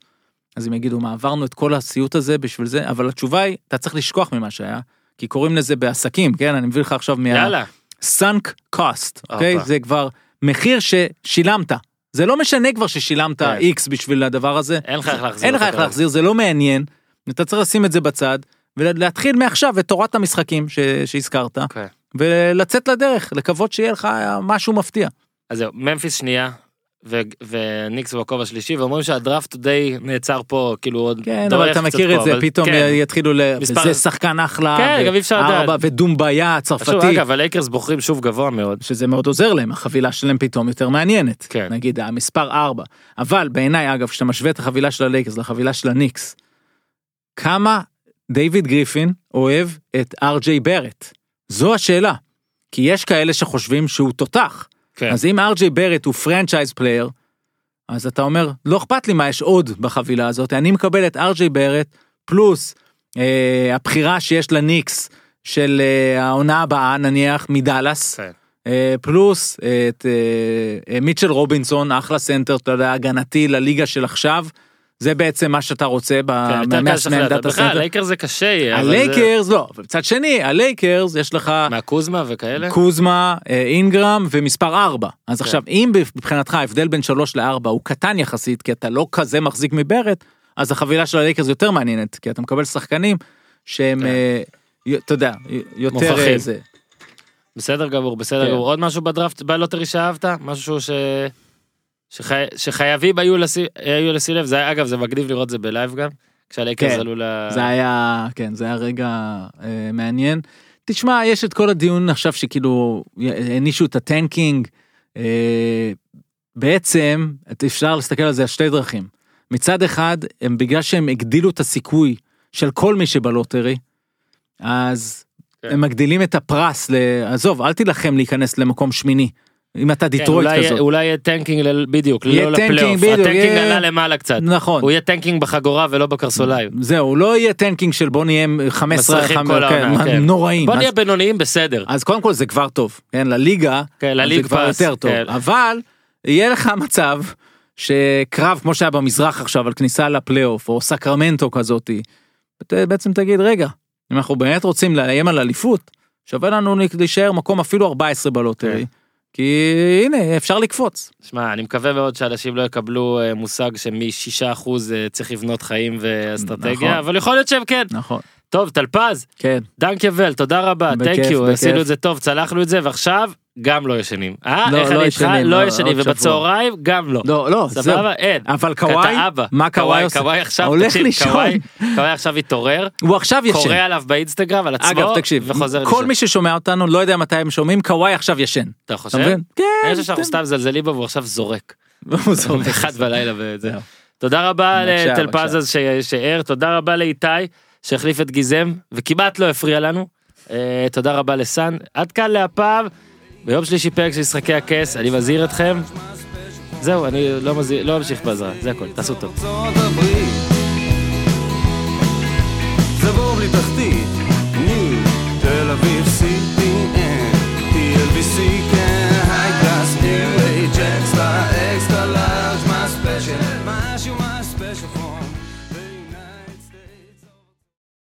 אז הם יגידו, מה, עברנו את כל הסיוט הזה בשביל זה? אבל התשובה היא, אתה צריך לשכוח ממה שהיה, כי קוראים לזה בעסקים, כן? אני מביא לך עכשיו מה... יאללה. sunk cost, אוקיי? זה כבר מחיר ששילמת. זה לא משנה כבר ששילמת כן. X בשביל הדבר הזה. אין לך איך להחזיר אין לך איך. להחזיר, זה לא מעניין. אתה צריך לשים את זה בצד, ולהתחיל מעכשיו את תורת המשחקים ש... שהזכרת, אוקיי. ולצאת לדרך, לקוות שיהיה לך משהו מפתיע. אז זהו, ממפיס שנייה, ו- וניקס בכובע שלישי, ואומרים שהדראפט די נעצר פה, כאילו עוד כן, אבל אתה מכיר את פה, זה, אבל פתאום כן. יתחילו ל... מספר- זה שחקן אחלה, כן, ו- אפשר. ארבע, ודומבויה שוב, הצרפתי, אגב, הלייקרס בוחרים שוב גבוה מאוד. שזה מאוד עוזר להם, החבילה שלהם פתאום יותר מעניינת. כן. נגיד המספר 4. אבל בעיניי, אגב, כשאתה משווה את החבילה של הלייקרס לחבילה של הניקס, כמה דיוויד גריפין אוהב את אר.ג'יי ברט? זו השאלה. כי יש כאלה שחושבים שהוא תותח. כן. אז אם אר.ג'יי ברט הוא franchise player, אז אתה אומר, לא אכפת לי מה יש עוד בחבילה הזאת, אני מקבל את אר.ג'יי ברט, פלוס אה, הבחירה שיש לניקס של אה, העונה הבאה, נניח, מדאלאס, כן. אה, פלוס את אה, אה, מיטשל רובינסון, אחלה סנטר, אתה יודע, הגנתי לליגה של עכשיו, זה בעצם מה שאתה רוצה. מעמדת בכלל. הלייקרס זה קשה הלייקרס, לא, מצד שני, הלייקרס יש לך מהקוזמה וכאלה? קוזמה, אה, אינגרם ומספר 4. אז כן. עכשיו, אם מבחינתך ההבדל בין 3 ל-4 הוא קטן יחסית, כי אתה לא כזה מחזיק מברט, אז החבילה של הלייקרס יותר מעניינת, כי אתה מקבל שחקנים שהם, כן. אה, אתה יודע, יותר... מוכחים. אה. בסדר גמור, בסדר כן. גמור. עוד משהו בדראפט ב lottery שאהבת? משהו ש... שחי... שחייבים היו לשים, היו לשים לב, זה אגב זה מגניב לראות זה ב live גם, כשהלייקרס כן, עלו ל... זה היה, כן, זה היה רגע אה, מעניין. תשמע, יש את כל הדיון עכשיו שכאילו הענישו את ה tanking. אה, בעצם, את- אפשר להסתכל על זה על שתי דרכים. מצד אחד, הם בגלל שהם הגדילו את הסיכוי של כל מי שב lottery, אז כן. הם מגדילים את הפרס, ל... עזוב, אל תילחם להיכנס למקום שמיני. אם אתה כן, דיטרויט אולי, כזאת. אולי יהיה טנקינג, ל... בדיוק, לא לפלייאוף. הטנקינג יהיה- עלה למעלה קצת. נכון. הוא יהיה טנקינג בחגורה ולא בקרסוליים. זהו, לא יהיה טנקינג של בוא נהיה 15, מסריחים חמ- כל כן, העונה, כן. נוראים. בוא אז- נהיה בינוניים בסדר. אז קודם כל זה כבר טוב, כן, לליגה, כן, לליג זה כבר פאס, יותר טוב, כן. אבל יהיה לך מצב שקרב כמו שהיה במזרח עכשיו על כניסה לפלייאוף, או סקרמנטו כזאתי, בעצם תגיד, רגע, אם אנחנו באמת רוצים לאיים על אליפות, שווה לנו להישאר מקום אפילו 14 בלוטרי, כן. כי הנה, אפשר לקפוץ. שמע, אני מקווה מאוד שאנשים לא יקבלו אה, מושג שמ-6% אה, צריך לבנות חיים נכון. ואסטרטגיה, אבל יכול להיות שהם כן. נכון, טוב, טלפז, כן. דנקבל, תודה רבה, בכיף, תנק יו, בכיף. עשינו את זה טוב, צלחנו את זה, ועכשיו גם לא ישנים. אה, לא, איך לא אני איתך? לא לא, ישנים. ובצהריים גם לא. לא, לא, זהו. סבבה? אין. אבל קוואי. מה קוואי עושה? קוואי עכשיו, הולך לישון. קוואי- עכשיו התעורר, הוא עכשיו ישן. קורא עליו באינסטגרם על עצמו, אגב, תקשיב, וחוזר כל מי ששומע אותנו, לא יודע מתי הם שומעים, קוואי עכשיו ישן. אתה חושב? כן. אני חושב שאנחנו כן. סתם מזלזלים בו והוא עכשיו זורק. הוא זורק. באחד בלילה וזה. תודה רבה לטלפז. אז שער, תודה רבה לאיתי שהחליף את גיזם וכמעט לא הפריע לנו. אה, תודה רבה לסאן. עד כאן להפעם. ביום שלישי פרק של משחקי הכס, אני מזהיר אתכם. זהו, אני לא מזהיר, לא אמשיך בעזרה, זה הכל, תעשו טוב.